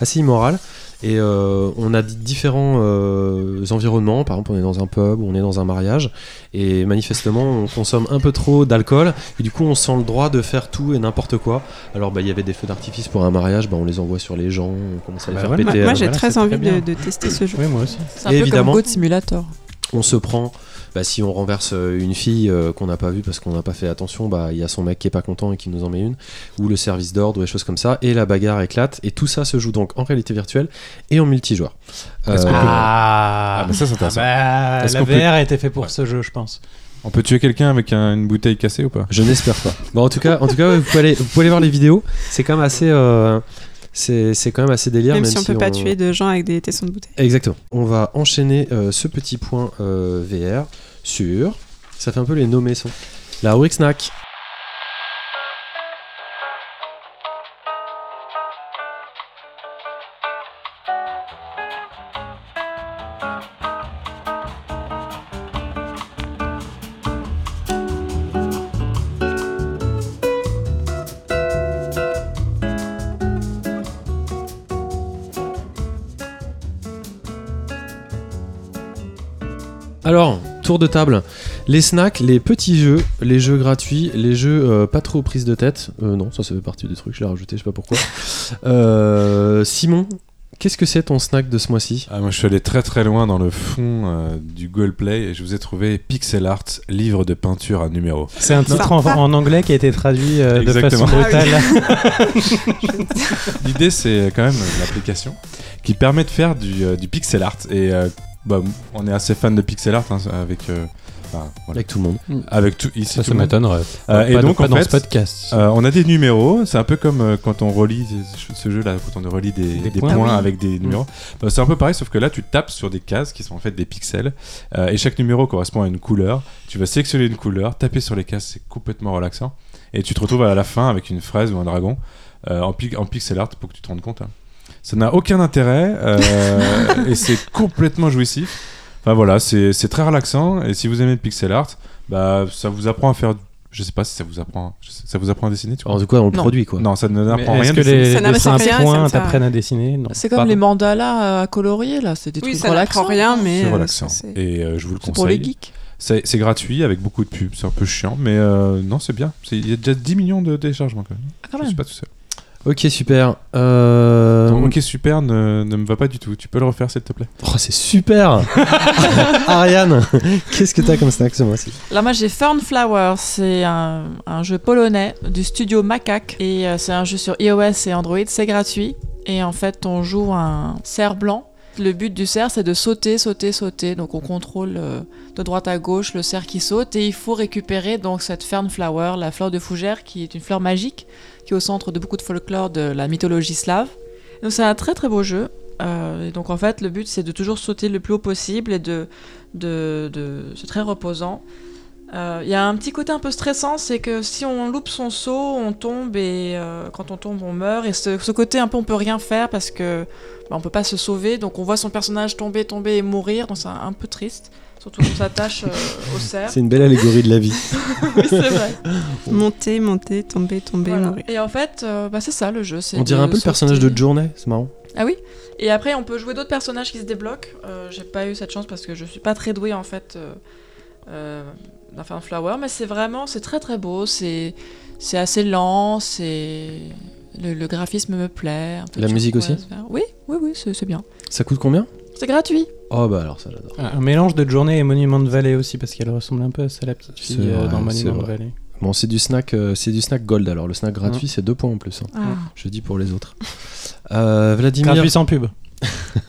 assez immoral. Et euh, on a di- différents euh, environnements, par exemple on est dans un pub, on est dans un mariage, et manifestement on consomme un peu trop d'alcool, et du coup on sent le droit de faire tout et n'importe quoi. Alors bah il y avait des feux d'artifice pour un mariage, bah on les envoie sur les gens, on commence à les Bah faire voilà. péter. Moi, alors, j'ai voilà, très envie très de, tester ce jeu. Oui, moi aussi. C'est un peu Évidemment. comme Goat Simulator. on se prend, bah, si on renverse euh, une fille euh, qu'on n'a pas vue parce qu'on n'a pas fait attention, bah il y a son mec qui est pas content et qui nous en met une, ou le service d'ordre ou des choses comme ça, et la bagarre éclate, et tout ça se joue donc en réalité virtuelle et en multijoueur. Peut- Ah, Ah, bah ça, c'est Ah intéressant. bah, Est-ce la peut- VR a été fait pour ce jeu, je pense. on peut tuer quelqu'un avec un- une bouteille cassée ou pas? Je n'espère pas. Bon, en tout cas, en tout cas, ouais, vous pouvez aller, vous pouvez aller voir les vidéos. C'est quand même assez, euh, c'est, c'est quand même assez délire. Même si on peut pas tuer de gens avec des tessons de bouteille. Exactement. On va enchaîner euh, ce petit point euh, VR sur. Ça fait un peu les nommés sont. La rubrique snack. Alors, tour de table. Les snacks, les petits jeux, les jeux gratuits, les jeux euh, pas trop prise de tête. Euh, non, ça, ça fait partie des trucs, je l'ai rajouté, je sais pas pourquoi. Euh, Simon, qu'est-ce que c'est ton snack de ce mois-ci? Ah, moi, je suis allé très très loin dans le fond euh, du Google Play et je vous ai trouvé Pixel Art, livre de peinture à numéro. C'est un titre en, en anglais qui a été traduit euh, de façon Exactement. brutale. L'idée, c'est quand même une application qui permet de faire du, euh, du pixel art. Et euh, bah, on est assez fan de pixel art hein, avec, euh, enfin, voilà. Avec tout le monde. avec tout ici. Ça, tout ça m'étonnerait. Euh, et donc, en dans fait, ce podcast. Euh, on a des numéros, c'est un peu comme euh, quand on relie ce- ce jeu-là, quand on relie des, Des des points. points, Ah oui. avec des numéros. Bah, c'est un peu pareil, sauf que là, tu tapes sur des cases qui sont en fait des pixels, euh, et chaque numéro correspond à une couleur. Tu vas sélectionner une couleur, taper sur les cases, c'est complètement relaxant, et tu te retrouves à la fin avec une fraise ou un dragon euh, en, pi- en pixel art pour que tu te rendes compte. hein. Ça n'a aucun intérêt, euh, et c'est complètement jouissif. Enfin voilà, c'est c'est très relaxant, et si vous aimez le pixel art, bah, ça vous apprend à faire. Je sais pas si ça vous apprend. Ça vous apprend à dessiner, tu tout cas, on le Non. produit quoi. non, ça ne Mais n'apprend Est-ce rien. que de les Ça dessins rien, points t'apprennent à dessiner. C'est comme Pardon. les mandalas à colorier là, c'est des Oui, trucs ça relaxants. rien, mais. C'est euh, relaxant. Et euh, je vous le C'est pour les conseille. geeks. C'est gratuit avec beaucoup de pubs. C'est un peu chiant, mais euh, non, c'est bien. Il y a déjà 10 millions de téléchargements quand même. Ah, quand Je même. suis pas tout seul. Ok, super. Euh... Ton ok, super ne, ne me va pas du tout. Tu peux le refaire, s'il te plaît? Oh, c'est super Ariane, qu'est-ce que t'as comme snack ce mois-ci? Là, moi j'ai Fernflower, c'est un, un jeu polonais du studio Macaque et euh, c'est un jeu sur iOS et Android, c'est gratuit. Et en fait, on joue un cerf blanc. Le but du cerf, c'est de sauter, sauter, sauter. Donc on contrôle euh, de droite à gauche le cerf qui saute et il faut récupérer donc cette Fernflower, la fleur de fougère, qui est une fleur magique, qui est au centre de beaucoup de folklore de la mythologie slave. Donc c'est un très très beau jeu. Euh, et donc en fait, le but c'est de toujours sauter le plus haut possible et de, de, de- c'est très reposant. Euh, Il y a un petit côté un peu stressant, c'est que si on loupe son saut, on tombe et euh, quand on tombe, on meurt. Et ce, côté un peu, on peut rien faire parce que bah, on peut pas se sauver. Donc on voit son personnage tomber, tomber et mourir. Donc c'est un, un peu triste. Surtout qu'on s'attache euh, au cerf. C'est une belle allégorie de la vie. Oui, c'est vrai. Monter, monter, tomber, tomber, Voilà. mourir. Et en fait, euh, bah, c'est ça le jeu. On dirait un peu le personnage de Journey, c'est marrant. Ah oui Et après, on peut jouer d'autres personnages qui se débloquent. Euh, J'ai pas eu cette chance parce que je suis pas très douée en fait euh, euh, d'Inferno Flower, mais c'est vraiment, c'est très très beau. C'est c'est assez lent, c'est le, le graphisme me plaît. un peu La musique aussi? Oui, oui, oui, c'est bien. Ça coûte combien? C'est gratuit. Oh bah alors ça j'adore. Un mélange de Journée et Monument de Valley aussi, parce qu'elle ressemble un peu à ça, la petite fille C'est euh, vrai, dans Monument de. Valley. Bon c'est du snack, euh, c'est du snack gold alors le snack gratuit c'est deux points en plus. hein. Ah, Je dis pour les autres. Euh, Vladimir. Gratuit sans pub.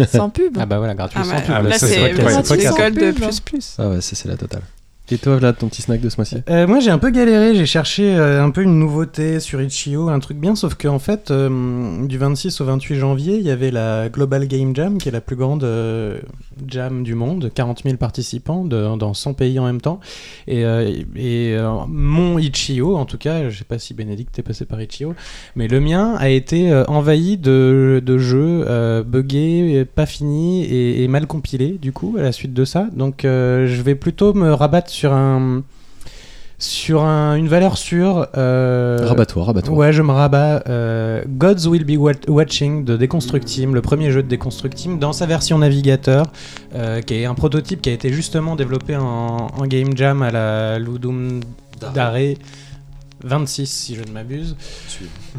sans pub. Ah bah voilà, gratuit Ah sans ouais, pub. Ah bah là, ça, c'est gold pub. plus plus. Ah ouais c'est la totale. Et toi Vlad ton petit snack de ce mois-ci Euh, moi j'ai un peu galéré, j'ai cherché euh, un peu une nouveauté sur Itch.io, un truc bien, sauf qu'en fait, euh, du 26 au 28 janvier, il y avait la Global Game Jam, qui est la plus grande jam du monde, 40 000 participants dans 100 pays en même temps. Et, mon Itch.io, en tout cas, je sais pas si Bénédicte est passé par Itch.io, mais le mien a été envahi de, jeux buggés, pas finis et, et mal compilés, du coup, à la suite de ça. Donc je vais plutôt me rabattre sur un sur un- une valeur sûre. euh, Rabat-toi, rabat-toi. Ouais, je me rabats. euh, Gods Will Be Wat- Watching de Deconstructim, le premier jeu de Deconstructim, dans sa version navigateur, euh, qui est un prototype qui a été justement développé en, en Game Jam à la Ludum Dare 26, si je ne m'abuse.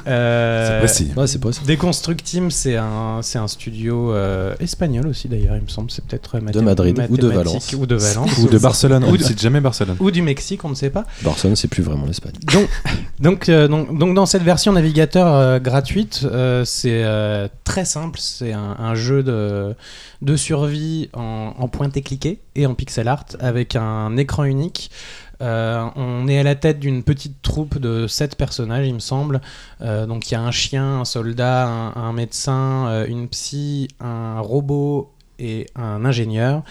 Euh, C'est précis. Ouais c'est possible. Deconstructim, c'est un, c'est un studio euh, espagnol aussi d'ailleurs, il me semble. C'est peut-être Madrid ou de Valence. Ou de Valence. Ou de Barcelone, on Ou ne de- cite jamais Barcelone. Ou du Mexique, on ne sait pas. Barcelone c'est plus vraiment l'Espagne. Donc, donc, euh, donc, donc dans cette version navigateur euh, gratuite, euh, c'est euh, très simple. C'est un, un jeu de, de survie en, en pointé-cliqué et en pixel art avec un écran unique. Euh, on est à la tête d'une petite troupe de 7 personnages, il me semble. Euh, donc il y a un chien, un soldat, un, médecin, euh, une psy, un robot et un ingénieur.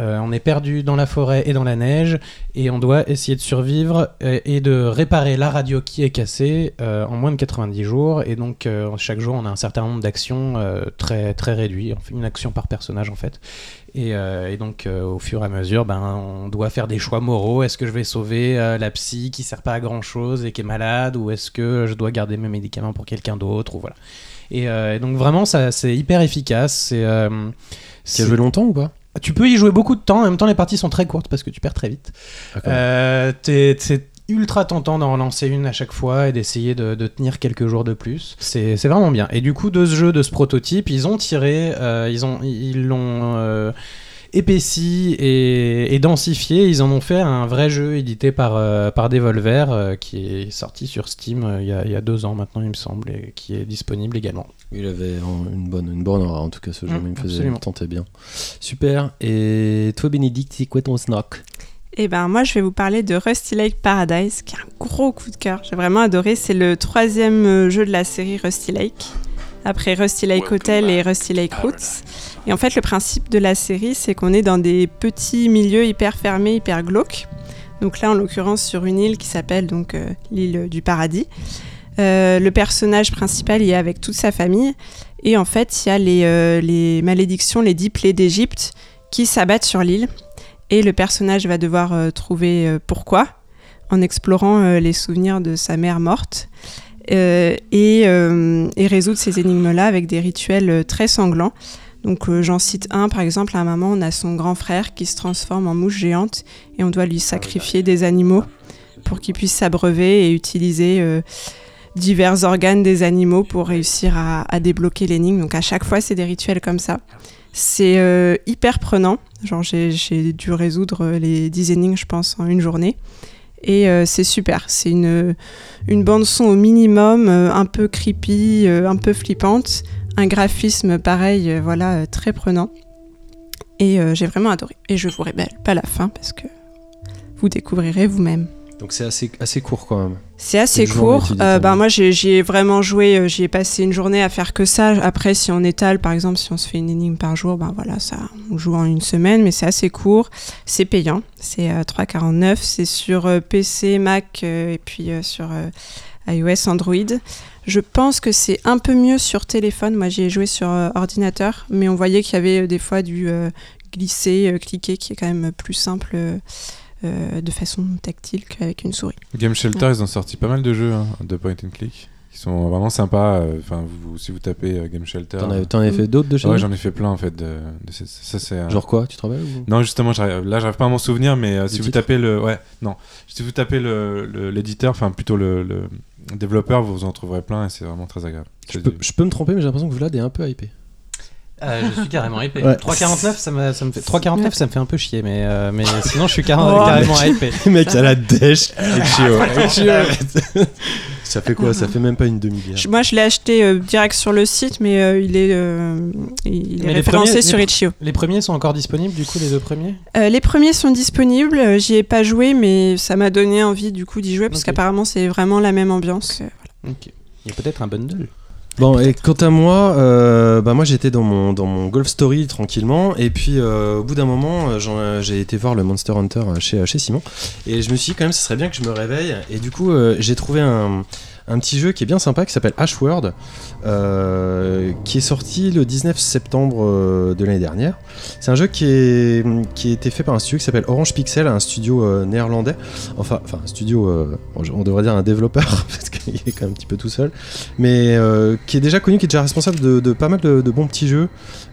Euh, on est perdu dans la forêt et dans la neige et on doit essayer de survivre euh, et de réparer la radio qui est cassée euh, en moins de 90 jours. Et donc euh, chaque jour on a un certain nombre d'actions très très réduit, une action par personnage en fait. Et, et donc au fur et à mesure, ben, on doit faire des choix moraux. Est-ce que je vais sauver la psy qui sert pas à grand chose et qui est malade ou est-ce que je dois garder mes médicaments pour quelqu'un d'autre ou voilà. Et, et donc vraiment ça c'est hyper efficace. C'est Tu as joué longtemps ou pas? Tu peux y jouer beaucoup de temps, en même temps les parties sont très courtes parce que tu perds très vite. D'accord. Euh, c'est ultra tentant d'en relancer une à chaque fois et d'essayer de, de tenir quelques jours de plus. C'est c'est vraiment bien. Et du coup, de ce jeu, de ce prototype, ils ont tiré, euh, ils ont, ils l'ont euh, épaissi et, et densifié. Ils en ont fait un vrai jeu édité par, euh, par Devolver euh, qui est sorti sur Steam euh, il y, a, il y a deux ans maintenant, il me semble, et qui est disponible également. Il avait une bonne, une bonne aura en tout cas ce jeu, Mm, mais il me faisait tentait bien. Super. Et toi Bénédicte, c'est quoi ton snack? Eh ben moi je vais vous parler de Rusty Lake Paradise, qui est un gros coup de cœur. J'ai vraiment adoré. C'est le troisième jeu de la série Rusty Lake, après Rusty Lake Hotel et Rusty Lake Roots. Et en fait le principe de la série, c'est qu'on est dans des petits milieux hyper fermés, hyper glauques. Donc là en l'occurrence sur une île qui s'appelle donc euh, l'île du paradis. Euh, le personnage principal y est avec toute sa famille. Et en fait, il y a les, euh, les malédictions, les dix plaies d'Égypte qui s'abattent sur l'île. Et le personnage va devoir trouver pourquoi en explorant les souvenirs de sa mère morte et, euh, et résoudre ces énigmes-là avec des rituels euh, très sanglants. Donc euh, j'en cite un, par exemple, à un moment, on a son grand frère qui se transforme en mouche géante et on doit lui sacrifier des animaux pour qu'il puisse s'abreuver et utiliser euh, divers organes des animaux pour réussir à, à débloquer l'énigme. Donc à chaque fois, c'est des rituels comme ça. C'est euh, hyper prenant. Genre, j'ai, dû résoudre euh, les 10 énigmes, je pense, en une journée. Et euh, c'est super. C'est une, bande-son au minimum, euh, un peu creepy, euh, un peu flippante. Un graphisme pareil, voilà, très prenant. Et j'ai vraiment adoré. Et je vous révèle pas la fin parce que vous découvrirez vous-même. Donc c'est assez, assez court quand même. C'est assez court. Euh, bah, moi, j'ai j'y ai vraiment joué. euh, J'y ai passé une journée à faire que ça. Après, si on étale, par exemple, si on se fait une énigme par jour, ben voilà, ça, on joue en une semaine, mais c'est assez court. C'est payant. C'est euh, 3,49. C'est sur euh, PC, Mac et puis sur iOS, Android. Je pense que c'est un peu mieux sur téléphone. Moi, j'y ai joué sur ordinateur, mais on voyait qu'il y avait des fois du glisser, cliquer, qui est quand même plus simple. Euh, de façon tactile qu'avec une souris. Game Shelter, ils ont sorti pas mal de jeux hein, de point and click qui sont vraiment sympas. euh, Enfin, vous, si vous tapez euh, Game Shelter. T'en avais fait d'autres de chez Ouais, j'en ai fait plein en fait. De, de ces- ça, c'est Genre quoi Tu te rappelles ou- Non, justement, j'arrive- là, j'arrive pas à m'en souvenir, mais euh, si vous tapez le, ouais, non, si vous tapez le le- l'éditeur, enfin plutôt le, le développeur, vous en trouverez plein et c'est vraiment très agréable. je peux, je peux me tromper, mais j'ai l'impression que Vlad est un peu hypé. Euh, je suis carrément hypé. Ouais. 3,49 ça me, ça me fait 3,49 ça me fait un peu chier mais, euh, mais sinon je suis car- Oh, carrément hypé. Le mec à la dèche. ça fait quoi? Ça fait même pas une demi-bière. Moi, je l'ai acheté euh, direct sur le site, mais euh, il est, euh, il est Mais référencé premiers- sur les- Itch.io. Les premiers sont encore disponibles du coup les deux premiers? Euh, les premiers sont disponibles. J'y ai pas joué, mais ça m'a donné envie du coup d'y jouer parce qu'apparemment c'est vraiment la même ambiance. Ok. Il y a peut-être un bundle. Bon, et quant à moi, euh, bah moi j'étais dans mon, dans mon Golf Story tranquillement, et puis euh, au bout d'un moment, euh, j'ai été voir le Monster Hunter euh, chez, chez Simon, et je me suis dit quand même, ce serait bien que je me réveille, et du coup, j'ai trouvé un, un petit jeu qui est bien sympa qui s'appelle Ashworld, euh, qui est sorti le 19 septembre euh, de l'année dernière. C'est un jeu qui, a été fait par un studio qui s'appelle Orange Pixel, un studio euh, néerlandais, enfin, enfin un studio, on devrait dire un développeur, parce qu'il est quand même un petit peu tout seul mais qui est déjà connu, qui est déjà responsable de, pas mal de, bons petits jeux.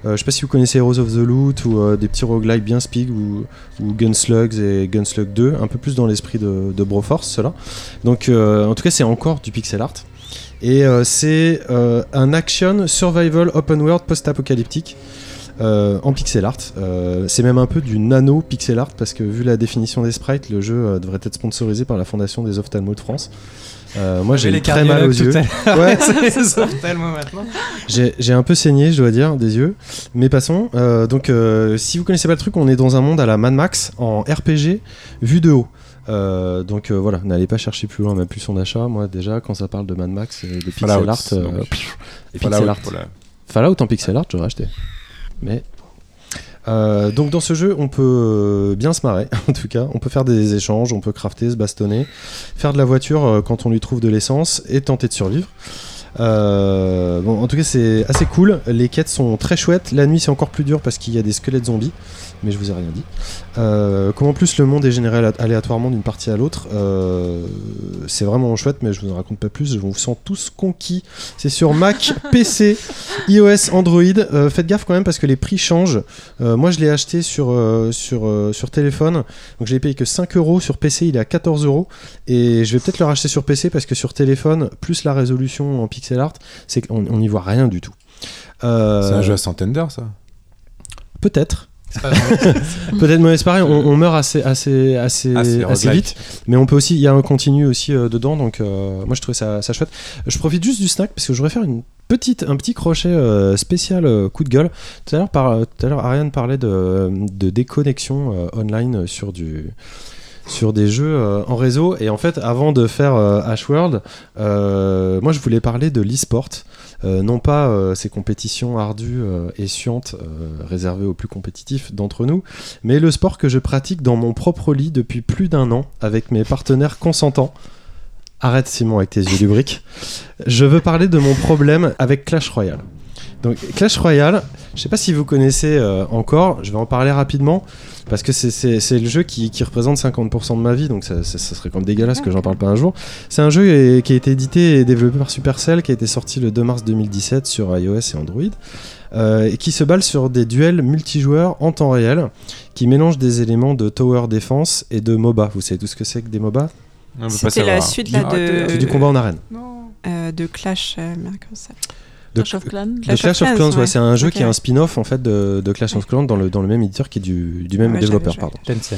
Euh, je sais pas si vous connaissez Heroes of the Loot ou des petits roguelikes bien speak ou, Gunslugs et Gunslug 2, un peu plus dans l'esprit de, de Broforce, cela. Donc en tout cas, c'est encore du pixel art. Et euh, c'est euh, un action survival open world post-apocalyptique. euh, en pixel art, Euh, c'est même un peu du nano pixel art parce que vu la définition des sprites, le jeu euh, devrait être sponsorisé par la Fondation des ophtalmos de France. Moi j'ai très mal aux yeux. Ouais, j'ai un peu saigné, je dois dire, des yeux. Mais passons. Donc, si vous connaissez pas le truc, on est dans un monde à la Mad Max en RPG vu de haut. Euh, donc euh, voilà, n'allez pas chercher plus loin, même plus son achat. Moi déjà, quand ça parle de Mad Max et de pixel Fallout, art, euh, pff, et Fallout, pixel art. voilà. Fallout en pixel art, j'aurais acheté. Mais euh, donc dans ce jeu, on peut bien se marrer, en tout cas. On peut faire des échanges, on peut crafter, se bastonner, faire de la voiture quand on lui trouve de l'essence et tenter de survivre. Euh, bon, en tout cas, c'est assez cool. Les quêtes sont très chouettes. La nuit, c'est encore plus dur parce qu'il y a des squelettes zombies, mais je vous ai rien dit. Euh, comme en plus le monde est généré alé- aléatoirement d'une partie à l'autre, euh, c'est vraiment chouette, mais je vous en raconte pas plus. Je vous sens tous conquis. C'est sur Mac, PC, iOS, Android. Euh, faites gaffe quand même parce que les prix changent. Moi, je l'ai acheté sur, sur, sur téléphone, donc je l'ai payé que 5 euros. Sur PC, il est à 14 euros. Et je vais peut-être le racheter sur PC parce que sur téléphone, plus la résolution en pixel art, c'est qu'on on n'y voit rien du tout. Euh, C'est un jeu à centaines d'heures, ça? Peut-être. Peut-être, mais c'est pareil, on, on meurt assez, assez, assez, Ah, assez vite. Mais on peut aussi, il y a un continu aussi euh, dedans, donc euh, moi je trouvais ça, ça chouette. Je profite juste du snack parce que je voudrais faire une petite, un petit crochet euh, spécial euh, coup de gueule. Tout à l'heure, par, tout à l'heure, Ariane parlait de, de déconnexion euh, online sur du sur des jeux euh, en réseau et en fait avant de faire euh, Ashworld euh, moi je voulais parler de l'e-sport Euh, non pas ces compétitions ardues et chiantes réservées aux plus compétitifs d'entre nous mais le sport que je pratique dans mon propre lit depuis plus d'un an avec mes partenaires consentants. Arrête Simon avec tes yeux lubriques. Je veux parler de mon problème avec Clash Royale. Donc Clash Royale, je sais pas si vous connaissez euh, encore, je vais en parler rapidement parce que c'est- le jeu qui, qui représente 50% de ma vie, donc ça, ça- ça serait quand même dégueulasse que j'en parle pas un jour. C'est un jeu qui a été édité et développé par Supercell, qui a été sorti le 2 mars 2017 sur iOS et Android, euh, et qui se balle sur des duels multijoueurs en temps réel, qui mélangent des éléments de tower defense et de MOBA. Vous savez tout ce que c'est que des MOBA? C'était la suite là, de, C'est du combat en arène. euh, de Clash. euh, ça De, Clash of Clans. de Clash Clash, of Clans, ouais, c'est un jeu qui est un spin-off en fait de, de Clash of Clans dans le, dans le même éditeur qui est du, du même Ouais, développeur. Pardon. Tencent.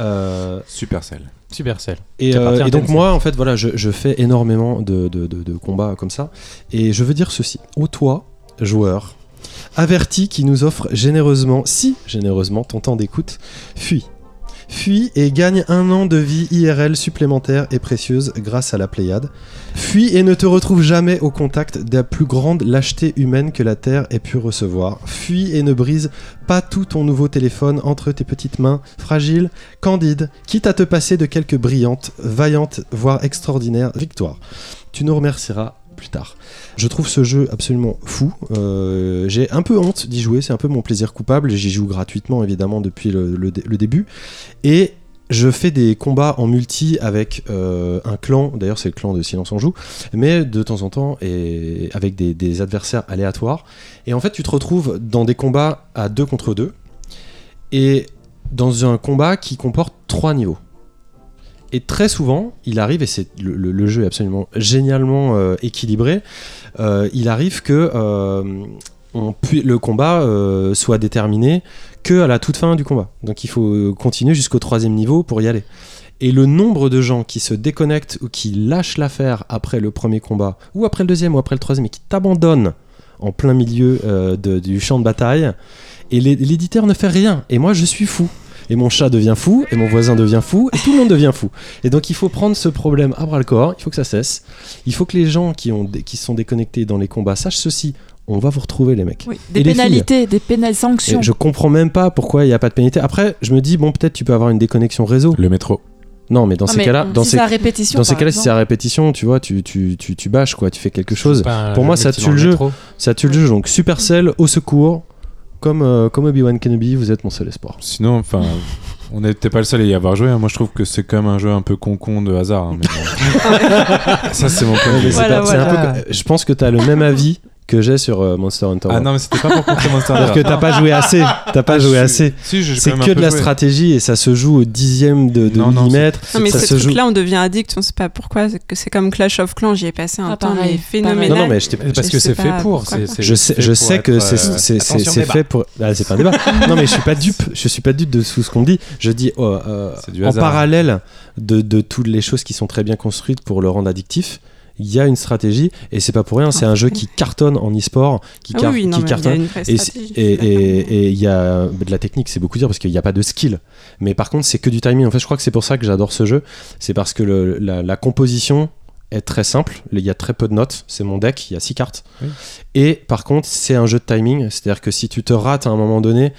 Euh, Supercell. Supercell. Et, euh, et donc Tencent. moi, en fait, voilà, je, je fais énormément de, de- de- de combats comme ça. Et je veux dire ceci. Ô toi, joueur, averti qui nous offre généreusement, si généreusement, ton temps d'écoute, fuis. Fuis et gagne un an de vie IRL supplémentaire et précieuse grâce à la Pléiade. Fuis et ne te retrouve jamais au contact de la plus grande lâcheté humaine que la Terre ait pu recevoir. Fuis et ne brise pas tout ton nouveau téléphone entre tes petites mains, fragiles, candides, quitte à te passer de quelques brillantes, vaillantes, voire extraordinaires victoires. Tu nous remercieras tard. Je trouve ce jeu absolument fou. Euh, J'ai un peu honte d'y jouer, c'est un peu mon plaisir coupable. J'y joue gratuitement évidemment depuis le, le dé- le début. Et je fais des combats en multi avec euh, un clan, d'ailleurs c'est le clan de Silence on joue, mais de temps en temps et avec des, des adversaires aléatoires. Et en fait tu te retrouves dans des combats à 2 contre 2 et dans un combat qui comporte trois niveaux. Et très souvent, il arrive, et c'est le, jeu est absolument génialement euh, équilibré, euh, il arrive que euh, le combat soit déterminé que à la toute fin du combat. Donc il faut continuer jusqu'au troisième niveau pour y aller. Et le nombre de gens qui se déconnectent ou qui lâchent l'affaire après le premier combat, ou après le deuxième, ou après le troisième, et qui t'abandonnent en plein milieu du champ de bataille, et l'é- l'éditeur ne fait rien. Et moi, je suis fou. Et mon chat devient fou, et mon voisin devient fou, et tout le monde devient fou. Et donc il faut prendre ce problème à bras le corps, il faut que ça cesse. Il faut que les gens qui, ont, qui sont déconnectés dans les combats sachent ceci. On va vous retrouver les mecs. Oui, des Et les filles pénalités, des pénales sanctions. Et je comprends même pas pourquoi il n'y a pas de pénalité. Après, je me dis, bon, peut-être tu peux avoir une déconnexion réseau. Le métro. Non, mais dans Non, ces cas-là, dans si ces, c'est à répétition. dans ces cas-là, si c'est à répétition, tu vois, tu, tu, tu, tu bâches, quoi, tu fais quelque chose. Pour moi, ça tue dans le jeu. Ça tue le jeu. Donc, Supercell, au secours. Comme, euh, comme Obi-Wan Kenobi, vous êtes mon seul espoir. Sinon, enfin, on n'était pas le seul à y avoir joué. hein. Moi, je trouve que c'est quand même un jeu un peu con-con de hasard. hein, mais bon. Ça, c'est mon point de vue. c'est Voilà, pas- c'est un voilà. peu que- je pense que tu as le même avis que j'ai sur euh, Monster Hunter. Ah non, mais c'était pas pour contrer Monster Parce que Hunter. t'as pas joué assez. T'as pas Ah, joué je- assez. Si, C'est que de la joué. stratégie et ça se joue au dixième de, de Non, non, millimètre. Non, mais ça ces se joue. trucs-là, on devient addict, on sait pas pourquoi, c'est que c'est comme Clash of Clans, j'y ai passé un Ah, temps pareil, mais phénoménal. Non, non, mais je Parce que c'est fait pour. Je sais, je pour sais que c'est euh, c'est- fait pour. Ah, c'est pas un débat. non, mais je suis pas dupe. Je suis pas dupe de tout ce qu'on dit. Je dis oh, euh, en parallèle de toutes les choses qui sont très bien construites pour le rendre addictif. Il y a une stratégie et c'est pas pour rien. C'est un jeu qui cartonne en e-sport, qui, Ah car- oui, oui, non, qui mais il y a cartonne. une vraie Et il y a de la technique, c'est beaucoup dire parce qu'il n'y a pas de skill. Mais par contre, c'est que du timing. En fait, je crois que c'est pour ça que j'adore ce jeu. C'est parce que le- la, la composition est très simple. Il y a très peu de notes. C'est mon deck, il y a six cartes. Oui. Et par contre, c'est un jeu de timing. C'est-à-dire que si tu te rates à un moment donné,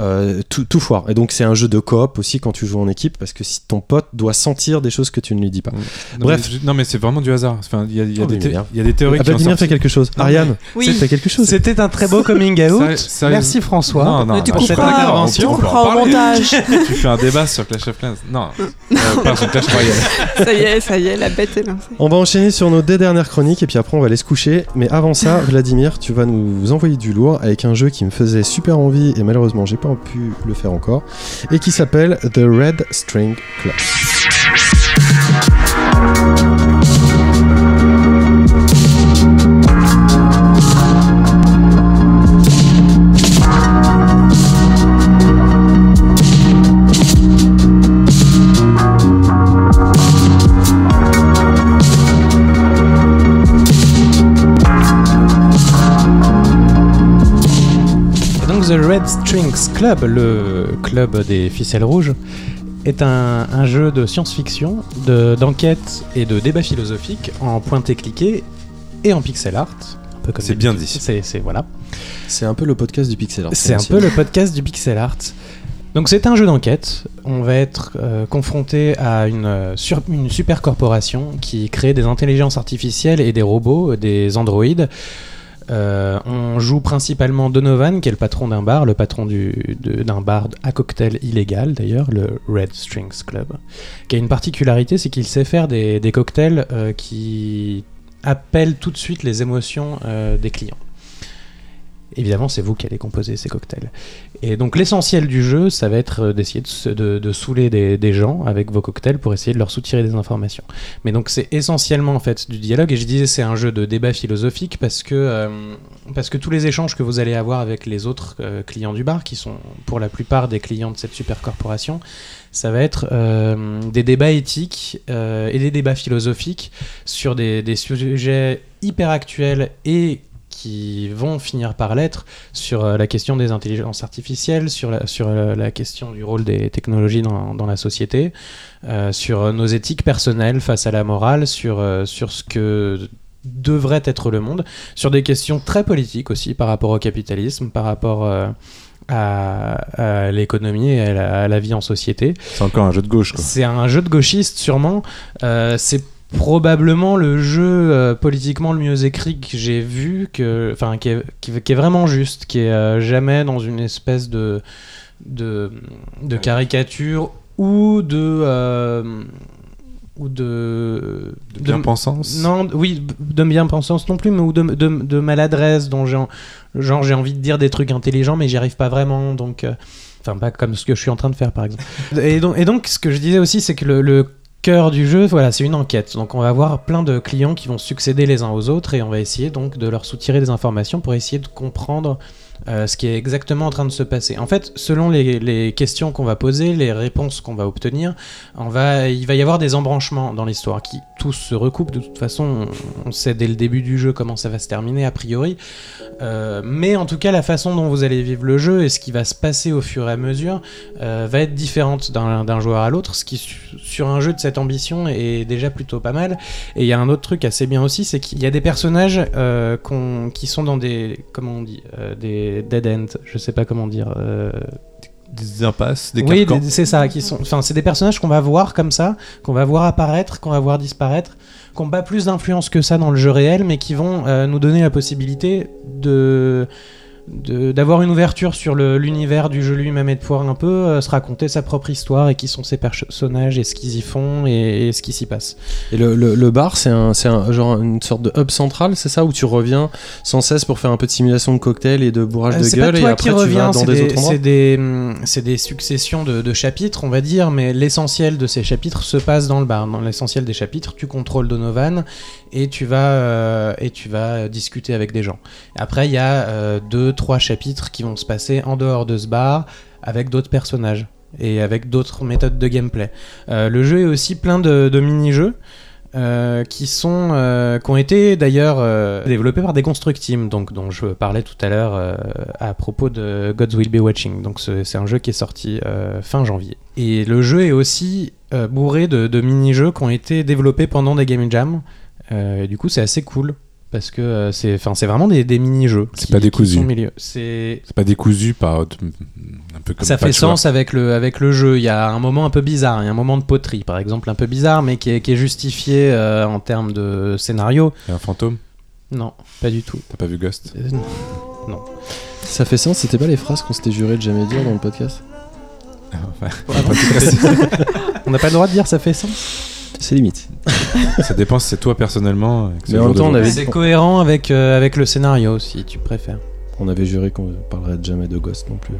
euh, tout, tout foire. Et donc, c'est un jeu de coop aussi quand tu joues en équipe parce que si ton pote doit sentir des choses que tu ne lui dis pas. Non, Bref. mais, non, mais c'est vraiment du hasard. Enfin, il y a, il y a Oh, y a des théories Ah, qui Vladimir sorti. fait quelque chose. Non, Ariane, Oui. fait quelque chose. C'était un très beau coming out. Sérieux- sérieux- Merci François. Non, non, Mais tu couperas, tu couperas au montage. tu fais un débat sur Clash of Clans. Non, euh, pas sur Clash Royale. Ça y est, ça y est, la bête est lancée. On va enchaîner sur nos deux dernières chroniques et puis après on va aller se coucher. Mais avant ça, Vladimir, tu vas nous envoyer du lourd avec un jeu qui me faisait super envie et malheureusement j'ai pas pu le faire encore et qui s'appelle The Red String Club. The Red Strings Club, le club des ficelles rouges, est un, un jeu de science-fiction, de- d'enquête et de débat philosophique en pointé-cliqué et en pixel art. C'est bien dit. C'est voilà. C'est un peu le podcast du pixel art. C'est un peu le podcast du pixel art. Donc c'est un jeu d'enquête. On va être euh, confronté à une, euh, sur- une super corporation qui crée des intelligences artificielles et des robots, des androïdes. Euh, on joue principalement Donovan, qui est le patron d'un bar, le patron du- d'un bar à cocktail illégal d'ailleurs, le Red Strings Club, qui a une particularité, c'est qu'il sait faire des, des cocktails euh, qui appellent tout de suite les émotions euh, des clients. Évidemment, c'est vous qui allez composer ces cocktails. Et donc l'essentiel du jeu, ça va être euh, d'essayer de, de- saouler des, gens avec vos cocktails pour essayer de leur soutirer des informations. Mais donc c'est essentiellement en fait du dialogue. Et je disais c'est un jeu de débat philosophique parce que euh, parce que tous les échanges que vous allez avoir avec les autres euh, clients du bar, qui sont pour la plupart des clients de cette super corporation, ça va être des débats éthiques et des débats philosophiques sur des, des sujets hyper actuels et qui vont finir par l'être sur euh, la question des intelligences artificielles, sur la, sur euh, la question du rôle des technologies dans, dans la société, euh, sur nos éthiques personnelles face à la morale, sur, euh, sur ce que devrait être le monde, sur des questions très politiques aussi par rapport au capitalisme, par rapport euh, à, à l'économie et à la, à la vie en société. C'est encore un jeu de gauche. C'est un jeu de gauchiste, sûrement. Euh, c'est probablement le jeu euh, politiquement le mieux écrit que j'ai vu, que, enfin, qui, est, qui, qui est vraiment juste, qui est euh, jamais dans une espèce de, de, de caricature ou de. euh, ou de. De bien-pensance Non, oui, de bien-pensance non plus, mais ou de, de, de maladresse, dont j'ai en- genre j'ai envie de dire des trucs intelligents, mais j'y arrive pas vraiment, donc. Enfin, pas comme ce que je suis en train de faire, par exemple. Et donc, et donc ce que je disais aussi, c'est que le, le cœur du jeu, voilà, c'est une enquête. Donc, on va avoir plein de clients qui vont succéder les uns aux autres et on va essayer donc de leur soutirer des informations pour essayer de comprendre euh, ce qui est exactement en train de se passer. En fait, selon les, questions qu'on va poser, les réponses qu'on va obtenir, il va y avoir des embranchements dans l'histoire qui tous se recoupent. De toute façon, on, sait dès le début du jeu comment ça va se terminer, a priori. Euh, mais en tout cas, la façon dont vous allez vivre le jeu et ce qui va se passer au fur et à mesure euh, va être différente d'un joueur à l'autre, ce qui su- sur un jeu de cette ambition est déjà plutôt pas mal. Et il y a un autre truc assez bien aussi, c'est qu'il y a des personnages qui sont dans des, comment on dit, euh, des dead ends, je sais pas comment dire. euh, Des impasses, des oui, c'est ça. Qui sont, enfin, c'est des personnages qu'on va voir comme ça, qu'on va voir apparaître, qu'on va voir disparaître, qui n'ont pas plus d'influence que ça dans le jeu réel, mais qui vont euh, nous donner la possibilité de- d'avoir une ouverture sur l'univers du jeu lui-même et de pouvoir un peu euh, se raconter sa propre histoire et qui sont ses personnages et ce qu'ils y font et, et ce qui s'y passe. Et le, le- le bar, c'est un, un, genre une sorte de hub central, c'est ça Où tu reviens sans cesse pour faire un peu de simulation de cocktail et de bourrage Euh, de gueule et après qui tu vas reviens, dans des, des, autres endroits c'est des, hum, des successions de, de chapitres, on va dire, mais l'essentiel de ces chapitres se passe dans le bar. Dans l'essentiel des chapitres, tu contrôles Donovan et tu vas, euh, et tu vas discuter avec des gens. Après, il y a deux, trois chapitres qui vont se passer en dehors de ce bar avec d'autres personnages et avec d'autres méthodes de gameplay. Euh, le jeu est aussi plein de, mini-jeux. euh, qui sont euh, qui ont été d'ailleurs développés par des Construct Team, donc dont je parlais tout à l'heure à propos de Gods Will Be Watching. Donc ce- c'est un jeu qui est sorti fin janvier. Et le jeu est aussi bourré de, de mini-jeux qui ont été développés pendant des Game Jam. Et du coup, c'est assez cool parce que euh, c'est enfin c'est vraiment des, des mini-jeux. C'est pas décousu. C'est C'est pas décousu par un peu comme ça fait sens avec le, avec le jeu. Il y a un moment un peu bizarre, il y a un moment de poterie par exemple un peu bizarre, mais qui est, qui est justifié euh, en termes de scénario. Il y a un fantôme? Non, pas du tout. T'as pas vu Ghost? Euh, non. Ça fait sens, c'était pas les phrases qu'on s'était juré de jamais dire dans le podcast? On n'a pas le droit de dire ça fait sens? C'est limite. Ça dépend si c'est toi personnellement. que Mais en même temps, on avait- C'est cohérent avec, euh, avec le scénario si tu préfères. On avait juré qu'on parlerait de jamais de Ghost non plus.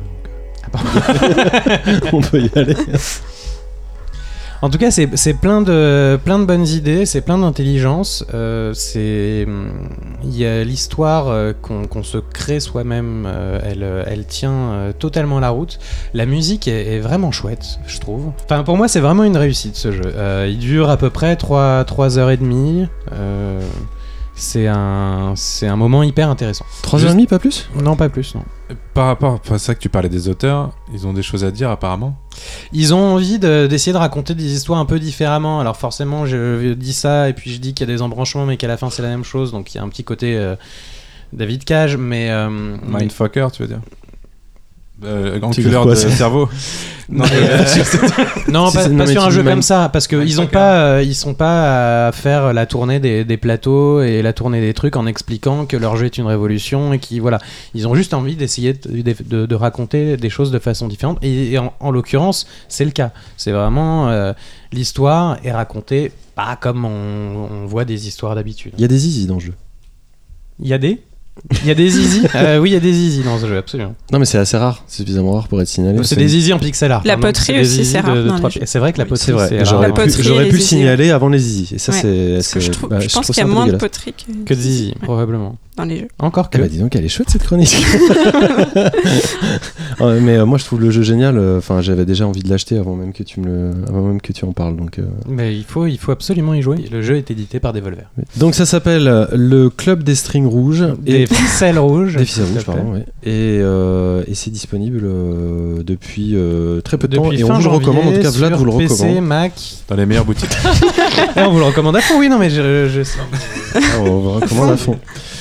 Ah, donc, euh, on peut y aller. En tout cas, c'est plein de, plein de bonnes idées, c'est plein d'intelligence. euh, c'est hum, Il y a l'histoire euh, qu'on se crée soi-même, euh, elle, euh, elle tient totalement la route. La musique est, est vraiment chouette, je trouve. Enfin, pour moi, c'est vraiment une réussite ce jeu. Euh, il dure à peu près 3, 3 heures et demie. euh, c'est un, c'est un moment hyper intéressant. 3h30, pas plus? Non, pas plus, non. Par rapport à ça que tu parlais des auteurs, ils ont des choses à dire apparemment. Ils ont envie de- d'essayer de, raconter des histoires un peu différemment. Alors forcément, je dis ça et puis je dis qu'il y a des embranchements, mais qu'à la fin c'est la même chose. Donc il y a un petit côté euh, David Cage, mais euh, mais- Mindfucker, tu veux dire? Euh, dire quoi, de cerveau. non, euh, pas, non, sur un jeu comme ça, parce que ils ont pas, euh, ils sont pas à faire la tournée des, des plateaux et la tournée des trucs en expliquant que leur jeu est une révolution et qui voilà, ils ont juste envie d'essayer de, de- de raconter des choses de façon différente. Et, et en, en l'occurrence, c'est le cas. C'est vraiment euh, l'histoire est racontée pas comme on, on voit des histoires d'habitude. Il y a des easy dans le jeu. Il y a des, il y a des easy. Euh, oui, il y a des easy dans ce jeu, absolument. Non, mais c'est assez rare, c'est suffisamment rare pour être signalé. C'est des easy en pixel art. La hein, poterie aussi, c'est rare. C'est vrai que la poterie, C'est vrai, c'est et rare. j'aurais pu, et signaler avant les easy. Et ça, Ouais. c'est. Parce que c'est- je, trouve- bah, je pense qu'il y a moins de poterie que, Que de zizi, probablement. dans les jeux. Encore Eh que. bah dis donc, elle est chouette cette chronique. Ouais, mais euh, moi je trouve le jeu génial. euh, Enfin, j'avais déjà envie de l'acheter avant même que tu me le, avant même que tu en parles. Donc, euh, Mais il faut, il faut absolument y jouer. Le jeu est édité par Devolver. donc ça s'appelle euh, le club des strings rouges. Des, Des ficelles rouges. Des ficelles rouges, pardon, ouais. Et, euh, et c'est disponible euh, depuis euh, très peu de temps. Depuis Et on fin vous le janvier, recommande, en tout cas, Vlad sur vous le PC, recommande. Mac. Dans les meilleures boutiques. Et on vous le recommande à fond, oui, non, mais je, je. Ah, on vous recommande à fond.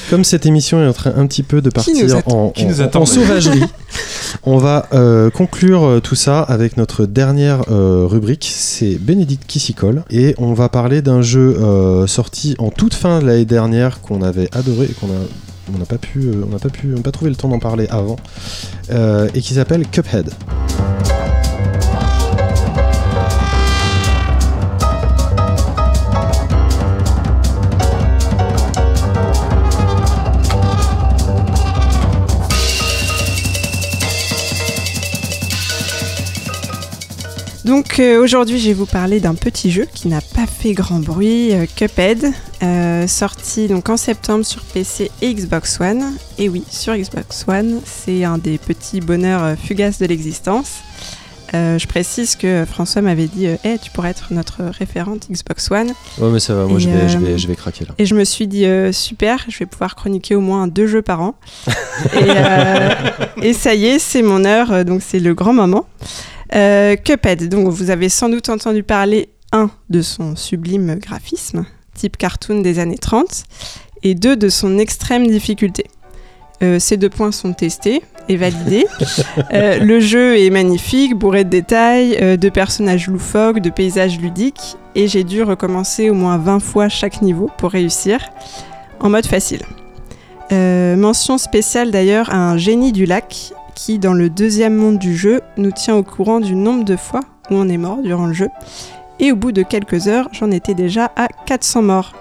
Comme cette émission est en train un petit peu de partir en, Qui en- sauvagerie, on va euh, conclure tout ça avec notre dernière euh, rubrique, c'est Bénédicte qui s'y colle. Et on va parler d'un jeu euh, sorti en toute fin de l'année dernière qu'on avait adoré et qu'on a on n'a pas pu, euh, on n'a pas pu, on pas trouvé le temps d'en parler avant, euh, et qui s'appelle Cuphead. Donc euh, aujourd'hui, je vais vous parler d'un petit jeu qui n'a pas fait grand bruit, euh, Cuphead, euh, sorti donc en septembre sur PC et Xbox One. Et oui, sur Xbox One, c'est un des petits bonheurs fugaces de l'existence. Je précise que François m'avait dit Hey, tu pourrais être notre référente Xbox One. Ouais, mais ça va, moi je vais, je, vais, je vais craquer là. Et je me suis dit super, je vais pouvoir chroniquer au moins deux jeux par an. et, et ça y est, c'est mon heure, donc c'est le grand moment. Euh, Cuphead, donc vous avez sans doute entendu parler, un, de son sublime graphisme, type cartoon des années 30, et deux, de son extrême difficulté. Euh, ces deux points sont testés et validés. Euh, le jeu est magnifique, bourré de détails, euh, de personnages loufoques, de paysages ludiques, et j'ai dû recommencer au moins 20 fois chaque niveau pour réussir, en mode facile. Euh, mention spéciale d'ailleurs à un génie du lac qui, dans le deuxième monde du jeu, nous tient au courant du nombre de fois où on est mort durant le jeu. Et au bout de quelques heures, j'en étais déjà à 400 morts.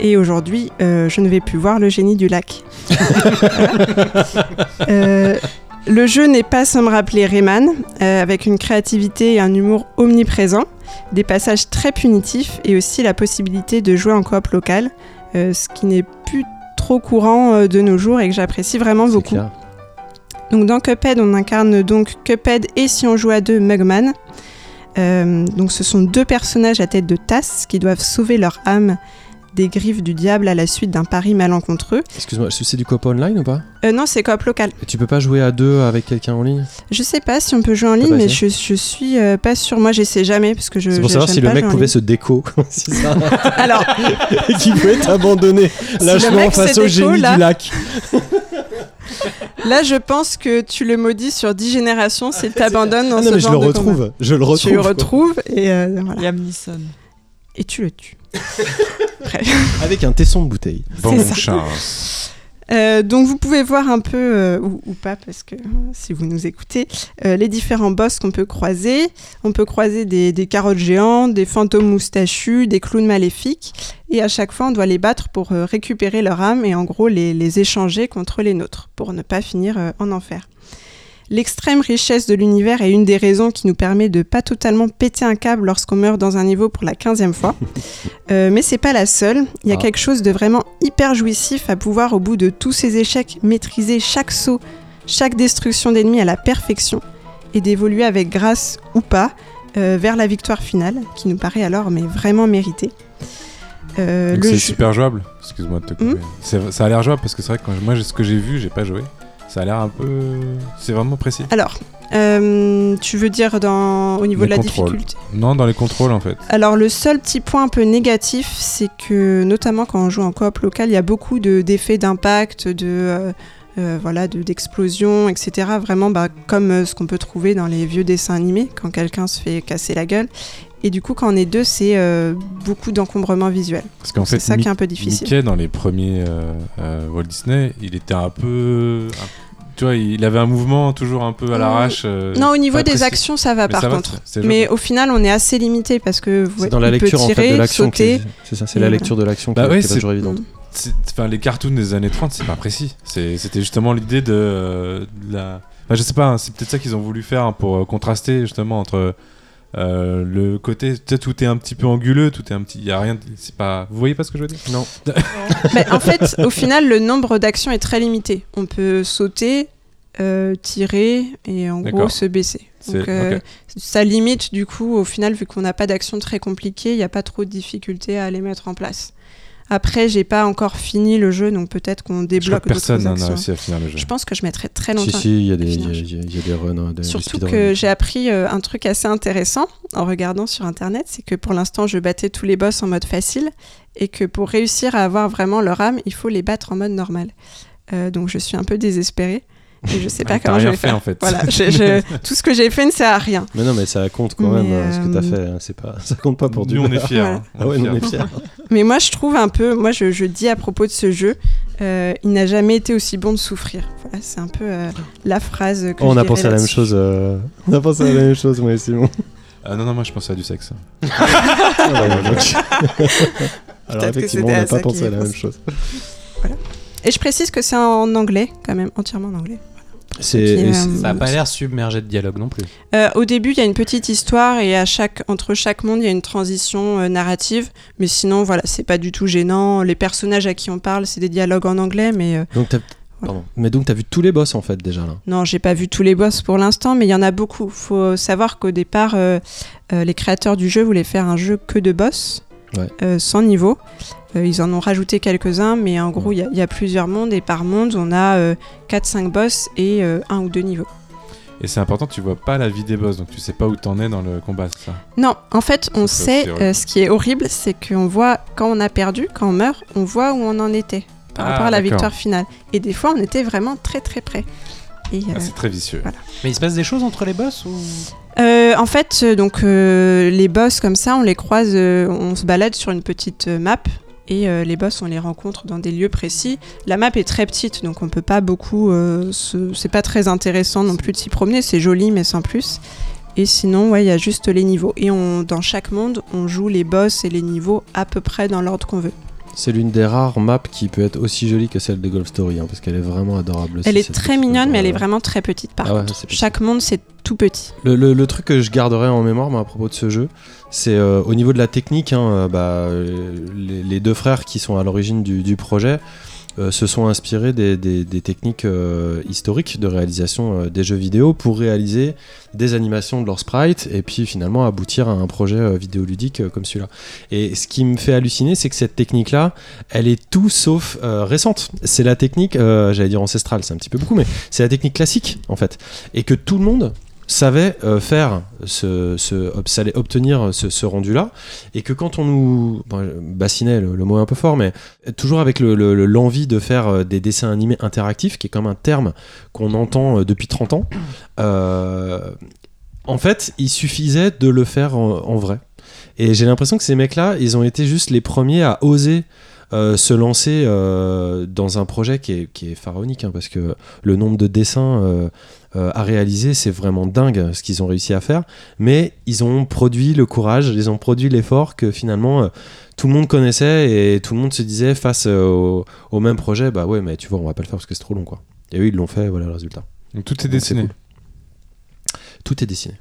Et aujourd'hui, euh, je ne vais plus voir le génie du lac. Euh, le jeu n'est pas sans me rappeler Rayman, euh, avec une créativité et un humour omniprésents, des passages très punitifs et aussi la possibilité de jouer en coop local, euh, ce qui n'est plus trop courant euh, de nos jours et que j'apprécie vraiment C'est beaucoup. clair. Donc dans Cuphead, on incarne donc Cuphead et si on joue à deux, Mugman. Euh, donc ce sont deux personnages à tête de tasse qui doivent sauver leur âme des griffes du diable à la suite d'un pari malencontreux. Excuse-moi, c'est du coop online ou pas? Euh, non, c'est coop local. Et Tu peux pas jouer à deux avec quelqu'un en ligne? Je sais pas si on peut jouer en ligne, mais je, suis euh, pas sûre. Moi, j'essaie jamais parce que je. C'est pour savoir si le mec pouvait se déco. ça. Alors, Et qu'il pouvait être abandonné lâchement face au génie là. du lac. Là, je pense que tu le maudis sur 10 générations s'il t'abandonne dans Ah ce non, mais je le de combat. retrouve. Je le retrouve. Tu le retrouves et euh, voilà. Liam Neeson. Et tu le tues. Avec un tesson de bouteille. Bon. Charles. Euh, donc vous pouvez voir un peu, euh, ou, ou pas parce que euh, si vous nous écoutez, euh, les différents boss qu'on peut croiser. On peut croiser des, carottes géantes, des fantômes moustachus, des clowns maléfiques. Et à chaque fois, on doit les battre pour récupérer leur âme et en gros les, les échanger contre les nôtres pour ne pas finir en enfer. L'extrême richesse de l'univers est une des raisons qui nous permet de pas totalement péter un câble lorsqu'on meurt dans un niveau pour la 15e fois. Euh, mais c'est pas la seule. Il y a Ah. quelque chose de vraiment hyper jouissif à pouvoir, au bout de tous ces échecs, maîtriser chaque saut, chaque destruction d'ennemis à la perfection et d'évoluer avec grâce ou pas euh, vers la victoire finale, qui nous paraît alors mais vraiment méritée. Euh, c'est jeu- super jouable. Excuse-moi de te couper. Hmm Ça a l'air jouable parce que c'est vrai que quand moi, ce que j'ai vu, j'ai pas joué. Ça a l'air un peu. C'est vraiment précis. Alors, euh, tu veux dire dans... au niveau Les de la contrôles. difficulté Non, dans les contrôles en fait. Alors le seul petit point un peu négatif, c'est que notamment quand on joue en coop local, il y a beaucoup de- d'effets d'impact, de euh, euh, voilà, de- d'explosions, etc. Vraiment, bah, comme euh, ce qu'on peut trouver dans les vieux dessins animés, quand quelqu'un se fait casser la gueule. Et du coup, quand on est deux, c'est euh, beaucoup d'encombrement visuel. Parce qu'en C'est fait, ça qui est Mi- un peu difficile. Mickey dans les premiers euh, euh, Walt Disney, il était un peu. un- Tu vois, il avait un mouvement toujours un peu à l'arrache. euh, non, au niveau des précis. actions, ça va Mais par ça va, contre. c'est- c'est Mais au final, on est assez limité parce que vous C'est dans la lecture en fait tirer, de l'action. qui C'est ça, c'est la lecture de l'action qui Bah est- ouais, qui est c'est- toujours évidente. C'est- Enfin, les cartoons des années 30, c'est pas précis. C'est- C'était justement l'idée de, euh, de la. Enfin, je sais pas, hein, c'est peut-être ça qu'ils ont voulu faire hein, pour euh, contraster justement entre euh, le côté. Peut-être tout est un petit peu anguleux, tout est un petit. Il y a rien. C'est pas. Vous voyez pas ce que je veux dire? Non. Mais en fait, au final, le nombre d'actions est très limité. On peut sauter, euh, tirer et en gros se baisser. Donc, euh, ça limite du coup, au final, vu qu'on n'a pas d'action très compliquée, il n'y a pas trop de difficultés à les mettre en place. Après, j'ai pas encore fini le jeu, donc peut-être qu'on Je débloque que personne d'autres n'en a actions. réussi à finir le jeu. Je pense que je mettrai très Si, longtemps. si, il y, a des- il y, a- des runs. hein, des Surtout que j'ai appris euh, un truc assez intéressant en regardant sur internet, c'est que pour l'instant je battais tous les boss en mode facile et que pour réussir à avoir vraiment leur âme, il faut les battre en mode normal. Euh, donc je suis un peu désespérée et je sais pas Ouais, t'as comment je rien vais fait, faire. en fait. Voilà, je- je- tout ce que j'ai fait ne sert à rien. Mais non, mais ça compte quand Mais, même ce que t'as euh, fait. hein, C'est pas, ça compte pas pour du Nous, on est fiers. Voilà. hein. Ah ouais, nous, on est fiers. Mais moi je trouve un peu, moi je, je dis à propos de ce jeu, euh, il n'a jamais été aussi bon de souffrir. Voilà, c'est un peu euh, la phrase que Oh, on je a pensé à la même chose. euh, On a pensé à la même chose, moi et Simon. Ah non, non, moi je pensais à du sexe. Ah ouais, donc- Alors effectivement, on n'a pas pensé à la même chose. Et je précise que c'est en anglais quand même, entièrement en anglais. C'est euh, c'est- Ça a pas l'air submergé de dialogue non plus. Euh, au début, il y a une petite histoire et à chaque, entre chaque monde, il y a une transition euh, narrative. Mais sinon, voilà, c'est pas du tout gênant. Les personnages à qui on parle, c'est des dialogues en anglais. Mais euh, donc t'as- Pardon. Mais donc t'as vu tous les boss en fait déjà là. non, j'ai pas vu tous les boss pour l'instant, mais il y en a beaucoup. Faut savoir qu'au départ, euh, euh, les créateurs du jeu voulaient faire un jeu que de boss, Ouais. euh, sans niveau. Euh, ils en ont rajouté quelques-uns, mais en gros, il y a- il y, a plusieurs mondes et par monde, on a 4-5 boss et euh, un ou deux niveaux. Et c'est important, tu vois pas la vie des boss, donc tu sais pas où t'en es dans le combat, c'est ça? Non, en fait, on sait, euh, ce qui est horrible, c'est qu'on voit, quand on a perdu, quand on meurt, on voit où on en était par Ah, rapport à la victoire finale. Et des fois, on était vraiment très très près. Ah, euh, C'est très vicieux. voilà. Mais il se passe des choses entre les boss ou? Euh, en fait, euh, donc euh, les boss comme ça, on les croise, on se balade sur une petite map. Et les boss, on les rencontre dans des lieux précis. La map est très petite, donc on peut pas beaucoup. C'est pas très intéressant non plus de s'y promener. C'est joli, mais sans plus. Et sinon, il y a juste les niveaux. Et dans chaque monde, on joue les boss et les niveaux à peu près dans l'ordre qu'on veut. C'est l'une des rares maps qui peut être aussi jolie que celle de Golf Story, hein, parce qu'elle est vraiment adorable. aussi, Elle est très mignonne, mais elle est vraiment très petite par Ah contre. Chaque monde, c'est tout petit. Le, le- le truc que je garderai en mémoire moi, à propos de ce jeu, c'est euh, au niveau de la technique, hein, euh, bah, euh, les, les deux frères qui sont à l'origine du, du projet euh, se sont inspirés des, techniques euh, historiques de réalisation euh, des jeux vidéo pour réaliser des animations de leurs sprites et puis finalement aboutir à un projet vidéoludique comme celui-là. Et ce qui me fait halluciner, c'est que cette technique-là, elle est tout sauf récente. C'est la technique, j'allais dire ancestrale, c'est un petit peu beaucoup, mais c'est la technique classique en fait. Et que tout le monde savait euh, faire ce, ce- obtenir ce, ce rendu-là, et que quand on nous bon, bassinait, le, mot est un peu fort, mais toujours avec le- le- l'envie de faire euh, des dessins animés interactifs, qui est comme un terme qu'on entend euh, depuis 30 ans, en fait, il suffisait de le faire en, en vrai. Et j'ai l'impression que ces mecs-là, ils ont été juste les premiers à oser euh, se lancer euh, dans un projet qui est, qui est pharaonique, hein, parce que le nombre de dessins euh, à réaliser, c'est vraiment dingue ce qu'ils ont réussi à faire. Mais ils ont produit le courage, ils ont produit l'effort que finalement tout le monde connaissait et tout le monde se disait face au, au même projet, bah ouais, mais tu vois, on va pas le faire parce que c'est trop long, quoi. Et eux, ils l'ont fait, voilà le résultat. Donc tout est Donc, dessiné. Tout est dessiné.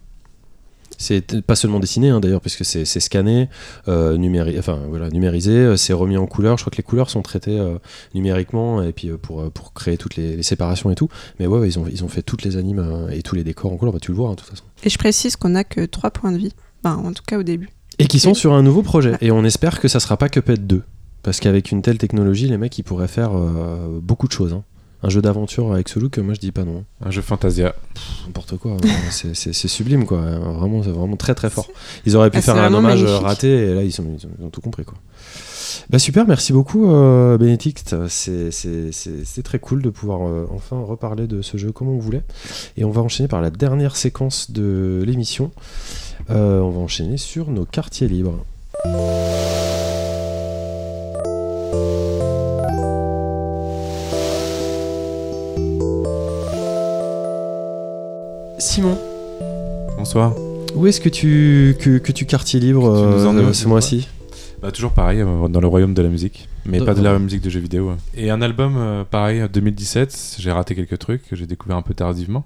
C'est pas seulement dessiné hein, d'ailleurs, puisque c'est scanné, euh, numéri- enfin, voilà, numérisé, euh, c'est remis en couleur. Je crois que les couleurs sont traitées euh, numériquement et puis euh, pour, pour créer toutes les, les séparations et tout. Mais ouais, ouais, ils, ont, ils ont fait toutes les animes et tous les décors en couleur, bah, tu le vois hein, de toute façon. Et je précise qu'on n'a que 3 points de vie. Enfin, en tout cas au début. Et qui sont sur un nouveau projet. Et on espère que ça sera pas Cuphead 2. Parce qu'avec une telle technologie, les mecs, ils pourraient faire beaucoup de choses. hein. Un jeu d'aventure avec ce look, moi je dis pas non. Un jeu Fantasia. N'importe quoi. c'est- c'est c'est sublime quoi. Vraiment, c'est vraiment très très fort. Ils auraient pu Ah, faire un hommage magnifique. raté et là ils, sont- ils ont, ils ont tout compris quoi. Bah super, merci beaucoup euh, Bénédicte. C'est très cool de pouvoir euh, enfin reparler de ce jeu comme on voulait. Et on va enchaîner par la dernière séquence de l'émission. Euh, on va enchaîner sur nos quartiers libres. Où est-ce que tu, que, que tu quartier libre euh, ce mois-ci Bah, toujours pareil, euh, dans le royaume de la musique. Mais De- pas de la musique de jeux vidéo. ouais. Et un album, euh, pareil, en 2017. J'ai raté quelques trucs que j'ai découvert un peu tardivement.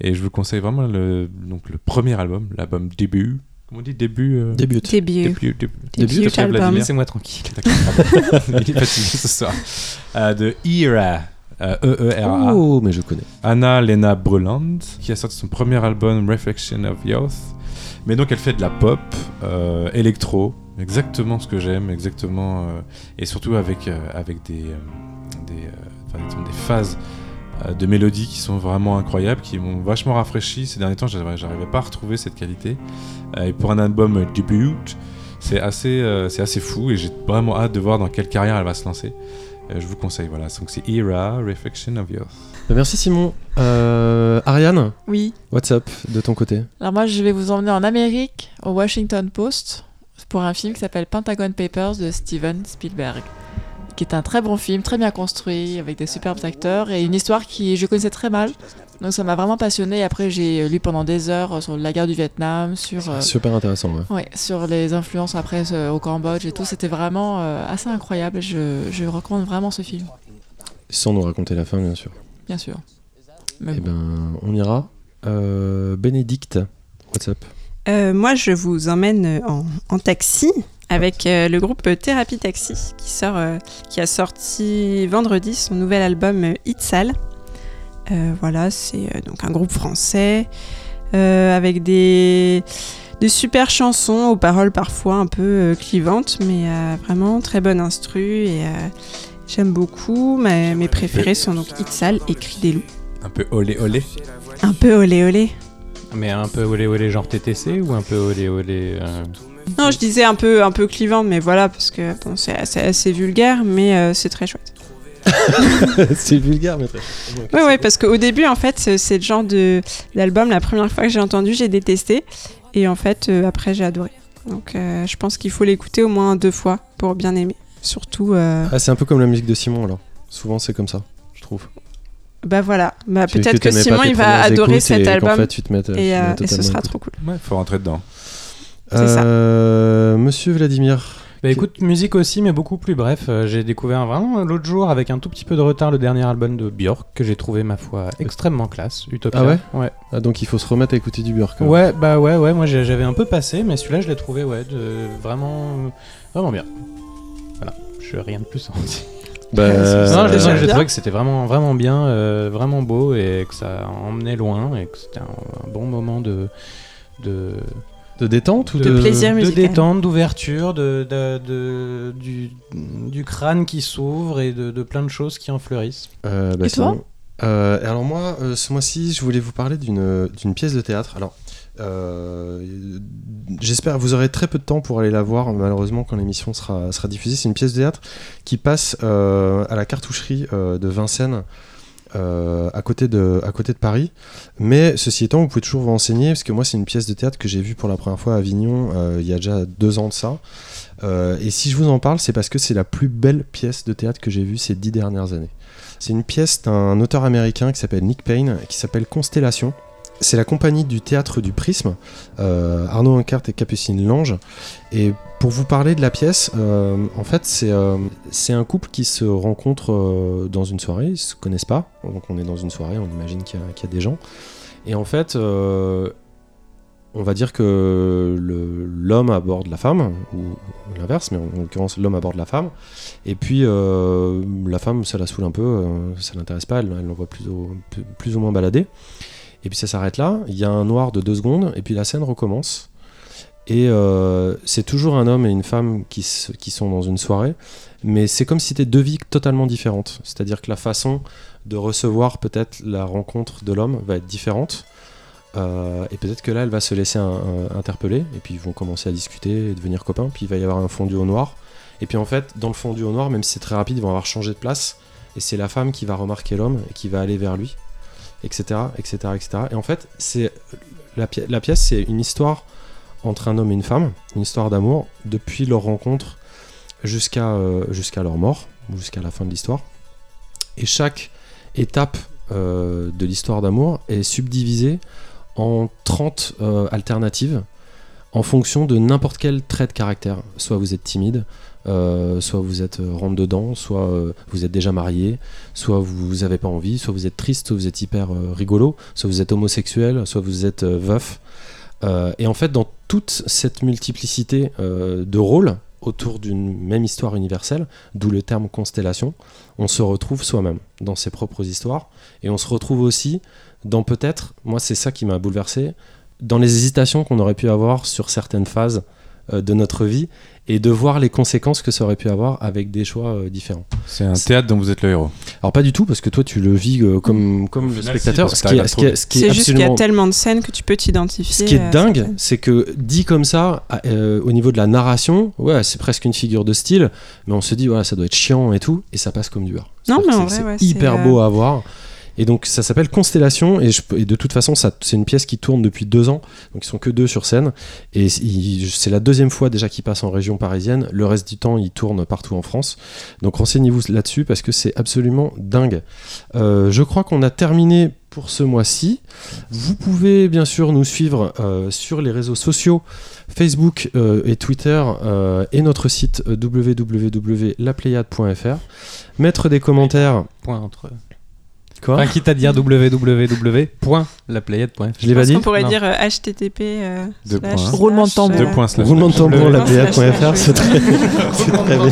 Et je vous conseille vraiment le, donc, le premier album, l'album Début. Comment on dit début euh, Début. Début. Début, début. Début. Vladimir. Laissez-moi tranquille. D'accord. Il est fatigué ce soir. Euh, de Era. Euh, E-E-R-A. Oh, mais je connais. Anna Lena Bruland, qui a sorti son premier album Reflection of Youth. Mais donc elle fait de la pop euh, électro, exactement ce que j'aime, exactement, euh, et surtout avec, euh, avec des, euh, des, enfin, des phases de mélodies qui sont vraiment incroyables, qui m'ont vachement rafraîchi. Ces derniers temps, j'arrivais pas à retrouver cette qualité. Et pour un album debut, c'est assez, c'est assez fou, et j'ai vraiment hâte de voir dans quelle carrière elle va se lancer. Euh, je vous conseille, voilà. Donc c'est Era, Reflection of Youth. Bah, merci Simon. Euh, Ariane, Oui. what's up de ton côté Alors moi, je vais vous emmener en Amérique, au Washington Post, pour un film qui s'appelle Pentagon Papers de Steven Spielberg, qui est un très bon film, très bien construit, avec des superbes acteurs et une histoire qui je connaissais très mal. Donc ça m'a vraiment passionné. Après, j'ai lu pendant des heures sur la guerre du Vietnam, sur euh, Super intéressant. Ouais. ouais, sur les influences après euh, au Cambodge et tout. C'était vraiment euh, assez incroyable. Je, je recommande vraiment ce film, Sans nous raconter la fin, bien sûr. bien sûr. Eh bon. ben, on ira. Euh, Bénédicte, what's up Euh, moi, je vous emmène en, en taxi avec euh, le groupe Thérapie Taxi qui, sort, euh, qui a sorti vendredi son nouvel album euh, Itzal. Euh, voilà, c'est euh, donc un groupe français euh, avec des, des super chansons aux paroles parfois un peu euh, clivantes, mais euh, vraiment très bonne instru et euh, j'aime beaucoup. Mais, mes préférés sont donc Itzal et Cri des loups. Un peu olé olé. Un peu olé olé. Mais un peu olé olé genre TTC ou un peu olé olé euh, Non, je disais un peu, un peu clivant, mais voilà, parce que bon, c'est assez, assez vulgaire, mais euh, c'est très chouette. C'est vulgaire, mais très. Oui, ouais, parce qu'au début, en fait, c'est- le genre de d'album, la première fois que j'ai entendu, j'ai détesté, et en fait, euh, après, j'ai adoré. Donc, euh, je pense qu'il faut l'écouter au moins deux fois pour bien aimer. Surtout, euh, Ah, c'est un peu comme la musique de Simon alors. Souvent c'est comme ça, je trouve. bah voilà, bah, peut-être que, Simon il va adorer cet et album, fait, tu te mettes, tu te et, mets euh, et ce sera écoute. trop cool. Ouais, faut rentrer dedans. C'est ça. Euh, Monsieur Vladimir. Bah écoute, musique aussi, mais beaucoup plus bref. Euh, j'ai découvert vraiment l'autre jour, avec un tout petit peu de retard, le dernier album de Björk, que j'ai trouvé, ma foi, extrêmement classe. Utopia. Ah ouais Ouais. Ah, donc il faut se remettre à écouter du Björk. hein. Ouais, bah ouais, ouais, moi j'avais un peu passé, mais celui-là je l'ai trouvé, ouais, de- vraiment, vraiment bien. Voilà, je rien de plus en dire. Bah, non, euh, j'ai- trouvé que c'était vraiment, vraiment bien, euh, vraiment beau et que ça emmenait loin et que c'était un, un bon moment de. de de détente ou De de, plaisir. de détente, d'ouverture, de, de- de- du, du crâne qui s'ouvre et de, de plein de choses qui en fleurissent. Euh, bah, Et toi. Euh, alors moi, euh, ce mois-ci, je voulais vous parler d'une d'une pièce de théâtre. Alors, euh, j'espère vous aurez très peu de temps pour aller la voir, malheureusement, quand l'émission sera, sera diffusée. C'est une pièce de théâtre qui passe euh, à la cartoucherie euh, de Vincennes. Euh, à, côté de, Paris. Mais ceci étant, vous pouvez toujours vous renseigner, parce que moi, c'est une pièce de théâtre que j'ai vue pour la première fois à Avignon euh, il y a déjà deux ans de ça. Euh, et si je vous en parle, c'est parce que c'est la plus belle pièce de théâtre que j'ai vue ces dix dernières années. C'est une pièce d'un auteur américain qui s'appelle Nick Payne, qui s'appelle Constellation. C'est la compagnie du théâtre du Prisme, euh, Arnaud Ancart et Capucine Lange. Et pour vous parler de la pièce, euh, en fait, c'est euh, c'est un couple qui se rencontre dans une soirée, ils se connaissent pas, donc on est dans une soirée, on imagine qu'il y, a- des gens. Et en fait, on va dire que l'homme aborde la femme, ou l'inverse, mais en, en l'occurrence l'homme aborde la femme, et puis la femme ça la saoule un peu, euh, ça l'intéresse pas, elle l'envoie plus- plus ou moins balader, et puis ça s'arrête là, il y a un noir de deux secondes, et puis la scène recommence, et euh, c'est toujours un homme et une femme qui, qui sont dans une soirée, mais c'est comme si c'était deux vies totalement différentes, c'est-à-dire que la façon de recevoir peut-être la rencontre de l'homme va être différente. Euh, et peut-être que là, elle va se laisser interpeller, et puis ils vont commencer à discuter et devenir copains, puis il va y avoir un fondu au noir. Et puis en fait, dans le fondu au noir, même si c'est très rapide, ils vont avoir changé de place, et c'est la femme qui va remarquer l'homme et qui va aller vers lui, etc. etc., etc. Et en fait, c'est la, la pièce, c'est une histoire entre un homme et une femme, une histoire d'amour, depuis leur rencontre jusqu'à euh, leur mort, jusqu'à la fin de l'histoire. Et chaque étape euh, de l'histoire d'amour est subdivisée en 30 euh, alternatives en fonction de n'importe quel trait de caractère. Soit vous êtes timide, euh, soit vous êtes euh, rentre dedans, soit euh, vous êtes déjà marié, soit vous n'avez pas envie, soit vous êtes triste, soit vous êtes hyper rigolo, soit vous êtes homosexuel, soit vous êtes veuf. Et en fait, dans toute cette multiplicité de rôles autour d'une même histoire universelle, d'où le terme constellation, on se retrouve soi-même dans ses propres histoires et on se retrouve aussi dans peut-être, moi c'est ça qui m'a bouleversé, dans les hésitations qu'on aurait pu avoir sur certaines phases de notre vie et de voir les conséquences que ça aurait pu avoir avec des choix euh, différents. C'est un théâtre dont vous êtes le héros. Alors pas du tout parce que toi tu le vis euh, comme comme le final, spectateur. parce Ce que qui est, t'arrives à ce qui est- ce qui est C'est juste qu'il y a tellement de scènes que tu peux t'identifier. ce qui est dingue, c'est que dit comme ça, euh, au niveau de la narration, ouais, c'est presque une figure de style, mais on se dit voilà, ça doit être chiant et tout, et ça passe comme du beurre. Non, mais en vrai, c'est ouais, hyper beau à voir. Et donc ça s'appelle Constellation et, de toute façon c'est une pièce qui tourne depuis deux ans. Donc ils sont que deux sur scène. Et c'est la deuxième fois déjà qu'ils passent en région parisienne. Le reste du temps ils tournent partout en France. Donc renseignez-vous là-dessus parce que c'est absolument dingue. Euh, je crois qu'on a terminé pour ce mois-ci. Vous pouvez bien sûr nous suivre euh, sur les réseaux sociaux Facebook euh, et Twitter et notre site www.lapléiade.fr mettre des commentaires. Point entre. Quoi Enfin, quitte à dire www.laplayade.fr. je l'ai pas dit qu'on pourrait Non. dire euh, http. euh, Deux slash, points. slash, Roulement de tambour. Deux euh, points slash. Roulement de tambour, c'est très, c'est très bien.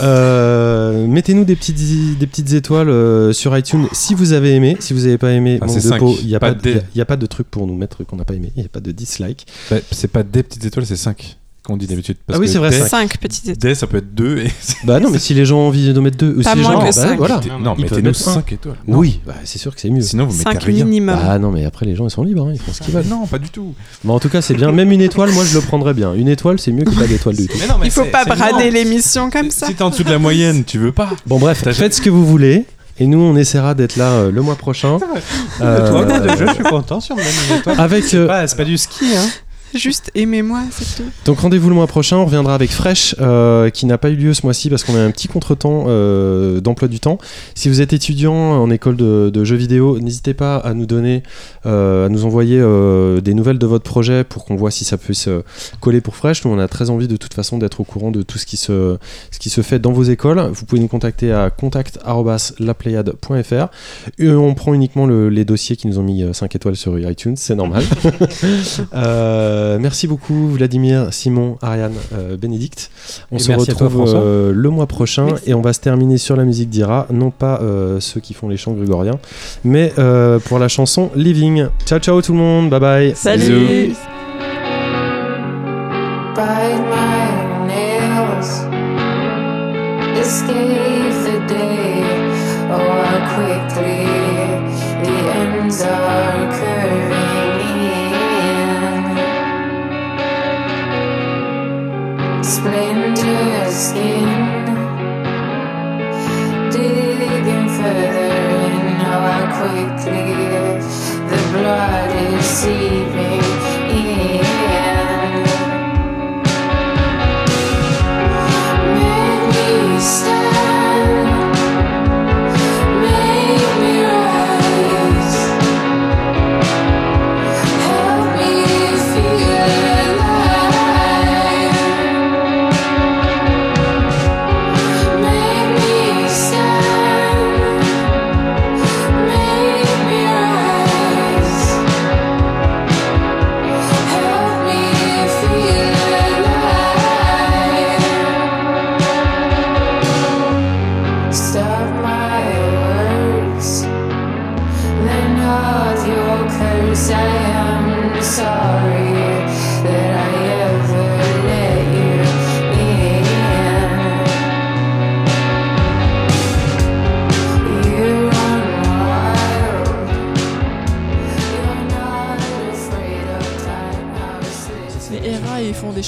Euh, Mettez-nous des petites, des petites étoiles euh, sur iTunes si vous avez aimé. Si vous n'avez pas aimé, Ah, de peau, il n'y a, Pas de y a pas de truc pour nous mettre qu'on n'a pas aimé. Il n'y a pas de dislike. Bah, c'est pas des petites étoiles, c'est 5 qu'on dit d'habitude. Ah oui, c'est vrai, des- cinq. 5 petites étoiles. Des, ça peut être 2 et. Bah non, mais si les gens ont envie de mettre deux, ou Pas si les moins gens, que bah, cinq. voilà. Non, Non, mettez-nous mettre un. 5 étoiles. Non. Oui, bah, c'est sûr que c'est mieux. Sinon, vous mettez 5 rien. minimum. Ah non, mais après les gens ils sont libres, hein, ils font ce qu'ils veulent. Non, pas du tout. Mais en tout cas, c'est bien. Même une étoile, moi je le prendrais bien. Une étoile, c'est mieux que pas d'étoile du tout. Mais non, mais Il faut pas brader l'émission comme ça. Si t'es en dessous de la moyenne, tu veux pas. Bon, bref, faites ce que vous voulez. Et nous, on essaiera d'être là euh, le mois prochain. Euh, Toi, de jeu, je suis content sur le même étoile. avec, C'est euh, pas, c'est pas du ski, hein. Juste aimez-moi, c'est tout. Donc rendez-vous le mois prochain, on reviendra avec Fresh euh, qui n'a pas eu lieu ce mois-ci parce qu'on a un petit contretemps euh, d'emploi du temps. Si vous êtes étudiant en école de, de jeux vidéo, n'hésitez pas à nous donner, euh, à nous envoyer des nouvelles de votre projet pour qu'on voit si ça peut se coller pour Fresh. Nous on a très envie de toute façon d'être au courant de tout ce qui se, ce qui se fait dans vos écoles. Vous pouvez nous contacter à contact@lapléiade.fr. On prend uniquement le- les dossiers qui nous ont mis 5 étoiles sur iTunes, c'est normal. Euh, merci beaucoup Vladimir, Simon, Ariane, euh, Bénédicte. On Et se toi, retrouve euh, le mois prochain et on va se terminer sur la musique d'Ira, non pas euh, ceux qui font les chants grégoriens, mais euh, pour la chanson Living. Ciao ciao tout le monde, bye bye. Salut Digging further how quickly the blood is seeping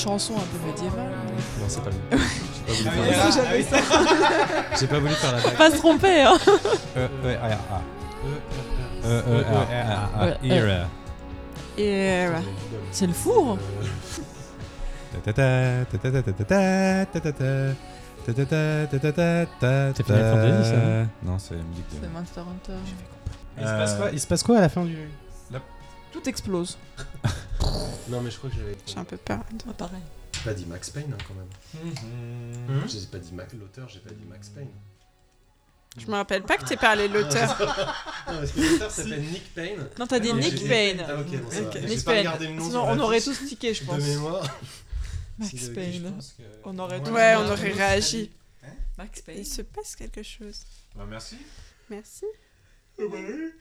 chansons un peu médiévales. Non, c'est pas le. J'ai pas voulu faire la. J'ai pas voulu faire la blague. Pas se tromper. Hein. E E R A. E E R A. Era. Era. C'est le four. C'est Final ça Non, c'est. C'est Monster Hunter. Il se passe quoi à la fin du tout explose. Non, mais je crois que j'avais j'ai un peu peur. Ouais, pareil. pas dit Max Payne hein, quand même. Mhm. J'ai pas dit Mac- l'auteur, j'ai pas dit Max Payne. Je me rappelle pas que t'aies parlé de l'auteur. Non, parce que l'auteur s'appelle Nick Payne. Non, t'as dit Nick j'ai- Payne. Ah, ok, bon, ça. J'ai Nick Payne. regardé le nom Sinon, on aurait tous tiqué, je pense. De mémoire. Max Payne. On aurait tous Ouais, on aurait réagi. Max Payne. Il se passe quelque chose. Bah, merci. Merci. Ah bah oui.